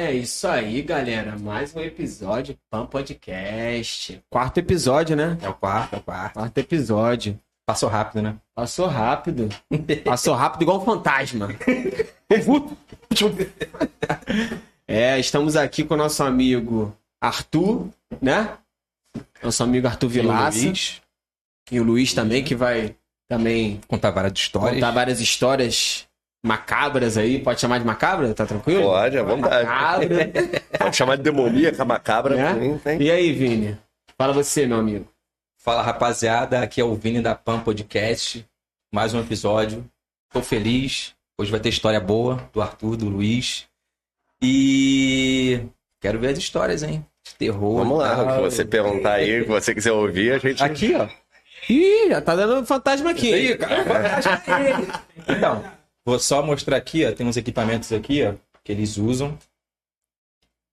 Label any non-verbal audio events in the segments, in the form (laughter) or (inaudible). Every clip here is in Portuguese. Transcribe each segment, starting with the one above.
É isso aí, galera. Mais um episódio Pan Podcast. Quarto episódio, né? É o quarto, é o quarto. Quarto episódio. Passou rápido, né? Passou rápido. (laughs) Passou rápido igual um fantasma. (laughs) é, estamos aqui com o nosso amigo Arthur, né? Nosso amigo Arthur Vilaça. E o Luiz. E o Luiz também, que vai também Contar várias histórias. contar várias histórias macabras aí. Pode chamar de macabra? Tá tranquilo? Pode, à vontade. Macabra. (laughs) Pode chamar de demoníaca, macabra. Né? E aí, Vini? Fala você, meu amigo. Fala, rapaziada. Aqui é o Vini da Pan Podcast. Mais um episódio. Tô feliz. Hoje vai ter história boa do Arthur, do Luiz. E quero ver as histórias, hein? De terror. Vamos lá, tal. o que você perguntar aí, o que você quiser ouvir, a gente. Aqui, ó. Ih, já tá dando fantasma aqui. Aí, cara. Então, vou só mostrar aqui, ó. Tem uns equipamentos aqui, ó, que eles usam.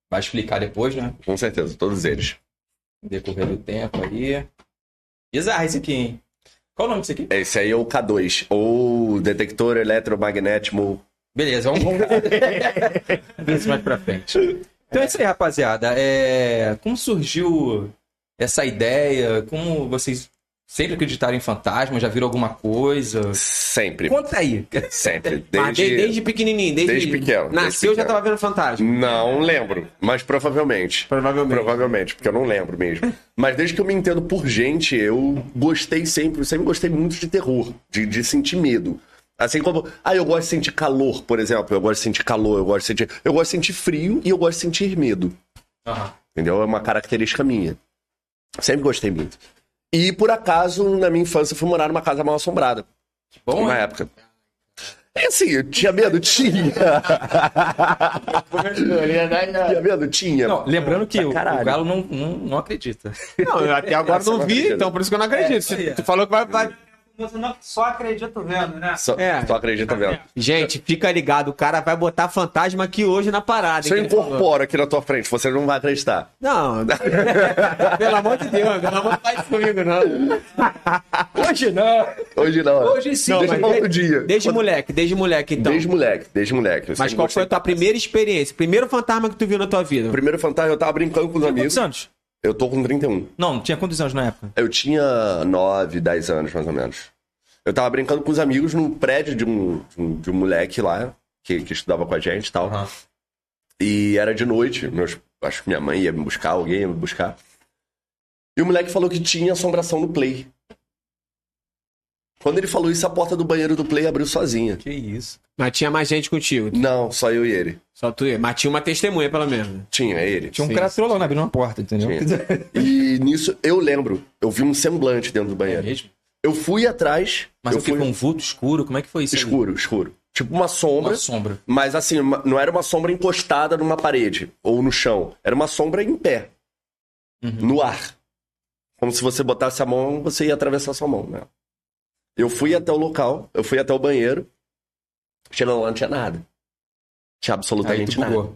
Vai explicar depois, né? Com certeza, todos eles. Decorrer do tempo aí. Bizarro esse aqui, hein? Qual o nome disso aqui? Esse aí é o K2, ou detector eletromagnético. Beleza, vamos, vamos ver (laughs) isso mais pra frente. Então é isso aí, rapaziada. É... Como surgiu essa ideia? Como vocês sempre acreditaram em fantasma? Já viram alguma coisa? Sempre. Conta aí. Sempre. (laughs) Desde. de- desde pequenininho, desde, desde pequeno, desde Nasceu já tava vendo fantasma. Não lembro, mas provavelmente. Provavelmente. Provavelmente, porque eu não lembro mesmo. (laughs) Mas desde que eu me entendo por gente, eu gostei sempre, sempre gostei muito de terror, de, de sentir medo. Assim como. Ah, eu gosto de sentir calor, por exemplo. Eu gosto de sentir calor, eu gosto de sentir. Eu gosto de sentir frio e eu gosto de sentir medo. Aham. Entendeu? É uma característica minha. Sempre gostei muito. E por acaso, na minha infância, eu fui morar numa casa mal assombrada. Bom, Uma hein? época. É assim, eu tinha medo? Tinha. (laughs) tinha medo? Tinha. Não, lembrando que o, o. Galo não, não, não acredita. Não, eu até agora Essa eu não vi, então por isso que eu não acredito. Se tu falou que vai, vai- Você não só acredita vendo, né? Só, É. só acredita vendo. Gente, fica ligado, o cara vai botar fantasma aqui hoje na parada. Se eu falou. incorporo aqui na tua frente, você não vai acreditar. Não, (laughs) pelo amor de Deus, pelo amor de faz isso comigo, não. (laughs) Hoje não. Hoje não. Hoje sim. Não, Deixa mas pra outro desde- dia. Desde moleque, desde moleque, então. Desde moleque, desde moleque. Mas qual foi a tua primeira experiência? Primeiro fantasma que tu viu na tua vida? O primeiro fantasma, eu tava brincando com os amigos. Quantos anos? Eu tô com 31. Não, tinha quantos anos na época? Eu tinha 9, 10 anos, mais ou menos. Eu tava brincando com os amigos no prédio de um, de um, de um moleque lá, que, que estudava com a gente e tal. Aham. E era de noite. Meus, acho que minha mãe ia me buscar, alguém ia me buscar. E o moleque falou que tinha assombração no play. Quando ele falou isso, a porta do banheiro do play abriu sozinha. Que isso. Mas tinha mais gente contigo. Não, só eu e ele. Só tu ia. Mas tinha uma testemunha, pelo menos. Tinha ele. Tinha um Sim, trolando, abrindo uma porta, entendeu? Tinha. (laughs) E nisso eu lembro. Eu vi um semblante dentro do É banheiro. mesmo? Eu fui atrás. Mas eu fui um vulto escuro, como é que foi isso? aí? escuro, escuro. Tipo uma sombra. Uma sombra. Mas assim, uma- não era uma sombra encostada numa parede ou no chão. Era uma sombra em pé, Uhum. no ar. Como se você botasse a mão, você ia atravessar sua mão, né? Eu fui até o local, eu fui até o banheiro. Chegando lá, não tinha nada. Tinha Aí absolutamente tu nada.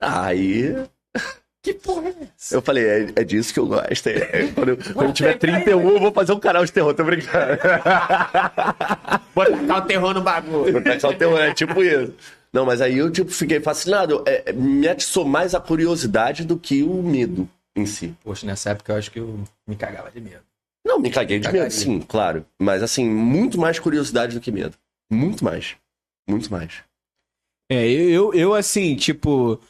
Aí (laughs) Que porra é essa? eu falei, é, é disso que eu gosto. É, (laughs) quando, eu, quando eu tiver 31, eu vou fazer um canal de terror, tô brincando. (laughs) Bota tacar o terror no bagulho. Não tá só terror, é tipo isso. Não, mas aí eu tipo, fiquei fascinado. É, me atiçou mais a curiosidade do que o medo em si. Poxa, nessa época eu acho que eu me cagava de medo. Não, me caguei de Cagaria. medo, sim, claro. Mas assim, muito mais curiosidade do que medo. Muito mais. Muito mais. É, eu, eu, eu, assim, tipo,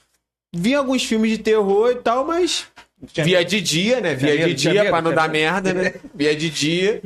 vi alguns filmes de terror e tal, mas Tinha via medo? de dia, né? Via Tinha de dia medo? pra não dar medo? merda, né? Via de dia.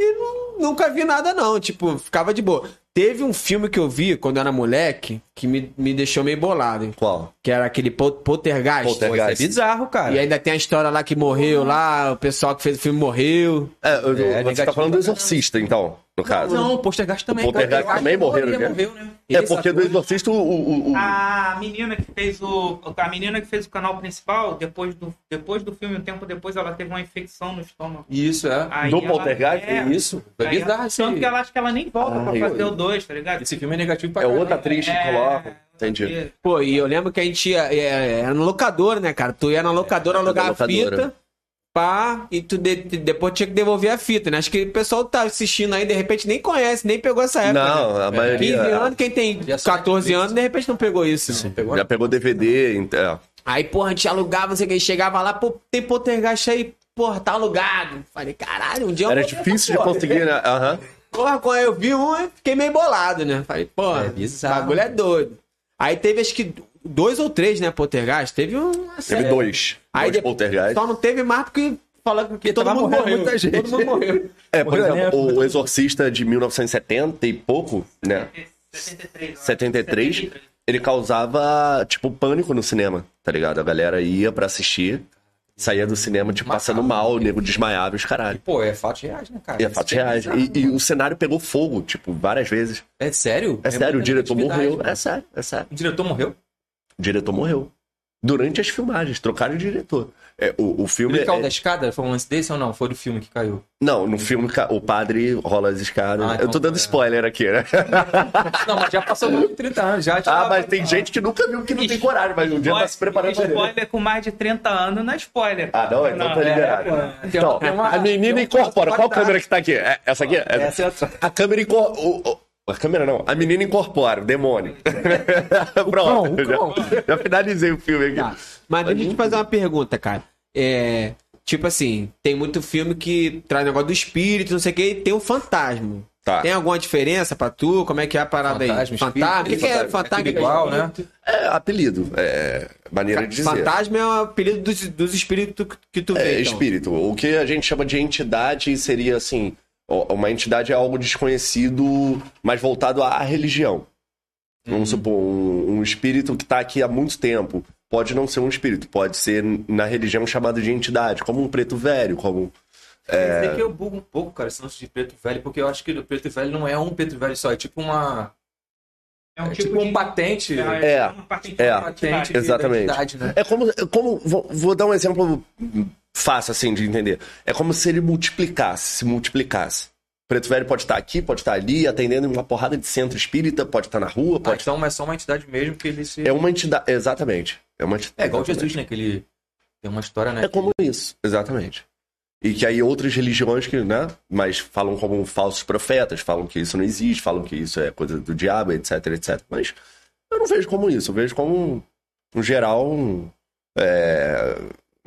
E nu- nunca vi nada, não. Tipo, ficava de boa. Teve um filme que eu vi quando eu era moleque que me, me deixou meio bolado, hein? Qual? que era aquele po- Poltergeist. Polter- Pô, isso é Poltergeist. bizarro, cara. E ainda tem a história lá que morreu lá, o pessoal que fez o filme morreu. É, eu- É, você tá falando do Exorcista, então, no caso. Não, o Poltergeist também. O Poltergeist também morreram, morreu, né? morreu, né? é porque do Exorcista o. o- o- A menina que fez o. A menina que fez o canal principal, depois do, depois do filme, um tempo depois, ela teve uma infecção no estômago. Isso, é. Aí Do ela- Poltergeist? é, Isso. Foi aí bizarro ela- isso. Tanto que ela acha que ela nem volta Ai, pra fazer eu- o 2, tá ligado? Esse filme é negativo pra É outra atriz que É, coloca. Entendi. porque- Pô, e eu lembro que a gente ia, é, era no locador, né, cara? Tu ia na locadora É, alugar a fita, pá, e tu de- de- depois tinha que devolver a fita, né? Acho que o pessoal tá assistindo aí, de repente nem conhece, nem pegou essa época. né? Não, a 15 maioria anos, quem tem Já sabe 14 disso. anos, de repente não pegou isso. Você pegou? já pegou DVD, então. Aí, porra, a gente alugava, não sei o que, chegava lá, pô, tem poltergeist aí, porra, tá alugado. Falei, caralho, um dia eu Era difícil de conseguir, né? Aham. Porra, quando eu vi um, fiquei meio bolado, né? Falei, porra, É o bagulho é doido. Aí teve acho que dois ou três, né, poltergeist? Teve um... Teve dois. Aí dois poltergeist. Só não teve mais porque falaram que todo mundo morreu. muita gente. Todo mundo morreu. É, por exemplo, o Exorcista de 1970 e pouco, né? 73. ó. 73, ele causava, tipo, pânico no cinema, tá ligado? A galera ia pra assistir, saía do cinema, tipo, passando mal, o nego desmaiava e os E, caralho. pô, é fatos reais, né, cara? E é fatos reais. E, e o cenário pegou fogo, tipo, várias vezes. É sério? É, sério, o diretor morreu. mano. É sério, é sério. O diretor morreu? O diretor morreu. Durante as filmagens, trocaram o diretor. É, o, o filme. Ele caiu é- da escada? Foi um lance desse ou não? Foi do filme que caiu? Não, no filme o padre rola as escadas. Ah, Eu tô então dando é. spoiler aqui, né? (laughs) Não, mas já passou mais de 30 anos. Já, já Ah, mas tem gente que nunca viu que não tem coragem, mas um dia tá se preparando pra. Spoiler com mais de 30 anos não é spoiler. Ah, não? Então tá é, liberado. pô. Tem Então, uma- a menina incorpora. Qual câmera que tá aqui? É- essa aqui? É- Essa é a- A câmera incorpora. A câmera não. A menina incorpora, o demônio. (laughs) Pronto. cão, o cão. Já, já finalizei o filme aqui. Tá. Mas deixa eu te fazer uma pergunta, cara. É. Tipo assim, tem muito filme que traz negócio do espírito, não sei o que, e tem o fantasma. Tá. Tem alguma diferença pra tu? Como é que é a parada aí? Fantasma, Fantasma? O que, que é fantasma. fantasma? Tudo igual, né? É apelido. É maneira de dizer. Fantasma é o apelido dos, dos espíritos que tu vê. É, então. espírito. O que a gente chama de entidade seria assim: uma entidade é algo desconhecido, mas voltado à religião. Vamos supor, um, um espírito que está aqui há muito tempo. Pode não ser um espírito, pode ser na religião chamado de entidade, como um preto velho, como. Quer dizer que eu bugo um pouco, cara, esse lance de preto velho, porque eu acho que o preto velho não é um preto velho só, é tipo uma. É É tipo um patente. É, uma patente é. de patente de Exatamente. né? É como. é como vou, vou dar um exemplo fácil assim de entender. É como se ele multiplicasse, se multiplicasse. O preto velho pode estar aqui, pode estar ali, atendendo em uma porrada de centro espírita, pode estar na rua, Ah, pode então é só uma entidade mesmo que ele se. É uma entidade. Exatamente. É, uma entidade. É igual exatamente. Jesus, né? Que ele tem uma história, né? É como isso, exatamente. E que aí outras religiões que, né, mas falam como falsos profetas, falam que isso não existe, falam que isso é coisa do diabo, etc, etc. Mas eu não vejo como isso, eu vejo como, um geral, um, é,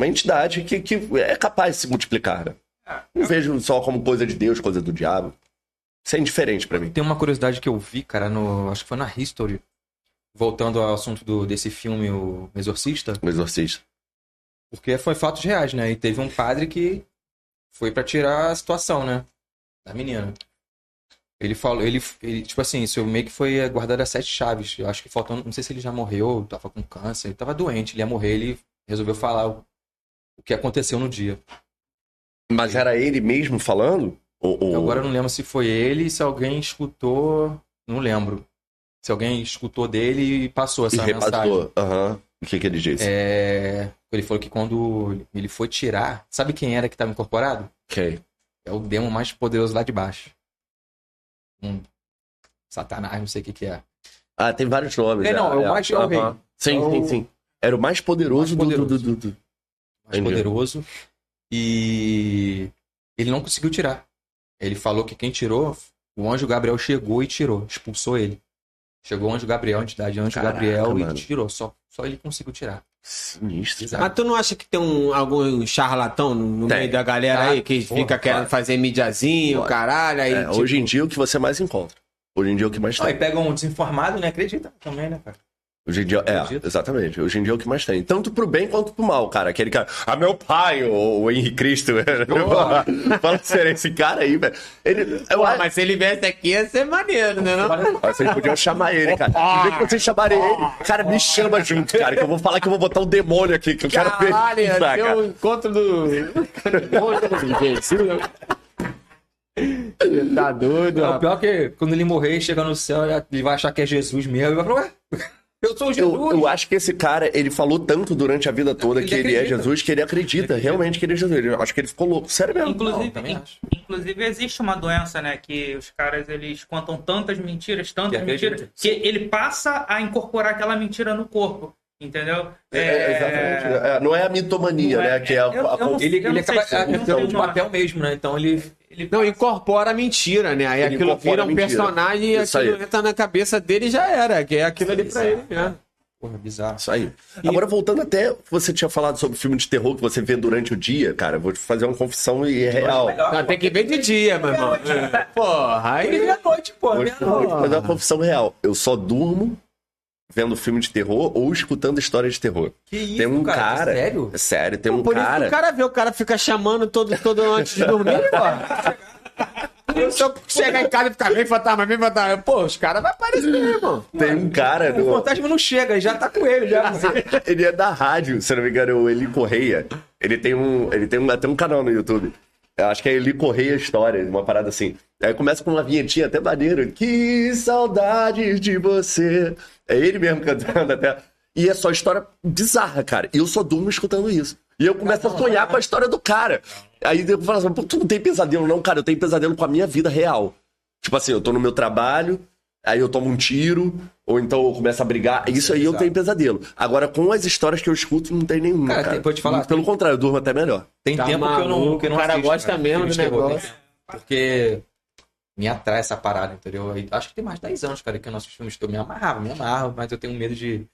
uma entidade que, que é capaz de se multiplicar, né? Não vejo só como coisa de Deus, coisa do diabo. Isso é indiferente pra mim. Tem uma curiosidade que eu vi, cara, no. Acho que foi na History. Voltando ao assunto do, desse filme, O Exorcista. O exorcista. Porque foi fatos reais, né? E teve um padre que foi pra tirar a situação, né? Da menina. Ele falou, ele, ele tipo assim, isso meio que foi guardado a sete chaves. Eu acho que faltando, não sei se ele já morreu, tava com câncer, ele tava doente, ele ia morrer, ele resolveu falar o, o que aconteceu no dia. Mas era ele mesmo falando? Ou, ou- Agora eu não lembro se foi ele, se alguém escutou, não lembro. Se alguém escutou dele e passou E essa mensagem. repassou. Aham. O que, que ele disse? É, ele falou que quando ele foi tirar, sabe quem era que estava incorporado? Ok. É o demo mais poderoso lá de baixo. Um Satanás, não sei o que que é. Ah, tem vários nomes. É, não, é o mais- é o aham. Sim, É o- sim, sim. Era o mais poderoso, Mais do- do- poderoso. do- do- do- mais Entendi. poderoso. E ele não conseguiu tirar. Ele falou que quem tirou, o anjo Gabriel chegou e tirou, expulsou ele. Chegou o anjo Gabriel, a entidade anjo Caraca, Gabriel mano. e tirou. Só, só ele conseguiu tirar. Sinistro. Exato. Mas tu não acha que tem um, algum charlatão no, Tem. meio da galera Ah, aí que porra, fica querendo claro. fazer mídiazinho, caralho? Aí, É, tipo, Hoje em dia é o que você mais encontra. Hoje em dia é o que mais e tem. pega um desinformado, né? Acredita também, né, cara? Hoje em dia, é, Acredito. exatamente. Hoje em dia é o que mais tem. Tanto pro bem quanto pro mal, cara. Aquele cara, ah, meu pai, o, o Henrique Cristo. (laughs) Fala sério, esse cara aí, velho. Ele. Eu, Pô, acho- mas se ele viesse aqui ia ser maneiro, né? Não? Vocês podiam chamar ele, cara. Do jeito que vocês chamarem ele, cara, me chama junto, cara. Que eu vou falar que eu vou botar um demônio aqui, que eu quero ver. Caralho, Tá, cara. o encontro do. Jesus. Você tá doido, É, o pior que quando ele morrer e chegar no céu, ele vai achar que é Jesus mesmo. Ele vai falar, ué, eu sou Jesus. Eu, eu acho que esse cara, ele falou tanto durante a vida toda Ele que ele é acredita. Jesus, que ele acredita, realmente que ele é Jesus. Eu acho que ele ficou louco. Sério mesmo. Inclusive, Não, in- inclusive existe uma doença, né? Que os caras eles contam tantas mentiras, tantas Que acredita. mentiras, que ele passa a incorporar aquela mentira no corpo. Entendeu? É, exatamente. É, não é a mitomania, Não é- né? Que é a, eu- a- eu não- Ele, ele acaba se- entrando sei de papel mesmo, né? Então ele. Ele Não, incorpora a mentira, né? Aí Ele aquilo vira um mentira. personagem e aquilo aí. entra na cabeça dele e já era, que é aquilo ali pra ele mesmo. Porra, bizarro. Isso aí. Agora, voltando até, você tinha falado sobre filme de terror que você vê durante o dia, cara, eu vou te fazer uma confissão e é real. Não, tem que ver de dia, meu irmão. Porra, aí. Meia-noite, pô. Vou te fazer uma confissão real. Eu só durmo vendo filme de terror ou escutando histórias de terror. Que isso, tem um cara? cara. Sério? É sério, tem um Por isso que cara. o cara vê, o cara fica chamando todo, todo antes de dormir, pô. (laughs) Se eu chegar em casa e ficar, vem fantasma, vem fantasma. Pô, os caras vão aparecer, irmão. Tem um cara. O No... fantasma não chega, já tá com ele, já. (laughs) ele é da rádio, se não me engano, é o Eli Correia. Ele tem um, ele tem um, até um canal no YouTube. Eu acho que é Eli Correia Histórias, uma parada assim. Aí começa com uma vinhetinha até maneiro. Que saudades de você. É ele mesmo cantando até. E é só história bizarra, cara. E eu só durmo escutando isso. E eu começo a sonhar com a história do cara. Aí eu falo assim, pô, tu não tem pesadelo, não, cara. Eu tenho pesadelo com a minha vida real. Tipo assim, eu tô no meu trabalho, aí eu tomo um tiro, ou então eu começo a brigar. Isso aí eu tenho pesadelo. Agora, com as histórias que eu escuto, não tem nenhuma. Cara, Cara, tem- te falar, Pelo contrário, eu durmo até melhor. Tem Tá tempo que eu não, maluco, que eu não o cara assisto, gosta mesmo filme do negócio. tem. Porque me atrai essa parada, entendeu? E Acho que tem mais de 10 anos, cara, que eu não assisto filmes terror. Me amarrava, me amarrava, mas eu tenho medo de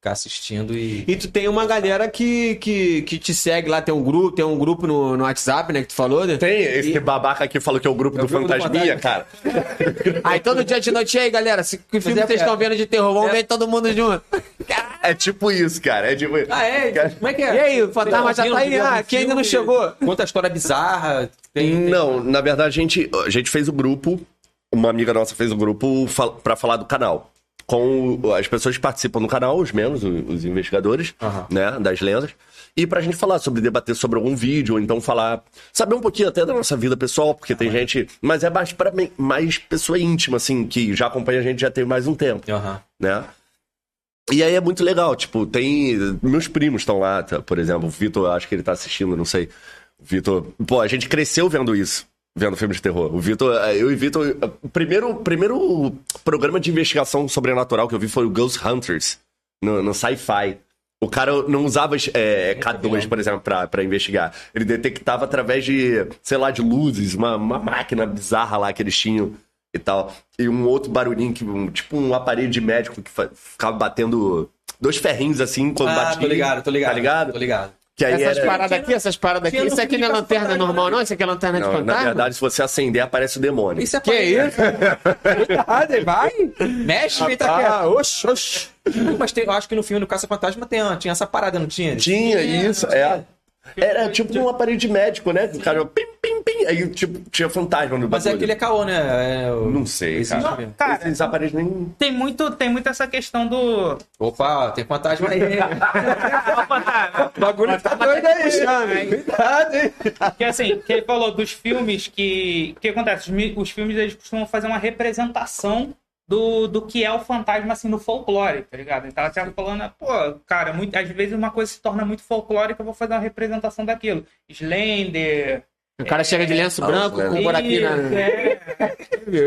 ficar assistindo e... E tu tem uma galera que, que, que te segue lá, tem um grupo, tem um grupo no, no WhatsApp, né, que tu falou, né? Tem esse babaca aqui falou que é o grupo É o do grupo do Fantasminha, cara. (laughs) Aí todo dia de noite, e aí galera, se, que filme é- vocês estão vendo de terror? Vamos é- ver todo mundo junto. (laughs) É tipo isso, cara. É tipo Ah, é? Como é que é? E aí, o fantasma já Tem tá aí, ah, quem ainda não chegou? Conta a história bizarra. Tem, tem- Não, na verdade a gente, a gente fez o grupo, uma amiga nossa fez o grupo pra falar do canal. Com as pessoas que participam do canal, os membros, os investigadores, Aham. né, das lendas. E pra gente falar sobre, debater sobre algum vídeo, ou então falar, saber um pouquinho até da nossa vida pessoal, porque tem gente, mas é mais para mais pessoa íntima, assim, que já acompanha a gente já tem mais um tempo Aham. né? E aí é muito legal, tipo, tem. Meus primos estão lá, tá? por exemplo, o Vitor, acho que ele tá assistindo, não sei. Vitor. Pô, a gente cresceu vendo isso, vendo filmes de terror. O Vitor, eh, eu e o Vitor. O primeiro, primeiro programa de investigação sobrenatural que eu vi foi o Ghost Hunters, no, no Sci-Fi. O cara não usava é, K2, por exemplo, pra, pra investigar. Ele detectava através de, sei lá, de luzes, uma, uma máquina bizarra lá que eles tinham e tal. E um outro barulhinho, que, um- tipo um aparelho de médico que ficava batendo dois ferrinhos assim quando Ah, batia. tô ligado, tô ligado. Tá ligado? Tô ligado. Que aí Essas era... paradas aqui, essas paradas aqui, isso aqui não é lanterna normal, não? Isso aqui é lanterna de Não, na fantasma? verdade, se você acender, aparece o demônio. Isso é Que isso? Verdade, vai. Mexe, vem tá Ah, oxe, oxe. quieto. Mas tem- eu acho que no filme do Caça-Fantasma tem, tinha essa parada, não tinha? Tinha isso, é. Era tipo um aparelho de médico, né? O cara, pim, pim, pim. Aí, tipo, tinha fantasma no Mas é bagulho. aquele é caô, né? É o- Não sei, Existe cara. mesmo. Cara, Esses aparelhos nem... tem muito, tem muito essa questão do. Opa, tem fantasma aí. (laughs) Fantasma. o bagulho tá doido aí. Cuidado, hein? Que assim, que ele falou dos filmes que. O que acontece? Os, os filmes eles costumam fazer uma representação do, do que é o fantasma assim no folclore, tá ligado? Então ela tava falando, pô, cara, muito, às vezes uma coisa se torna muito folclórica, eu vou fazer uma representação daquilo. Slender. O cara chega de lenço branco com um buraquinho na... é. (laughs)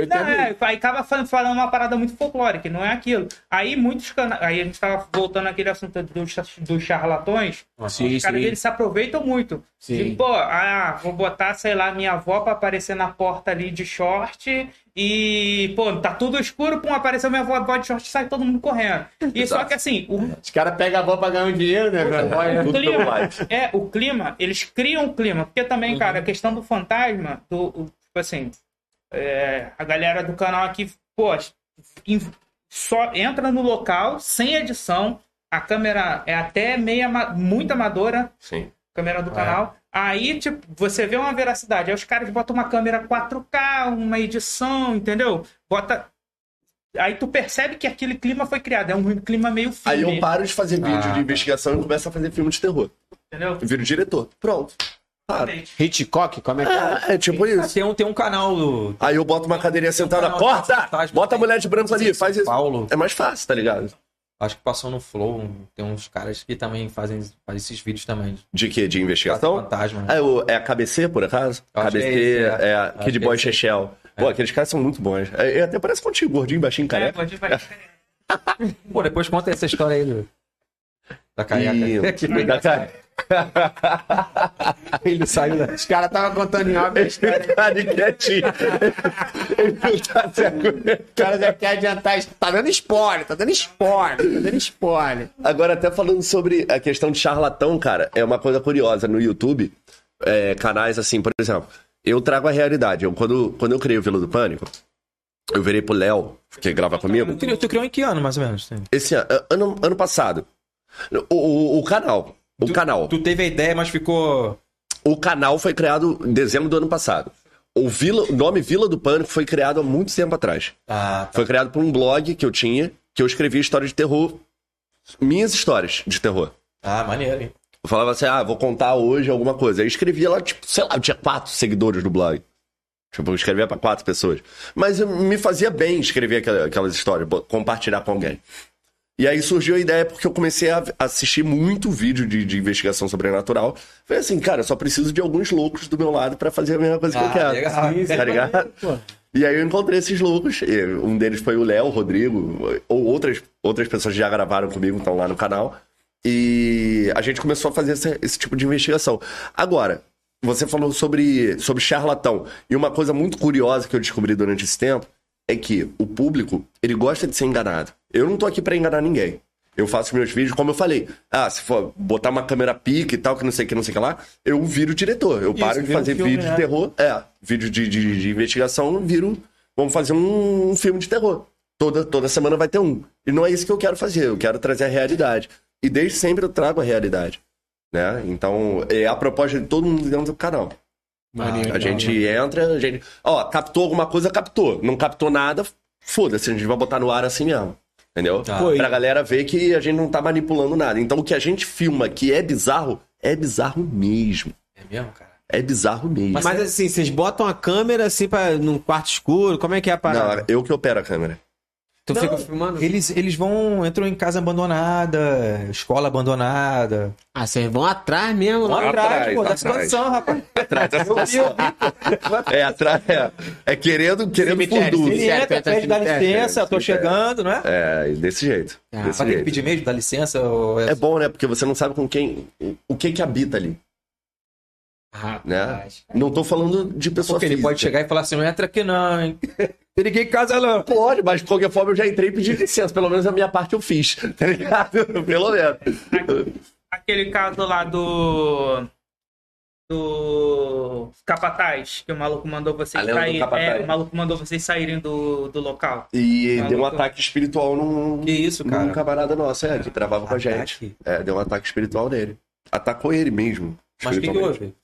Não, é, aí acaba falando, falando uma parada muito folclórica, não é aquilo. Aí muitos canais. Aí a gente tava voltando àquele assunto dos, dos charlatões. Sim, Os caras eles se aproveitam muito. Sim. De, pô, ah, vou botar, sei lá, minha avó pra aparecer na porta ali de short e, pô, tá tudo escuro, pum, apareceu minha avó, avó de short sai todo mundo correndo. E só que assim, o, Os caras pegam a bola pra ganhar um dinheiro, né, velho? Pelo clima, é, o clima, eles criam o clima. Porque também, cara, a questão do fantasma, do, o- tipo assim, é, a galera do canal aqui, pô, só entra no local sem edição, a câmera é até meio ama- muito amadora, Sim. câmera do canal. Aí, tipo, você vê uma veracidade. Aí os caras botam uma câmera 4K, uma edição, entendeu? Bota. Aí tu percebe que aquele clima foi criado. É um clima meio Aí filme, eu paro de fazer vídeo Ah, de tá. investigação e começo a fazer filme de terror. entendeu? Eu viro diretor. Pronto. Para. Hitchcock, como é que é? É, é tipo isso. Tem um, tem um canal do Aí eu boto uma cadeirinha sentada, canal corta! Fantasma, Bota a mulher de branco ali, faz isso. Paulo. É mais fácil, tá ligado? Acho que passou no Flow. Tem uns caras que também fazem, fazem esses vídeos também. De quê? De investigação? Fantasma. né? É, o, é a KBC, por acaso? Eu que KBC, é esse, é. é, Acho Kid que é Boy esse. Chechel. Pô, aqueles caras são muito bons. É, é, até parece contigo, gordinho, baixinho, É, careca. pode- vai- (laughs) Pô, depois conta essa história aí do. Da caiaca. E... (laughs) da ca- (laughs) Ele saiu da... Os caras estavam contando em obra. Os Ele tá ali quietinho. Ele não tá se aguentando. caras já querem adiantar. Tá dando spoiler, tá dando spoiler, tá dando spoiler. Agora, até falando sobre a questão de charlatão, cara, é uma coisa curiosa. No YouTube, é, canais assim, por exemplo, eu trago a realidade. Eu, quando, quando eu criei o Vila do Pânico, eu virei pro Léo, que grava comigo, Tu criou, tu criou em que ano, mais ou menos? esse ano, ano, ano passado. O, o, o canal. O canal. Tu teve a ideia, mas ficou... O canal foi criado em dezembro do ano passado. O, Vila, nome Vila do Pânico foi criado há muito tempo atrás. Ah, tá. Foi criado por um blog que eu tinha, que eu escrevia histórias de terror. Minhas histórias de terror. Ah, maneiro, hein? Eu falava assim, ah, vou contar hoje alguma coisa. Aí eu escrevia lá, tipo, sei lá, eu tinha quatro seguidores no blog. Tipo, eu escrevia pra quatro pessoas. Mas me fazia bem escrever aquela- aquelas histórias, compartilhar com alguém. E aí surgiu a ideia porque eu comecei a assistir muito vídeo de, de investigação sobrenatural. Falei assim, cara, eu só preciso de alguns loucos do meu lado pra fazer a mesma coisa que eu Ah, quero. legal. Tá ligado? E aí eu encontrei esses loucos. e Um deles foi o Léo, o Rodrigo, ou outras, outras pessoas que já gravaram comigo, estão lá no canal. E a gente começou a fazer esse, esse tipo de investigação. Agora, você falou sobre, sobre charlatão. E uma coisa muito curiosa que eu descobri durante esse tempo é que o público, ele gosta de ser enganado. Eu não tô aqui pra enganar ninguém. Eu faço meus vídeos, como eu falei. Ah, se for botar uma câmera pique e tal, que não sei o que, não sei o que lá, eu viro diretor. Eu paro de fazer filme, vídeo né? de terror. É, vídeo de, de, de investigação, viro. Vamos fazer um, um filme de terror. Toda, toda semana vai ter um. E não é isso que eu quero fazer. Eu quero trazer a realidade. E desde sempre eu trago a realidade. Né? Então, é a proposta de todo mundo dentro do canal. Maneiro. A gente entra, a gente. Ó, captou alguma coisa, captou. Não captou nada, foda-se, a gente vai botar no ar assim mesmo. Entendeu? Tá. Pra galera ver que a gente não tá manipulando nada. Então o que a gente filma que é bizarro, é bizarro mesmo. É mesmo, cara? É bizarro mesmo. Mas assim, vocês botam a câmera assim pra, num quarto escuro? Como é que é a parada? Não, eu que opero a câmera. Tu Não, fica filmando? Eles, eles vão, entram em casa abandonada, escola abandonada. Ah, vocês vão atrás mesmo Vão lá. Atrás, atrás, pô, da atrás. situação, rapaz. Atrás da situação. É, atrás. É, é querendo, querendo Cemitério. Ele entra, Cemitério, pede, dá cemitério, licença, tô cemitério. chegando, não é? É, desse jeito. Ah, desse jeito. pedir mesmo, dá licença. Ou é... É bom, né? Porque você não sabe com quem. O que que habita ali, né? Rapaz. Não tô falando de pessoa Porque ele física. pode chegar e falar assim, não entra aqui não, hein? Tem ninguém em casa não. Pode, mas de qualquer forma eu já entrei e pedi licença. Pelo menos a minha parte eu fiz. (laughs) Tá ligado? Pelo menos. Aquele caso lá do. Do. Capataz, que o maluco mandou vocês A lenda do saírem. É, o maluco mandou vocês saírem do, do local. E Maluco. deu um ataque espiritual num, Que isso, cara? num camarada nosso, é, que travava com a gente. É, deu um ataque espiritual nele. Atacou ele mesmo. Mas o que, que espiritualmente.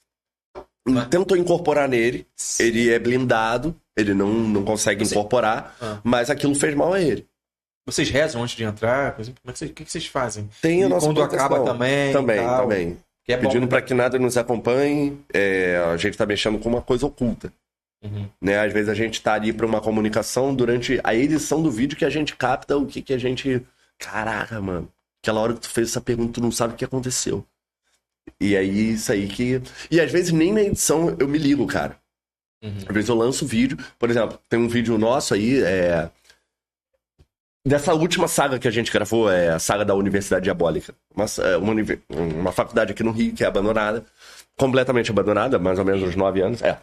Houve? Tentou incorporar nele. Ele é blindado. Ele não, não consegue Você- incorporar. Ah. Mas aquilo fez mal a ele. Vocês rezam antes de entrar? Como é que vocês, o que, vocês fazem? Tem a E nossa quando acaba também. Também, tal. também. É. Pedindo pra que nada nos acompanhe. é, a gente tá mexendo com uma coisa oculta. Uhum. né? Às vezes a gente tá ali para uma comunicação durante a edição do vídeo que a gente capta o que que a gente. Caraca, mano. Aquela hora que tu fez essa pergunta, tu não sabe o que aconteceu. E aí, isso aí que. E às vezes nem na edição eu me ligo, cara. Uhum. Às vezes eu lanço vídeo. Por exemplo, tem um vídeo nosso aí, é. Dessa última saga que a gente gravou, é a saga da Universidade Diabólica. Uma, é, uma, univer- uma faculdade aqui no Rio, que é abandonada. Completamente abandonada, mais ou menos uns nove anos. É.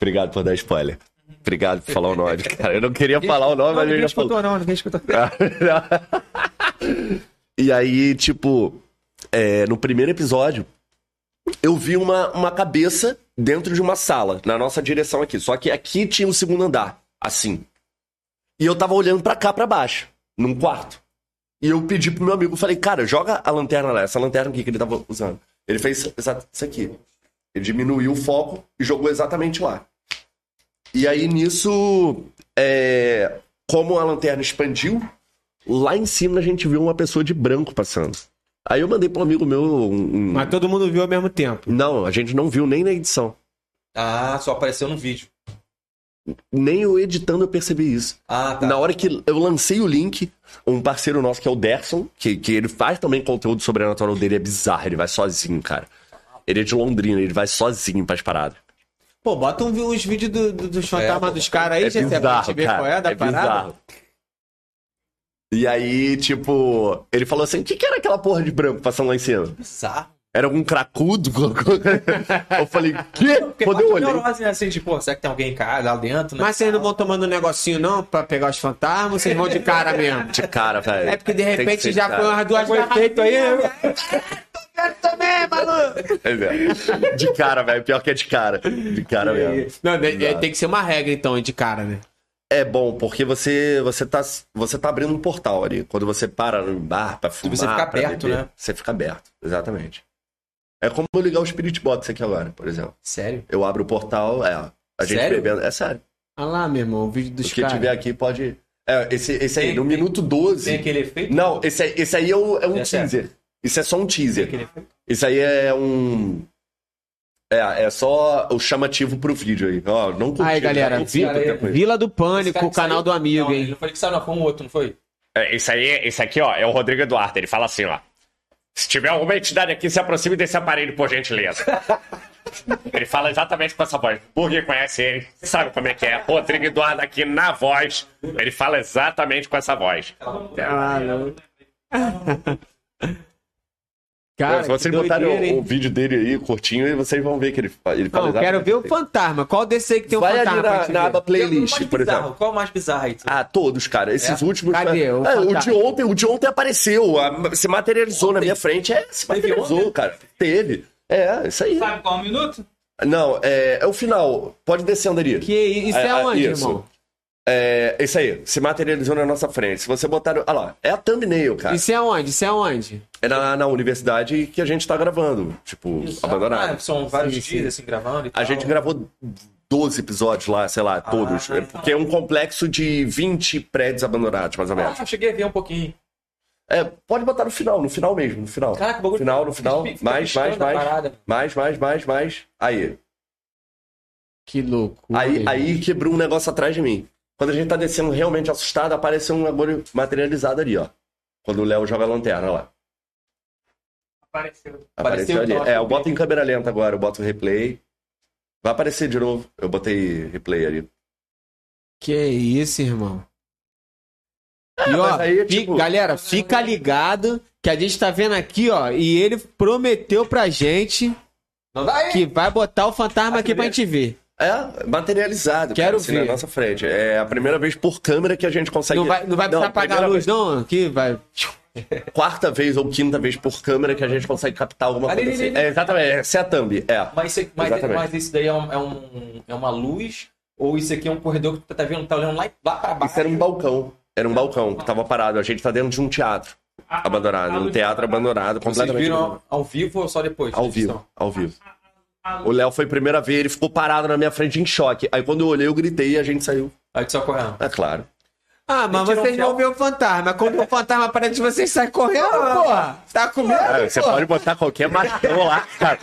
Obrigado por dar spoiler. Obrigado por falar o nome, (laughs) cara. Eu não queria falar o nome, Não, mas ninguém já falou. escutou não, ninguém escutou. (laughs) e aí, tipo, é, no primeiro episódio, eu vi uma, uma cabeça dentro de uma sala, na nossa direção aqui. Só que aqui tinha o segundo andar, assim. E eu tava olhando pra cá, pra baixo, num quarto. E eu pedi pro meu amigo, falei, cara, joga a lanterna lá, essa lanterna aqui que ele tava usando. Ele fez isso aqui. Ele diminuiu o foco e jogou exatamente lá. E aí nisso, é, como a lanterna expandiu, lá em cima a gente viu uma pessoa de branco passando. Aí eu mandei pro amigo meu. um- um- Mas todo mundo viu ao mesmo tempo. Não, a gente não viu nem na edição. Ah, só apareceu no vídeo. Nem eu editando eu percebi isso. Ah, tá. Na hora que eu lancei o link, um parceiro nosso que é o Derson, que, que ele faz também conteúdo sobrenatural dele, é bizarro, ele vai sozinho, cara. Ele é de Londrina, ele vai sozinho pras paradas. Pô, bota um, os vídeos do, do- dos fantasmas pô. dos caras aí, É gente, pra bizarro, gente ver cara. qual é da é parada. bizarro. E aí, tipo, ele falou assim: o que, que era aquela porra de branco passando lá em cima? Bizarro. Era algum cracudo? (laughs) eu falei, quê? Porque Quando eu olhei. neurose, né? Assim, de, pô, será que tem alguém em casa, lá dentro, né? Mas vocês não vão tomando um negocinho não pra pegar os fantasmas vocês vão de cara mesmo? De cara, velho. É porque de repente ser já de foi cara. umas duas Foi feito aí, né? Quero também, maluco! É, De cara, velho. Pior que é de cara. De cara mesmo. Não, é, tem que ser uma regra então, de cara, né? É bom, porque você, você, tá, você tá abrindo um portal ali. Quando você para no bar pra fumar, você fica aberto, beber, né? Você fica aberto, exatamente. É como eu ligar o Spirit Box aqui agora, por exemplo. Sério? Eu abro o portal, é, a gente Sério? bebendo. É sério. Olha lá, meu irmão, o vídeo dos O que caras. tiver aqui pode. É, esse, esse aí, Tem- no tem- minuto 12. Tem aquele efeito? Não, esse aí, esse aí é, o- é um É teaser. Isso é só um Tem teaser. aquele efeito? Isso aí é um. É, é só o chamativo pro vídeo aí. Ó, não curti. Aí, galera, tá? Vi- cara aí- Tempo aí. Vila do Pânico, o canal saiu- do amigo, não, hein? Não foi que saiu, não, foi um outro, não foi? É, Isso aí, esse aqui, ó, é o Rodrigo Eduardo. Ele fala assim, ó. Se tiver alguma entidade aqui, se aproxime desse aparelho, por gentileza. (laughs) ele fala exatamente com essa voz. Burger conhece ele, sabe como é que é. Rodrigo Eduardo aqui na voz. Ele fala exatamente com essa voz. Cara, se vocês botarem o, o vídeo dele aí, curtinho, e vocês vão ver que ele, ele fala Não, quero ver o fantasma. Qual desse aí que tem um Vai ali fantasma? na, aba playlist, o por bizarro? exemplo. Qual o mais bizarro aí? Ah, todos, cara. Esses É? últimos. Cadê? O É, o de fantasma. ontem, o de ontem apareceu. a- se materializou na minha frente. É, se materializou, ontem? cara. Teve. É, isso aí. Sabe qual é o minuto? Não, é, é o final. Pode descendo ali. Que isso é, É, é, onde, isso. irmão? É, isso aí. Se materializou na nossa frente. Se você botar. Olha lá. É a thumbnail, cara. Isso é onde? Isso é onde? É na, na universidade que a gente tá gravando. Tipo, Ah, abandonado. são vários Sim, dias, assim, gravando e tal. A gente gravou 12 episódios lá, sei lá, todos. Ah. É porque é um complexo de 20 prédios abandonados, mais ou menos. Ah, eu cheguei a ver um pouquinho. É, pode botar no final, no final mesmo, no final. Caraca, o bagulho... Final, no final. Mais, mais, mais. Mais, mais, mais, mais. Aí. Que louco. Aí, aí quebrou um negócio atrás de mim. Quando a gente tá descendo realmente assustado, apareceu um bagulho materializado ali, ó. Quando o Léo joga a lanterna lá. Apareceu. Apareceu, Apareceu, ali. então, É, eu boto em câmera lenta agora, eu boto replay. Vai aparecer de novo. Eu botei replay ali. Que isso, irmão. E ó, aí, fi- tipo- galera, fica ligado que a gente tá vendo aqui, ó, e ele prometeu pra gente que vai botar o fantasma aqui pra gente ver. É, materializado. Quero assim, ver. na nossa frente. É a primeira vez por câmera que a gente consegue. Não vai, não vai precisar apagar a luz, não? Aqui vai. vez- quarta vez ou quinta vez por câmera que a gente consegue captar alguma Ali, coisa ali, assim. ali. É, exatamente. Essa é a thumb. É. Mas, isso- mas, mas isso daí é, um, é, um- é uma luz? Ou isso aqui é um corredor que tu tá vendo, tá olhando lá, lá pra baixo? Isso era um balcão. Era um balcão que tava parado. A gente tá dentro de um teatro A- abandonado. a Um teatro abandonado, Vocês completamente. viram abandonado. ao, ao vivo ou só depois? Ao vivo. Ao vivo. O Léo foi a primeira vez, ele ficou parado na minha frente em choque. Aí quando eu olhei, eu gritei e a gente saiu. Aí tu saiu correndo. É claro. Ah, mas Mentira, vocês não vão ver o fantasma. Quando o fantasma aparece, vocês saem correndo, porra. Tá com medo? É, você pode botar qualquer machão lá, cara.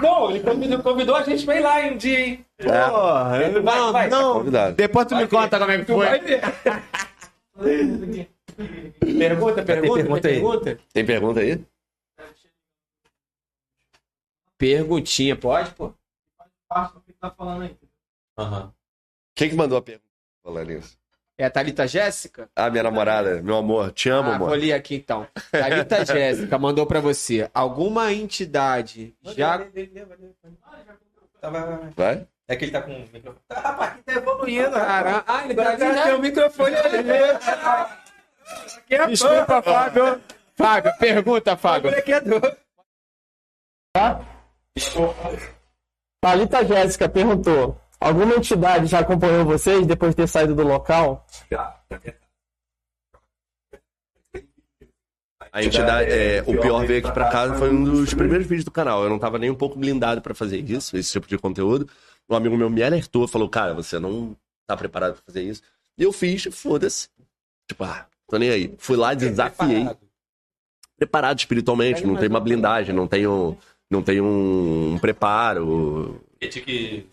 Não, ele convidou, convidou a gente pra ir lá um dia, hein? Porra, Vai, não, vai, não. convidado. Depois tu me conta como é que Tu vai foi. ver. (laughs) Pergunta, pergunta, pergunta aí. pergunta. Tem pergunta aí? Perguntinha, pode, pô? parte do que tá falando aí. Aham. Quem que mandou a pergunta? Falando isso. É a Thalita Jéssica? Ah, minha namorada, meu amor, te amo, Ah, vou amor. ler aqui então. Thalita (laughs) Jéssica mandou pra você. Alguma entidade já. Tá, vai, vai, vai. Vai? É que ele tá com o microfone. Tá, rapaz, tá evoluindo, Caramba. Ah, ele tá ali, Tem né? o microfone ali. Desculpa, Fábio. Fábio, pergunta, Fábio. Thalita Jéssica perguntou: alguma entidade já acompanhou vocês depois de ter saído do local? A entidade, é, o pior veio aqui pra casa foi um dos primeiros vídeos do canal. Eu não tava nem um pouco blindado pra fazer isso, esse tipo de conteúdo. Um amigo meu me alertou, falou, cara, você não tá preparado pra fazer isso. E eu fiz, foda-se. Tipo, ah, tô nem aí. Fui lá, desafiei. Preparado espiritualmente, não tenho uma blindagem, não tenho, não tenho um, um preparo. que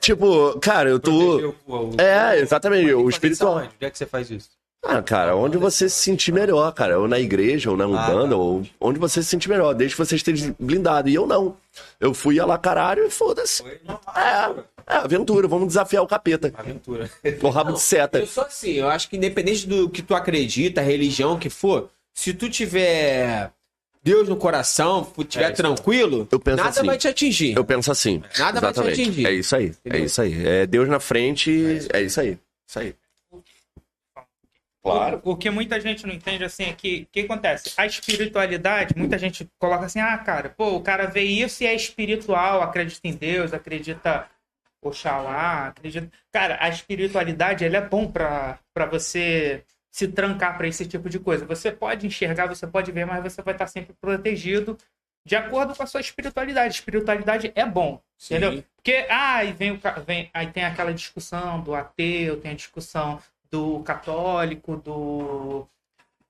Tipo, cara, eu tô. o- o- É, exatamente, tem o espiritual. aonde? Onde é que você faz isso? Ah, cara, onde você se sentir melhor, cara. Ou na igreja, ou na Umbanda, ou onde você se sentir melhor. Desde que você esteja blindado. E eu não. Eu fui a lá caralho e foda-se. É, é, aventura. Vamos desafiar o capeta. Aventura. Com o rabo de seta. Eu sou assim, eu acho que independente do que tu acredita, religião que for, se tu tiver Deus no coração, tu tiver É tranquilo, Eu penso nada assim. vai te atingir. Eu penso assim. Nada vai te Exatamente. atingir. É isso aí. É Entendeu? isso aí. É Deus na frente. É isso aí. Isso aí. Claro. O, o que muita gente não entende, assim, é que o que acontece? A espiritualidade, muita gente coloca assim, ah, cara, pô, o cara vê isso e é espiritual, acredita em Deus, acredita Oxalá, acredita... Cara, a espiritualidade, ela é bom pra você se trancar pra esse tipo de coisa. Você pode enxergar, você pode ver, mas você vai estar sempre protegido de acordo com a sua espiritualidade. Espiritualidade é bom, Sim. entendeu? Porque, ah, aí vem, o, vem aí tem aquela discussão do ateu, tem a discussão do católico, do,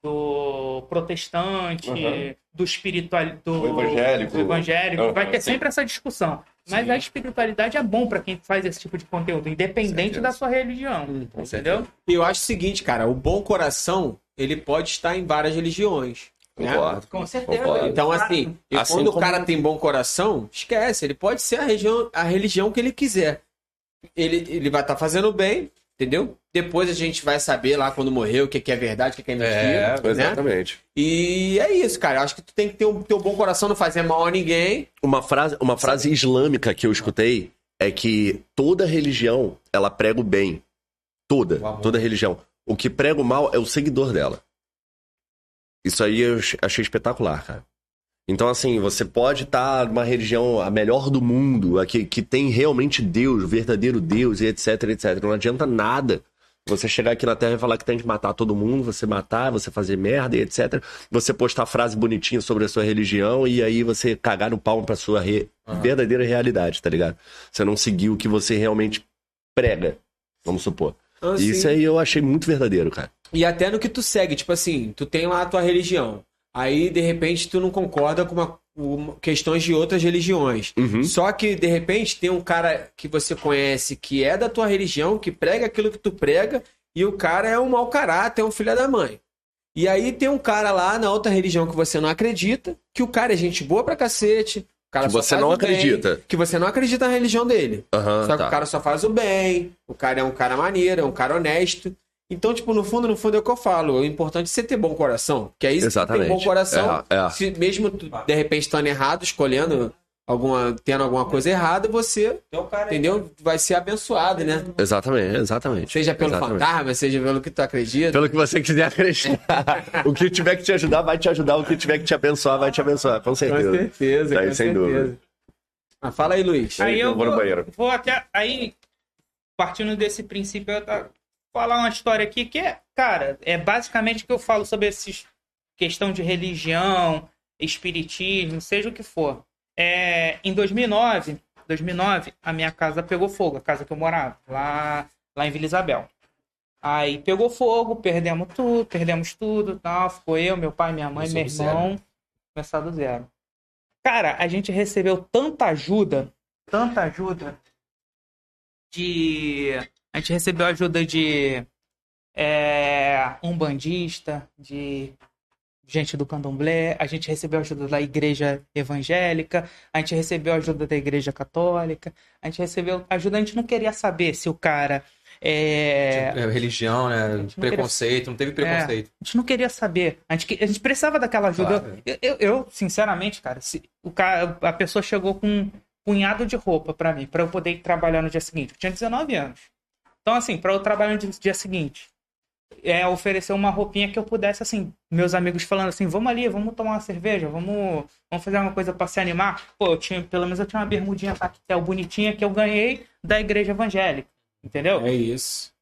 do protestante, Uhum. do espiritual, do O evangélico. do evangélico. Uhum, Vai ter sim. sempre essa discussão. Mas a espiritualidade é bom para quem faz esse tipo de conteúdo, independente da sua religião, Hum, entendeu? E eu acho o seguinte, cara, o bom coração, ele pode estar em várias religiões. né? Concordo. Com certeza. Concordo. Então, assim, Assim quando como- o cara tem bom coração, esquece, ele pode ser a, região, a religião que ele quiser. Ele, ele vai estar fazendo bem, entendeu? Depois a gente vai saber lá quando morrer o que, que é verdade, o que, que é mentira. né? Exatamente. E é isso, cara. Eu acho que tu tem que ter o teu bom coração, não fazer mal a ninguém. Uma frase, uma frase islâmica que eu escutei é que toda religião, ela prega o bem. Toda. Toda religião. O que prega o mal é o seguidor dela. Isso aí eu achei espetacular, cara. Então, assim, você pode estar numa religião a melhor do mundo, a que, que tem realmente Deus, o verdadeiro Deus, e etc, etc. Não adianta nada você chegar aqui na Terra e falar que tem que matar todo mundo, você matar, você fazer merda, e etc. Você postar frase bonitinha sobre a sua religião e aí você cagar no palmo pra sua re- verdadeira realidade, tá ligado? Você não seguir o que você realmente prega, vamos supor. Assim, Isso aí eu achei muito verdadeiro, cara. E até no que tu segue, tipo assim, tu tem lá a tua religião. Aí, de repente, tu não concorda com, uma, com questões de outras religiões. Uhum. Só que, de repente, tem um cara que você conhece que é da tua religião, que prega aquilo que tu prega, e o cara é um mau caráter, é um filho da mãe. E aí tem um cara lá na outra religião que você não acredita, que o cara é gente boa pra cacete. Que você não o bem, acredita. que você não acredita na religião dele. Aham, Só que tá. o cara só faz o bem, o cara é um cara maneiro, é um cara honesto. Então, tipo, no fundo, no fundo é o que eu falo. O importante é você ter bom coração. Que aí, se tu tem Exatamente. bom coração, É, é. se mesmo de repente, estando errado, escolhendo alguma, tendo alguma coisa errada, você, Então, cara, entendeu? Vai ser abençoado, né? Exatamente, exatamente. Seja pelo Exatamente. fantasma, seja pelo que tu acredita. Pelo que você quiser acreditar. (laughs) o que tiver que te ajudar, vai te ajudar. O que tiver que te abençoar, vai te abençoar. Com Com certeza. certeza, Daí, com sem certeza. dúvida. Mas fala aí, Luiz. Aí eu eu vou no vou, banheiro. vou até. Aí, partindo desse princípio, eu tá, falar uma história aqui que é, cara, é basicamente o que eu falo sobre esses questão de religião, espiritismo, seja o que for. É, em 2009, 2009, a minha casa pegou fogo, a casa que eu morava, lá, lá em Vila Isabel. Aí pegou fogo, perdemos tudo, perdemos tudo, tal. Ficou eu, meu pai, minha mãe, Começou meu irmão, começar do zero. Cara, a gente recebeu tanta ajuda, tanta ajuda de. A gente recebeu ajuda de é, um bandista, de gente do candomblé, a gente recebeu ajuda da igreja evangélica, a gente recebeu ajuda da igreja católica, a gente recebeu ajuda, a gente não queria saber se o cara é, é, religião, né? não Preconceito, não teve preconceito. a gente não queria saber. A gente, a gente precisava daquela ajuda. Claro. Eu, eu- eu, sinceramente, cara, se o cara, a pessoa chegou com um punhado de roupa pra mim, pra eu poder ir trabalhar no dia seguinte. Eu tinha 19 anos. Então, assim, pra eu trabalhar no dia seguinte, é oferecer uma roupinha que eu pudesse, assim, meus amigos falando assim, vamos ali, vamos tomar uma cerveja, vamos, vamos fazer uma coisa pra se animar. Pô, eu tinha, pelo menos eu tinha uma bermudinha tactel bonitinha que eu ganhei da igreja evangélica. Entendeu? É isso.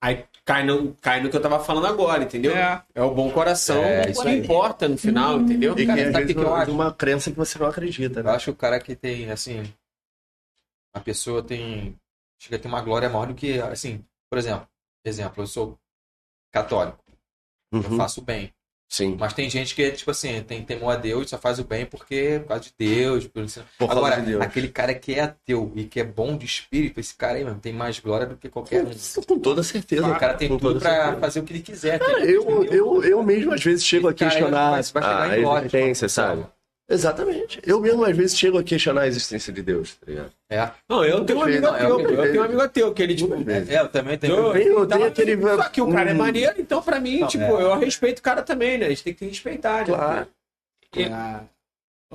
Aí cai no, cai no que eu tava falando agora, entendeu? É. É, o bom coração. É, o isso que aí. importa no final, entendeu? E que Cara, às sabe o que eu é acho? uma crença que você não acredita, Eu né? acho que o cara que tem, assim. A pessoa tem. Chega a ter uma glória maior do que, assim, por exemplo, exemplo, eu sou católico, eu Uhum. faço bem. Sim. Mas tem gente que, tipo assim, tem temor a Deus, só faz o bem porque por causa de Deus. Por... Por causa Agora, de Deus. aquele cara que é ateu e que é bom de espírito, esse cara aí, mano, tem mais glória do que qualquer um. Com toda certeza. O cara tem Com tudo pra certeza. fazer o que ele quiser. Ah, Eu, eu, eu mesmo às vezes chego a aí questionar vai- vai a glória, existência, tipo, sabe? Exatamente. Eu mesmo às vezes chego a questionar a existência de Deus, tá ligado? É. Não, eu tenho um amigo Não, é teu, que eu tenho um amigo teu, que ele, tipo. É, eu também tenho. Eu, tenho- eu então, tenho aquele- Só que o cara é Hum. maneiro, então pra mim, Não, tipo, é. eu respeito o cara também, né? A gente tem que respeitar, né? Claro. É,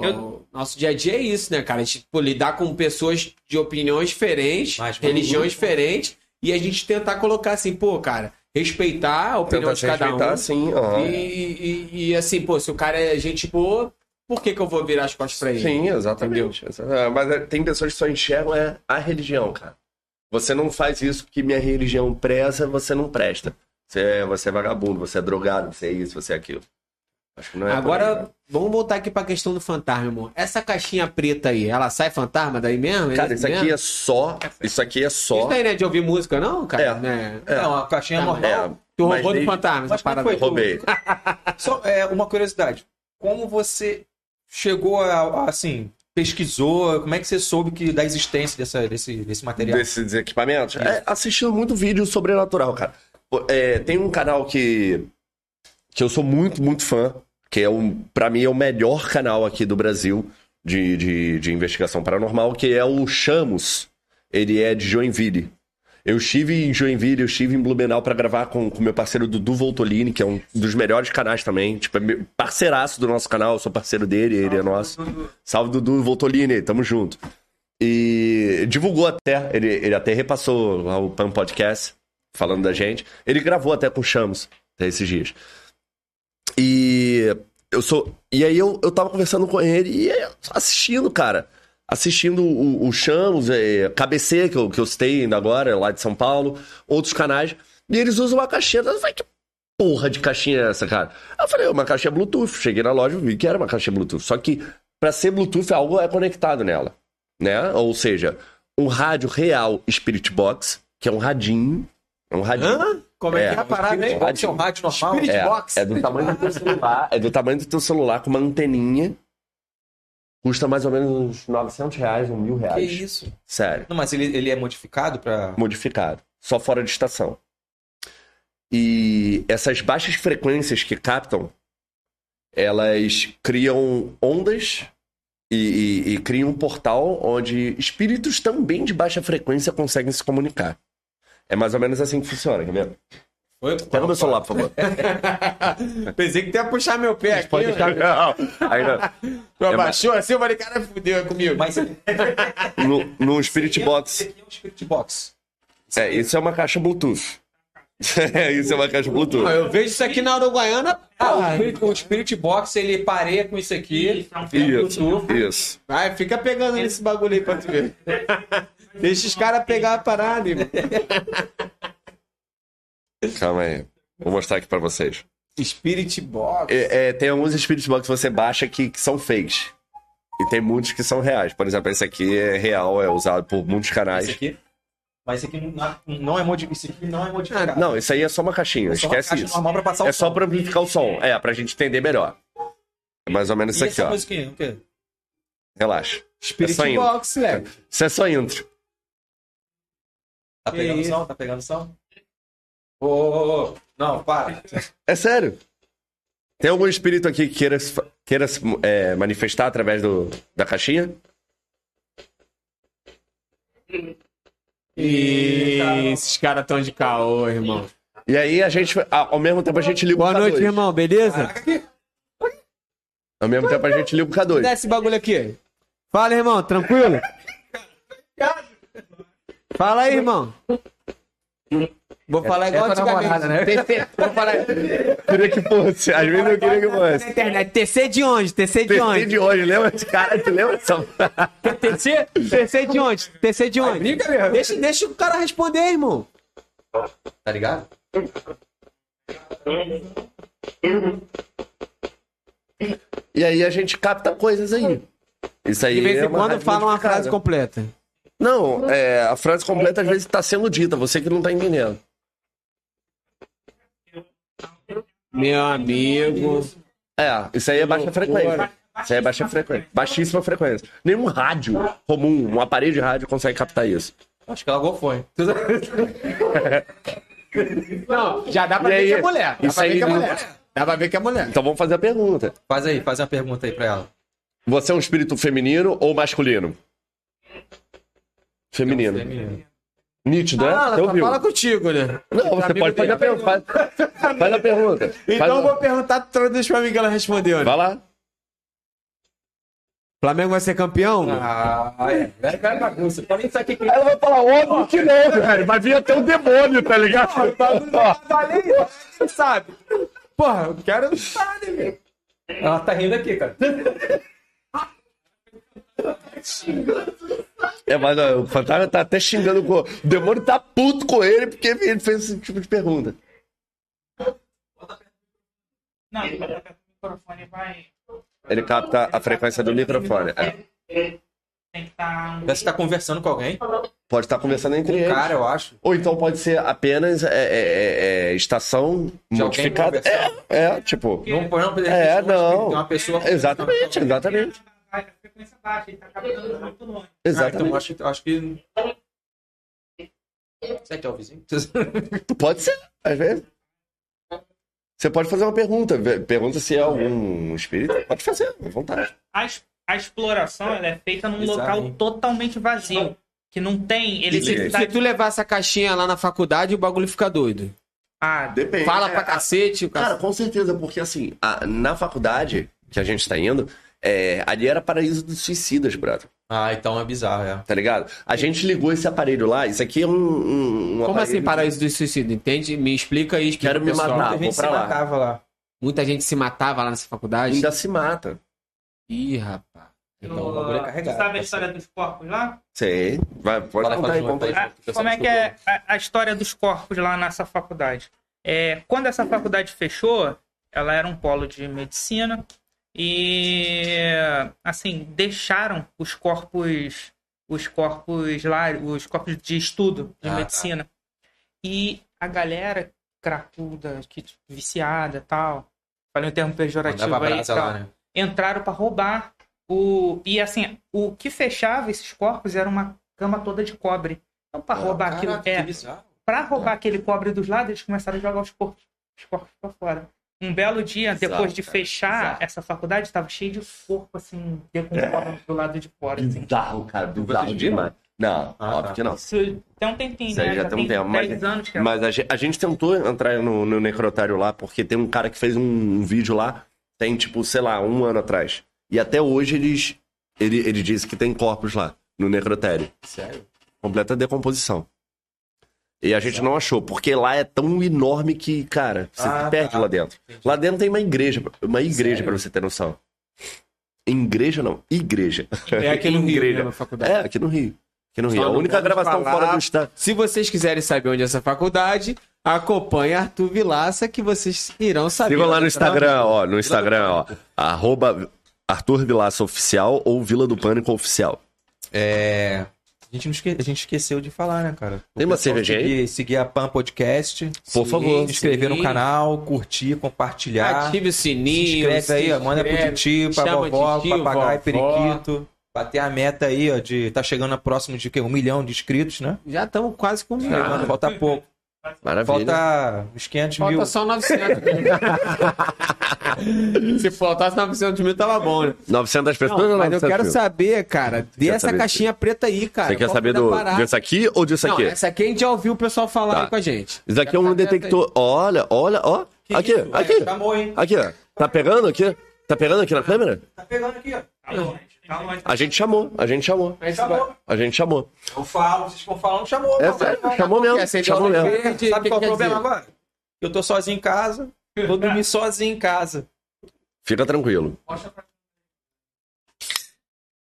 Eu- nosso dia a dia é isso, né, cara? A gente pô, lidar com pessoas de opiniões diferentes, Mas religiões diferentes, e a gente tentar colocar assim, pô, cara, respeitar a opinião Tentar de cada um. sim. aham. E, e- e, assim, pô, se o cara é gente boa, por que, que eu vou virar as costas pra ele? Sim, exatamente. Exa- Mas é, tem pessoas que só enxergam é a religião, cara. Você não faz isso que minha religião preza, você não presta. Você é, você é vagabundo, você é drogado, você é isso, você é aquilo. Acho que não é. Agora, cara. vamos voltar aqui pra questão do fantasma, irmão. Essa caixinha preta aí, ela sai fantasma daí mesmo? Cara, É isso aqui mesmo? é só. Isso aqui é só. Isso daí não é de ouvir música, não, cara? É. Né? Não, a caixinha Tá, normal. É, Tu mas roubou do desde- fantasma, Mas essa parada. foi? Roubei. (laughs) Só é, uma curiosidade. Como você chegou a, a, assim, pesquisou? Como é que você soube que, da existência dessa, desse, desse material? desses equipamentos? É, assistindo muito vídeo sobrenatural, cara. É, tem um canal que, que eu sou muito, muito fã, que é um, pra mim é o melhor canal aqui do Brasil de, de, de investigação paranormal, que é o Chamos. Ele é de Joinville. Eu estive em Joinville, eu estive em Blumenau pra gravar com o meu parceiro Dudu Voltolini, que é um dos melhores canais também. Tipo, é parceiraço do nosso canal, eu sou parceiro dele, ele é nosso. Salve Dudu Voltolini, tamo junto. E divulgou até, ele, ele até repassou lá o Pan Podcast, falando da gente. Ele gravou até com o Chamos, até esses dias. E eu sou. E aí eu, eu tava conversando com ele e assistindo, cara. Assistindo o, o Chamos, é, KBC, que eu, que eu citei ainda agora, lá de São Paulo, outros canais. E eles usam uma caixinha. Eu falei, que porra de caixinha é essa, cara? Eu falei, uma caixinha Bluetooth. Cheguei na loja e vi que era uma caixinha Bluetooth. Só que pra ser Bluetooth, algo é conectado nela, né? Ou seja, um rádio real Spirit Box, que é um radinho. É um radinho. Hã? Como é, É, que é a parada, hein? Pode ser um rádio normal? Spirit É, Box. é do tamanho do teu celular. É do tamanho do teu celular com uma anteninha. Custa mais ou menos uns 900 reais, um mil Que reais. isso? Sério. Não, mas ele, ele é modificado pra. Modificado. Só fora de estação. E essas baixas frequências que captam, elas criam ondas e, e- e criam um portal onde espíritos também de baixa frequência conseguem se comunicar. É mais ou menos assim que funciona, quer ver? Foi, Pega meu celular, por favor. (laughs) Pensei que tu ia puxar meu pé aqui. Pode né? deixar. Não, ainda. Tu É abaixou assim, eu falei, cara, fudeu comigo. Mas esse No, no Spirit Box. aqui é um Spirit Box. É, isso é uma caixa Bluetooth. É, (laughs) isso é uma caixa Bluetooth. Ah, eu vejo isso aqui na Uruguaiana. Ah, o Spirit, o Spirit Box ele pareia com isso aqui. Isso, é um fio Isso, Bluetooth. isso. vai, fica pegando nesse bagulho aí pra tu ver. (laughs) Deixa os caras pegar a parada, irmão. Calma aí. Vou mostrar aqui pra vocês. Spirit Box. É, é, tem alguns Spirit Box que você baixa que, que são fakes. E tem muitos que são reais. Por exemplo, esse aqui é real, é usado por muitos canais. Esse aqui. Mas esse aqui não, não é modificado. Esse aqui não é modificado. Não, isso aí é só uma caixinha, É só uma esquece caixa isso. normal pra passar o É só som. pra amplificar o som. É, pra gente entender melhor. É mais ou menos isso aqui, essa ó. o quê? Relaxa. Spirit é só. Box, velho. Isso é só intro. Tá pegando som? Tá pegando som? Ô, ô, ô. Não, para. É sério. Tem algum espírito aqui que queira, queira se é, manifestar através do, da caixinha? E esses caras tão de caô, irmão. E aí a gente, a- ao mesmo tempo a gente liga Boa o K2. noite, irmão, beleza? Ao mesmo tempo a gente liga o K2. Dá esse bagulho aqui. Fala, irmão, tranquilo? Fala aí, irmão. Vou falar igual tua antigamente. namorada, né? TC, vou falar Queria que fosse. Às vezes eu queria que fosse. na internet. TC de onde? TC de TC onde? de hoje, lembra esse cara? Tu lembra dessa... TC? TC de onde? TC de onde? Deixa, deixa o cara responder, irmão. Tá ligado? E aí a gente capta coisas aí. Isso aí De vez é em uma quando fala uma frase completa. Não, é, a frase completa às vezes tá sendo dita, você que não tá entendendo. Meu amigo. É, isso aí é baixa frequência. Isso aí é baixa frequência. Baixíssima frequência. Nenhum rádio comum, um aparelho de rádio consegue captar isso. Acho que ela golfou, hein? (laughs) Não, já dá pra E ver aí? que é mulher. Dá Isso pra ver aí que é não- mulher. Dá pra ver que é mulher. Então vamos fazer a pergunta. Faz aí, faz uma pergunta aí pra ela. Você é um espírito feminino ou masculino? Feminino. Feminino. Nítido, né? Ah, ela ouviu? fala contigo, né? Não, você pode fazer a pergunta. Faz, (laughs) faz a pergunta. Faz Então eu a- vou perguntar, traduz pra mim que ela respondeu, né? Vai lá. Flamengo vai ser campeão? Ah, é. Vai, vai bagunça. Pode nem saber o que Ela vai falar, óbvio que não, velho. Vai vir até o demônio, tá ligado? Falei, você sabe. Porra, eu quero velho. Ela tá rindo aqui, cara. (laughs) É, mas ó, o fantasma tá até xingando com. O demônio tá puto com ele porque ele fez esse tipo de pergunta. Não, o microfone vai. Ele capta a frequência do microfone. É. Tem que estar. Parece que tá conversando com alguém. Pode estar conversando entre eles. Cara, eu acho. Ou então pode ser apenas é, é, é, é, estação De modificada. É, é, tipo. Não, exemplo, É, não. Tem uma pessoa. Exatamente, exatamente. A frequência baixa, ele tá captando muito longe. Ah, então acho, eu acho que. Será que é o vizinho? (laughs) Pode ser, às vezes. Você pode fazer uma pergunta. Pergunta se é algum espírito. Pode fazer, à vontade. A, es- a exploração ela é feita num Bizarro, local hein? totalmente vazio. Que não tem Se, eletricidade. se tu levar essa caixinha lá na faculdade, o bagulho fica doido. Ah, Depende. Fala É, pra cacete, o Cara, cacete. com certeza, porque assim, a- na faculdade que a gente tá indo, é, ali era paraíso dos suicidas, brother. Ah, então é bizarro, é. Tá ligado? A gente ligou esse aparelho lá, isso aqui é um. um, um Como aparelho assim, paraíso do suicídio? Entende? Me explica aí. explica Quero me pessoal. matar. Muita vou gente se pra lá. matava lá. Muita gente se matava lá nessa faculdade. Ainda se mata. Ih, rapaz. Então o bagulho é carregado. sabe a história dos corpos lá? Sei. Vai, pode Fala, contar aí, conta aí. Ah, como é que é a, a história dos corpos lá nessa faculdade? É, quando essa faculdade fechou, ela era um polo de medicina e assim deixaram os corpos, os corpos lá, os corpos de estudo de Ah, tá. medicina e a galera cracuda, que viciada, tal, falei um termo pejorativo aí, tal lá, né? entraram para roubar o e assim o que fechava esses corpos era uma cama toda de cobre então para roubar aquilo Caraca, é que bizarro. para roubar aquele cobre dos lados eles começaram a jogar os corpos os corpos para fora um belo dia Bizarro, depois de cara, fechar bizarro. essa faculdade estava cheio de corpo assim decomposto do lado de fora assim. Bizarro, cara. Bizarro demais. Não, Ah, óbvio tá. que não. isso tem um tempinho Isso aí né já tem um tem tempo, mas- 10 anos que é Mas a gente, a gente tentou entrar no, no necrotário lá, porque tem um cara que fez um, vídeo lá, tem tipo, sei lá, um ano atrás. E até hoje eles. Ele, ele disse que tem corpos lá, no necrotério. Sério? Completa decomposição. E a gente não achou, porque lá é tão enorme que, cara, você Ah, perde tá. lá dentro. Entendi. Lá dentro tem uma igreja, uma igreja pra você ter noção. Igreja não, igreja. É aqui no Rio, né, na faculdade. É, aqui no Rio. Aqui no Rio. Só A única gravação falar- fora do estado. Se vocês quiserem saber onde é essa faculdade, acompanhe Arthur Vilaça que vocês irão saber. Sigam lá no Instagram, ó. No Instagram, ó. Arroba Arthur Vilaça Oficial ou Vila do Pânico Oficial. É. A gente, não esque... a gente esqueceu de falar, né, cara? O Tem uma cervejinha aí? seguir, a Pan Podcast, Por favor. se inscrever no canal, curtir, compartilhar. Ative o Se sininho. inscreve aí, se ó, manda pro inscreve, tio, pra vovó, de tio, papagaio, vovó. periquito. Bater a meta aí, ó, de tá chegando a próximo de quê? Um milhão de inscritos, né? Já estamos quase com um milhão. Mano, falta pouco. Maravilha. Falta uns 500 mil. Falta só 900. (laughs) Se faltasse 900 mil, tava bom, né? 900 pessoas Não, ou mas eu 900 quero mil? saber, cara, dessa saber caixinha preta aí, cara. Você quer Qual saber do, desse aqui ou disso Não, aqui? essa aqui a gente já ouviu o pessoal falar Tá. aí com a gente. Isso aqui é um detector. Olha, olha, ó. Aqui, isso, aqui. Chamou, hein? Aqui, ó. Tá pegando aqui? Tá pegando aqui na câmera? Tá pegando aqui, ó. Tá longe, tá longe. A gente chamou, a gente chamou. aí. Chamou. A gente chamou. Eu falo, vocês estão falando, chamou. É sério, chamou mesmo. Chamou a mesmo. verde? Sabe que qual que é o problema dizer? agora? Eu tô sozinho em casa, vou dormir sozinho em casa. Fica tranquilo.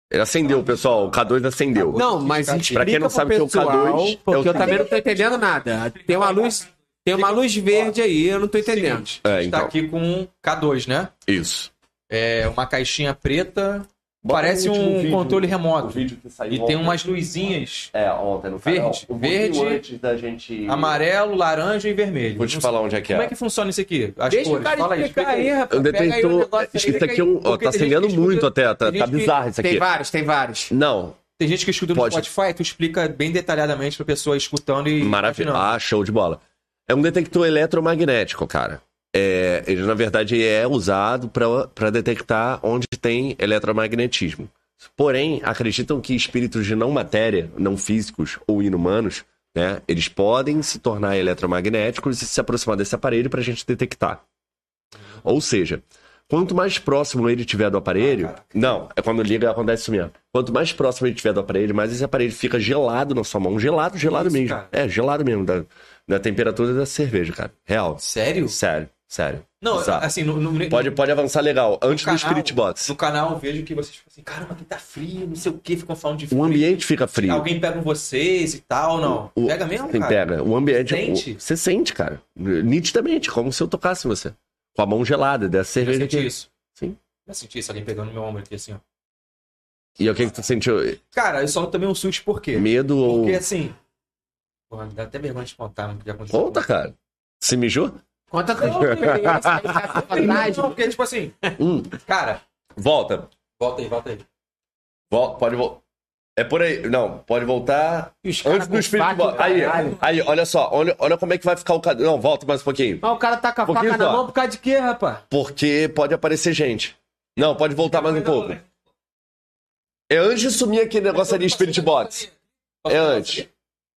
Ele acendeu, pessoal. O K2 acendeu. Não, mas explica Pra quem não sabe o que é o pessoal, K2, é porque o eu também não tô entendendo nada. Tem uma luz, tem uma luz verde aí, eu não tô entendendo. É, Está então. aqui com um K2, né? Isso. É uma caixinha preta Bota Parece um vídeo, controle O remoto. vídeo que saiu E tem ontem. umas luzinhas É, ontem no Verde, canal. Verde, antes da gente... amarelo, laranja e vermelho. Vou te falar onde é que Como é. é que funciona isso aqui? As Deixa cores, o cara fala explicar explica aí, rapaz. Um Pega aí Isso aqui é um... Ó, Porque tá tem acendendo muito até. Tá, tem tá bizarro isso Tem aqui. vários, tem vários. Não, Tem gente que escuta no Pode. Spotify, tu explica bem detalhadamente pra pessoa escutando e. Maravilha. Ah, show de bola. É um detector eletromagnético, cara. É, ele, na verdade, é usado para detectar onde tem eletromagnetismo. Porém, acreditam que espíritos de não matéria, não físicos ou inumanos, né, eles podem se tornar eletromagnéticos e se aproximar desse aparelho para a gente detectar. Ou seja, quanto mais próximo ele tiver do aparelho. não, é quando liga acontece isso mesmo. Quanto mais próximo ele tiver do aparelho, mais esse aparelho fica gelado na sua mão. Gelado, gelado Isso, mesmo. cara. É, gelado mesmo, da, da temperatura da cerveja, cara. Real. Sério? Sério, sério. Não, Bizarro. assim, no, no- Pode, pode avançar legal. Antes do canal- Spirit Box. no canal eu vejo que vocês ficam assim, caramba, aqui tá frio, não sei o que, ficam falando de frio. O ambiente fica frio. Alguém pega vocês e tal, não? O- Pega mesmo, Quem cara? pega? O ambiente. Sente? o- Você sente, cara. Nitidamente, como se eu tocasse você. Com a mão gelada dessa Eu cerveja senti aqui. isso. Sim. Eu senti isso, alguém pegando meu ombro aqui assim, ó. E o que, que tu sentiu? Cara, eu só tomei um susto por quê? Medo ou. Porque assim. Porra, dá até vergonha de contar, não podia acontecer. Conta, cara. Se mijou? Conta. Isso com. (laughs) Não, porque, tipo assim, Hum. cara, Volta. volta aí, volta aí. Vol- Pode voltar. É por aí. Não, pode voltar. Antes do faca, Box. Aí, caralho. aí, olha só. Olha, olha como é que vai ficar o cadê. Não, volta mais um pouquinho. Mas o cara tá com a Pouquinho faca na só. mão por causa de quê, rapaz? Porque pode aparecer gente. Não, pode voltar mais um pouco. É antes de sumir aquele negócio ali, Spirit Box. É antes.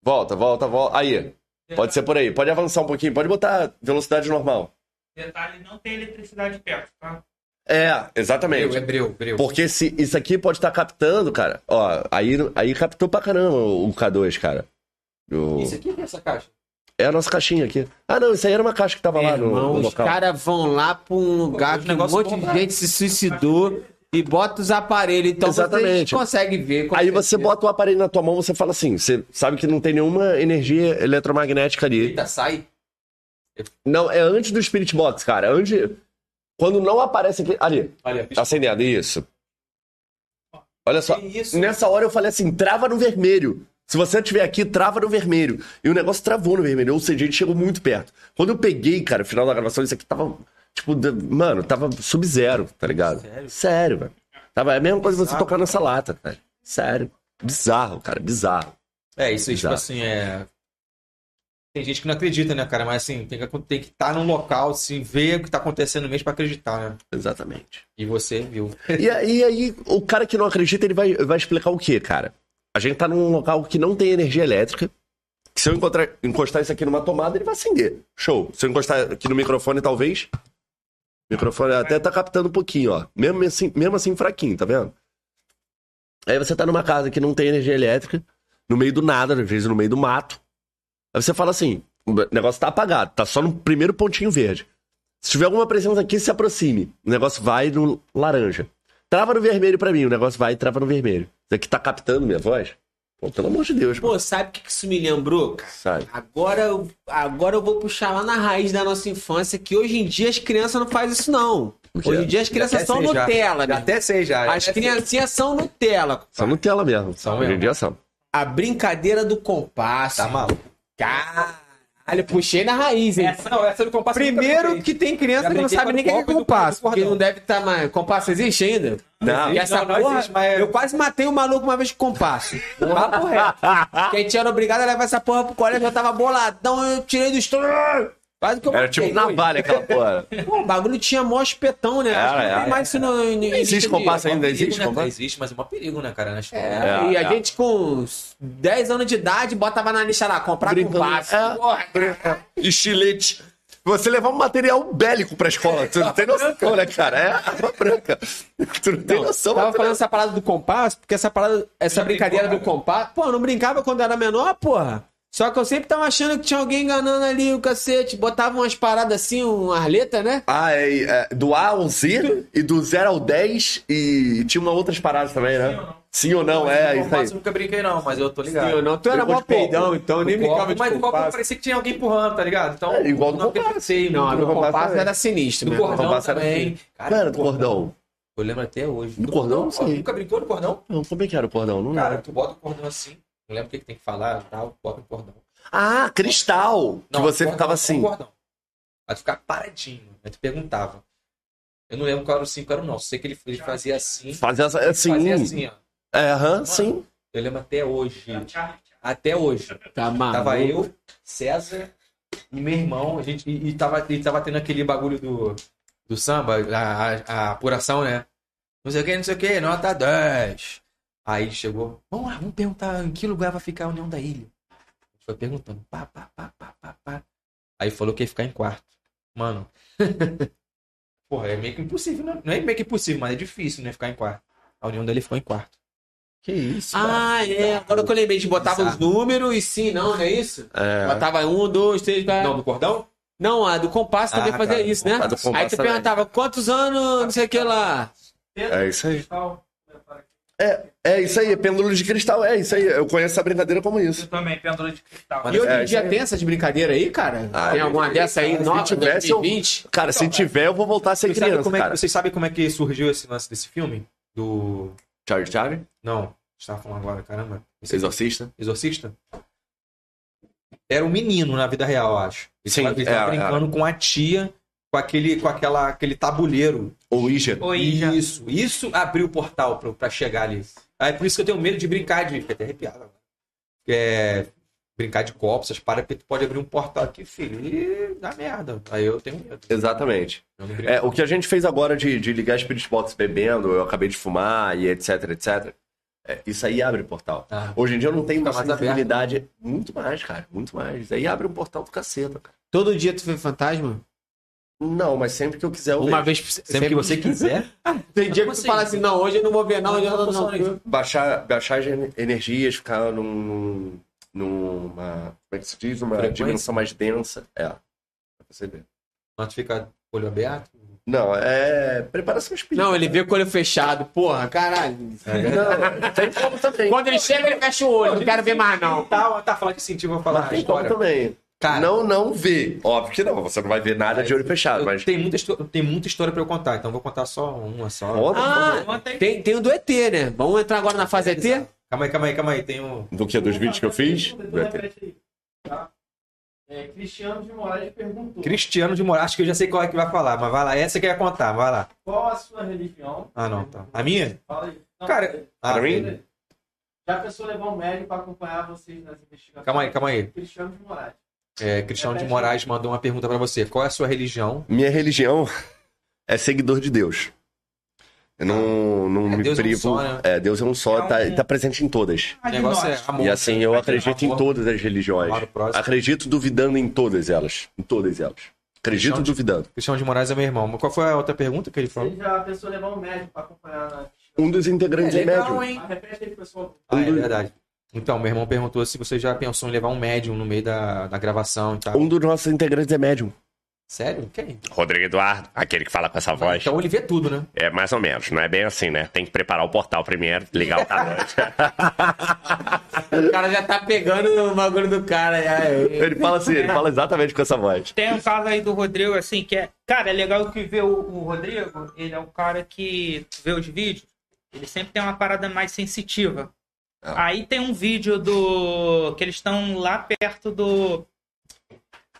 Volta, volta, volta. Aí. Pode ser por aí. Pode avançar um pouquinho. Pode botar velocidade normal. Detalhe, não tem eletricidade perto, tá? É, Breu, exatamente. é breu, breu. Porque se isso aqui pode estar captando, cara. Ó, aí, aí captou pra caramba o K2, cara. O- Isso aqui, é essa caixa? É a nossa caixinha aqui. Ah, não, isso aí era uma caixa que tava lá no, Irmão, no os local. caras vão lá pra um lugar Os que um monte de gente se suicidou e bota os aparelhos. Então Exatamente. vocês conseguem ver. Aí você certeza. bota o aparelho na tua mão, você fala assim, você sabe que não tem nenhuma energia eletromagnética ali. Eita, sai. Não, é antes do Spirit Box, cara. Antes. Quando não aparece aqui. Ali, Olha, acendendo, isso. Olha só. Isso? Nessa hora eu falei assim: trava no vermelho. Se você estiver aqui, trava no vermelho. E o negócio travou no vermelho. Ou seja, a gente chegou muito perto. Quando eu peguei, cara, no final da gravação, isso aqui tava. Tipo, mano, tava sub-zero, tá ligado? Sério? Sério, velho. Tava é a mesma coisa você tocar nessa lata, velho. Sério. Bizarro, cara, bizarro. É, isso tipo assim, é. Tem gente que não acredita, né, cara? Mas assim, tem que tem que estar num local, assim, ver o que tá acontecendo mesmo pra acreditar, né? Exatamente. E você viu. E aí, aí, o cara que não acredita, ele vai, vai explicar o quê, cara? A gente tá num local que não tem energia elétrica. Que se eu encontrar, encostar isso aqui numa tomada, ele vai acender. Show. Se eu encostar aqui no microfone, talvez. Microfone até tá captando um pouquinho, ó. Mesmo assim, mesmo assim fraquinho, tá vendo? Aí você tá numa casa que não tem energia elétrica, no meio do nada, às vezes no meio do mato. Aí você fala assim: o negócio tá apagado, tá só no primeiro pontinho verde. Se tiver alguma presença aqui, se aproxime. O negócio vai no laranja. Trava no vermelho pra mim, o negócio vai e trava no vermelho. Isso aqui tá captando minha voz? Pô, pelo amor de Deus, pô. Pô, sabe o que que isso me lembrou, cara? Sabe? Agora, eu- agora eu vou puxar lá na raiz da nossa infância, que hoje em dia as crianças não fazem isso, não. Hoje em dia as crianças são. Nutella, né? até sei já. As criancinhas são Nutella. Só Nutella mesmo. São Hoje em dia são. A brincadeira do compasso. Tá maluco. Caralho, puxei na raiz, hein? Essa não, essa do compasso Primeiro que tem criança que não sabe nem o que é compasso. Porque não deve estar mais. Compasso existe ainda? Não. E essa Não, não porra, existe, mas- Eu quase matei um maluco uma vez com compasso. Papo reto. Porque a gente era obrigado a levar essa porra pro colégio, eu tava boladão, eu tirei do estômago. Quase que eu Era matei. tipo navalha aquela porra. (laughs) Pô, o bagulho tinha mó espetão, né? Acho que não Era, tem era. mais isso no. no- Existe compasso ainda? Perigo, Existe né, compasso? Existe, mas é um perigo, né, cara, na escola. É, É, e a é. gente com uns 10 anos de idade botava na lista lá, comprar Brincando. compasso. É. Porra, cara. Estilete. Você levar um material bélico pra escola. Tu não tem noção, né, cara? É arma branca. Tu não tem Não, noção. tava falando essa parada do compasso, porque essa parada, essa brincadeira do compasso. Pô, eu não brincava quando era menor, porra. Só que eu sempre tava achando que tinha alguém enganando ali o cacete. Botava umas paradas assim, umas letras, né? Ah, é, é, do A ao Z e do 0 ao 10 e tinha uma outras paradas também, né? Sim ou não, é, isso aí. compasso eu nunca brinquei, não, mas eu tô ligado. Eu não, tu era mó peidão, então eu nem Do brincava de mas do copo compasso. parecia que tinha alguém empurrando, tá ligado? Então, É, igual do não compasso. Não, muito do compasso era sinistro, Do cordão também. Cara, do cordão. Eu lembro até hoje. No cordão? Sim. Nunca brincou no cordão? Não, como é que era o cordão? Não Cara, tu bota o cordão assim. Não lembro o que, que tem que falar tal. Bota o cordão. Ah, cristal! Que Não, você cordão, ficava assim. um cordão. Aí tu ficava paradinho. Aí tu perguntava. Eu não lembro qual era o 5, era o não. Sei que ele, ele fazia assim. Fazia assim. Fazia assim, ó. É, aham, sim. Eu lembro até hoje. Até hoje. Tá maluco. Tava eu, César e meu irmão. A gente, e, e, tava, e tava tendo aquele bagulho do, do samba, a, a, a apuração, né? Não sei o que, não sei o que, nota 10. Aí chegou, vamos lá, vamos perguntar em que lugar vai ficar a União da Ilha. A gente foi perguntando, pá, pá, pá, pá, pá, pá. Aí falou que ia ficar em quarto. Mano. (laughs) Porra, é meio que impossível, né? Não é meio que impossível, mas é difícil, né? Ficar em quarto. A União da Ilha ficou em quarto. Que isso, cara. Ah, é. Agora que eu lembrei, a gente botava os números e sim, não, não é isso? É. Botava um, dois, três, quatro. Não, do cordão? Não, a do compasso também Ah, fazia tá. isso, né? Aí tu perguntava quantos anos, não sei o que lá. É isso aí. É, é isso aí, é pêndulo de cristal, é isso aí. Eu conheço essa brincadeira como Eu isso. também, pêndulo de cristal. E hoje É, em dia isso aí. tem essas brincadeiras aí, cara? Ah, tem eu- alguma dessa aí se nova, tivesse, eu- 2020? Cara, se tiver, eu vou voltar a ser criança, como é, que- cara. vocês sabem como é que surgiu esse lance desse filme? Do. Charlie Charlie? Não, estava falando agora, caramba. Esse Exorcista? Exorcista? Era um menino na vida real, eu acho. Ele Sim, tava, ele tava é, brincando com a tia, com aquele, com aquela, aquele tabuleiro. Ou já. Isso, isso abriu o portal pra, pra chegar ali. Aí por isso que eu tenho medo de brincar de. Fiquei até arrepiado agora. É, brincar de copo, essas paradas, porque tu pode abrir um portal aqui, filho, e dá merda. Aí eu tenho medo. Exatamente. É, o que a gente fez agora de, de ligar Spirit Box bebendo, eu acabei de fumar e etc, etc. é, isso aí abre portal. Ah. Hoje em dia eu não tenho mais aberto. sensibilidade. Muito mais, cara. Muito mais. Isso aí abre um portal do caceta, cara. Todo dia tu vê fantasma? Não, mas sempre que eu quiser eu Uma vejo. vez Sempre que você quiser. (laughs) Tem dia que tu fala assim, não, hoje eu não vou ver, não, hoje eu não, não, não. Baixar, baixar as ener- energias, ficar num, numa. Como é que se diz? Uma Frequência. dimensão mais densa. É. Pra você ver. Mas tu fica olho aberto. Não, é. Preparação espírita. Não, ele vê com o olho fechado, porra, caralho. Não, tem como também. Quando ele chega, ele fecha o olho, não quero ver mais, não. Tá, tá falando que sentiu, vou falar Mas a tem como também. Cara, não, não vê. Óbvio que não. Você não vai ver nada de olho fechado, eu mas. tenho, muita, tem muita história pra eu contar, então eu vou contar só uma só. Ah, tem, tem o do ET, né? Vamos entrar agora na fase ET? Calma aí, calma aí, calma aí. Tem um. Do que? Dos vídeos que eu fiz? É, Cristiano de Moraes perguntou: Cristiano de Moraes, acho que eu já sei qual é que vai falar, mas vai lá. Essa que eu ia contar, vai lá. qual a sua religião? Ah, não, tá. A minha? Fala aí. Não, Cara, ah, Pra mim? beleza. Já pensou levar um médico para acompanhar vocês nas investigações? Calma aí, calma aí. Cristiano de Moraes. É, Cristiano de Moraes mandou uma pergunta pra você. Qual é a sua religião? Minha religião é seguidor de Deus. Eu não, não É, me Deus é um privo. só, né? É, Deus é um só, É tá, um- ele tá presente em todas. O negócio é amor. E assim, eu acredito em todas as religiões. Acredito duvidando em todas elas. Em todas elas. Acredito Cristiano de- duvidando. Cristiano de Moraes é meu irmão. Mas qual foi a outra pergunta que ele falou? Você já pensou levar um médico para acompanhar na? Um dos integrantes é, médium. hein? Ah, repete aí, pessoal. Ah, é verdade. Então, meu irmão perguntou se você já pensou em levar um médium no meio da, da gravação e tal. Um dos nossos integrantes é médium. Sério? Quem? Rodrigo Eduardo, aquele que fala com essa voz. Então ele vê tudo, né? É mais ou menos, não é bem assim, né? Tem que preparar o portal primeiro, ligar o tablet. (laughs) O cara já tá pegando o bagulho do cara. Já. Ele fala assim, ele fala exatamente com essa voz. Tem um caso aí do Rodrigo, assim, que é. Cara, é legal que ver o, o Rodrigo, ele é um cara que vê os vídeos, ele sempre tem uma parada mais sensitiva. Ah. Aí tem um vídeo do. que eles estão lá perto do.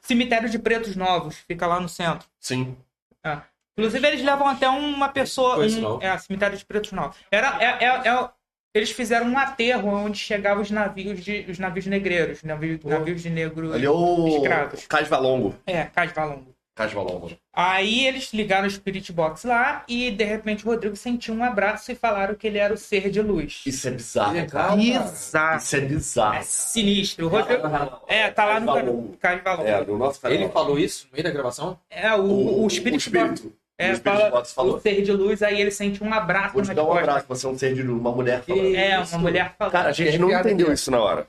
Cemitério de Pretos Novos, fica lá no centro. Sim. É. Inclusive, eles levam até uma pessoa. Um, é, cemitério de Pretos Novos. Era, é, é- é- eles fizeram um aterro onde chegavam os navios de, os navios negreiros, navios, navios de negros. Ali é o Escravos. Casvalongo. É, Casvalongo. Aí eles ligaram o Spirit Box lá e de repente o Rodrigo sentiu um abraço e falaram que ele era o ser de luz. Isso é bizarro, Legal, cara. Bizarro. Isso é bizarro. É sinistro. O Rodrigo. É, tá lá no. Casvalongo. É, do nosso canal. Ele falou isso no meio da gravação? É, o, o, Spirit Box. É, o Spirit fala, Box falou. o ser de luz, aí ele sente um abraço Vou te dar um costas. abraço, você é um ser de luz, uma mulher falando. É, uma mulher falando. Cara, a gente não entendeu isso na hora.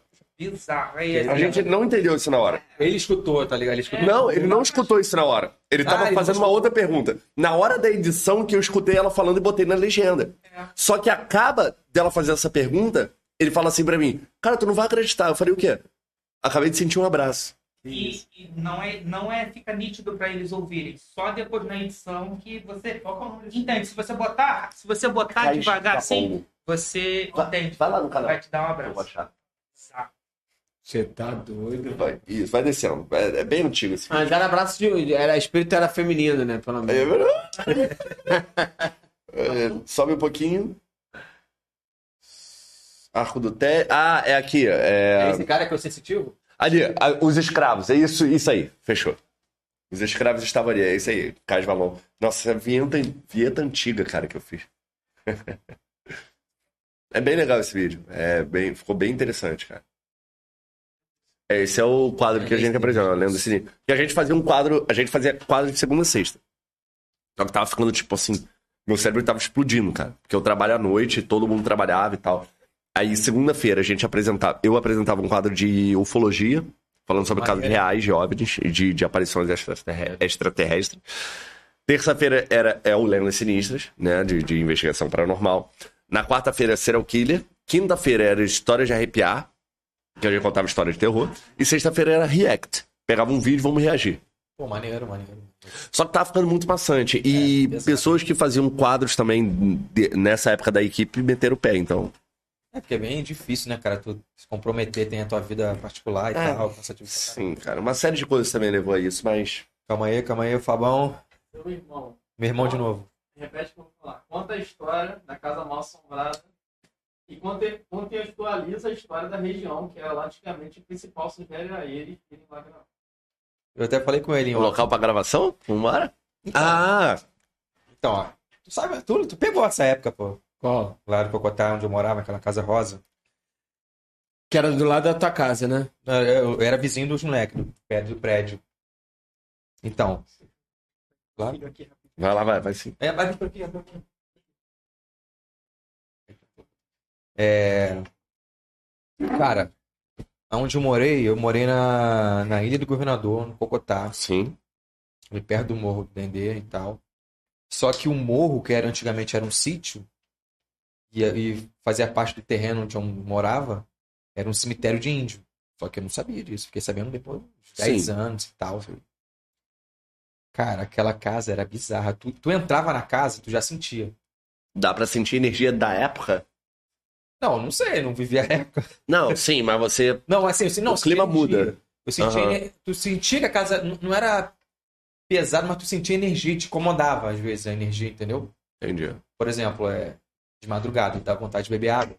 Bizarro. Aí, A gente não entendeu isso na hora. Ele escutou, tá ligado? Ele escutou. Não, ele não escutou isso na hora. Ele tava Ah, ele fazendo uma outra pergunta. Na hora da edição que eu escutei ela falando e botei na legenda. Só que acaba dela fazer essa pergunta, ele fala assim pra mim: Cara, tu não vai acreditar. Eu falei: O quê? Acabei de sentir um abraço. E, e não é não é fica nítido pra eles ouvirem. Só depois na edição que você é entende. Se você botar, se você botar Raiz devagar assim, você Vai- entende. Vai lá no canal. Vai te dar um Eu vou abraço. Você tá doido. Vai, isso, vai descendo. É, é bem antigo esse vídeo. Mas era abraço de. Era, espírito era feminino, né? Pelo É menos. verdade. (laughs) É, sobe um pouquinho. Arco do Té. Ah, é aqui. É É... esse cara que é o sensitivo? Ali, a- os escravos. É isso, isso aí. Fechou. Os escravos estavam ali. É isso aí. Cais Valon. Nossa, vinheta, vinheta antiga, cara, que eu fiz. (laughs) é bem legal esse vídeo. É bem, ficou bem interessante, cara. É, esse é o quadro que a gente apresenta, Lendo Sininho. Que a gente fazia um quadro, a gente fazia quadro de segunda a sexta. Só que tava ficando, tipo assim, meu cérebro tava explodindo, cara. Porque eu trabalho à noite, todo mundo trabalhava e tal. Aí, segunda-feira, a gente apresentava, eu apresentava um quadro de ufologia, falando sobre casos reais de OVNIs, de, de aparições extraterre- extraterrestres. Terça-feira era é o Lendas Sinistras, né, de, de investigação paranormal. Na quarta-feira, Serial Killer. Quinta-feira era Histórias de Arrepiar, que a gente contava história de terror. E sexta-feira era React. Pegava um vídeo e vamos reagir. Pô, maneiro, maneiro. Só que tava ficando muito maçante. E É, pessoas que faziam quadros também de- nessa época da equipe meteram o pé, então. É porque é bem difícil, né, cara? Tu se comprometer, tem a tua vida particular e É. tal. Sim, cara. Uma série de coisas também levou a isso, mas. Calma aí, calma aí, Fabão. Seu irmão. Meu irmão de novo. Repete o que eu vou falar. Conta a história da Casa Mal Assombrada e conte- contextualiza a história da região, que era lá antigamente o principal cemitério era ele, ele lá gravava. Eu até falei com ele em off. local pra gravação? Vambora? Então, Ah! então, ó. Tu sabe, tu, tu pegou essa época, pô. Qual? Lá no Cocotá, onde eu morava, aquela casa rosa. Que era do lado da tua casa, né? Eu eu era vizinho dos moleques, do prédio, do prédio. Então. Claro. Vai lá, vai, vai sim. É, vai vir por aqui, vai por aqui. É... Cara, onde eu morei, eu morei na, na Ilha do Governador, no Cocotá, Sim. ali perto do Morro do Dendê e tal. Só que o morro, que era antigamente era um sítio, e, e fazia parte do terreno onde eu morava, era um cemitério de índio. Só que eu não sabia disso, fiquei sabendo depois de 10 Sim. anos e tal. Cara, aquela casa era bizarra. Tu, tu entrava na casa, tu já sentia. Dá pra sentir a energia da época? Não, não sei, não vivia a época. Não, sim, mas você. (laughs) Não, assim, assim não, O clima energia. muda. Eu ener- tu sentia que a casa não era pesada, mas tu sentia energia, te incomodava às vezes a energia, entendeu? Entendi. Por exemplo, é, de madrugada, eu tava com vontade de beber água.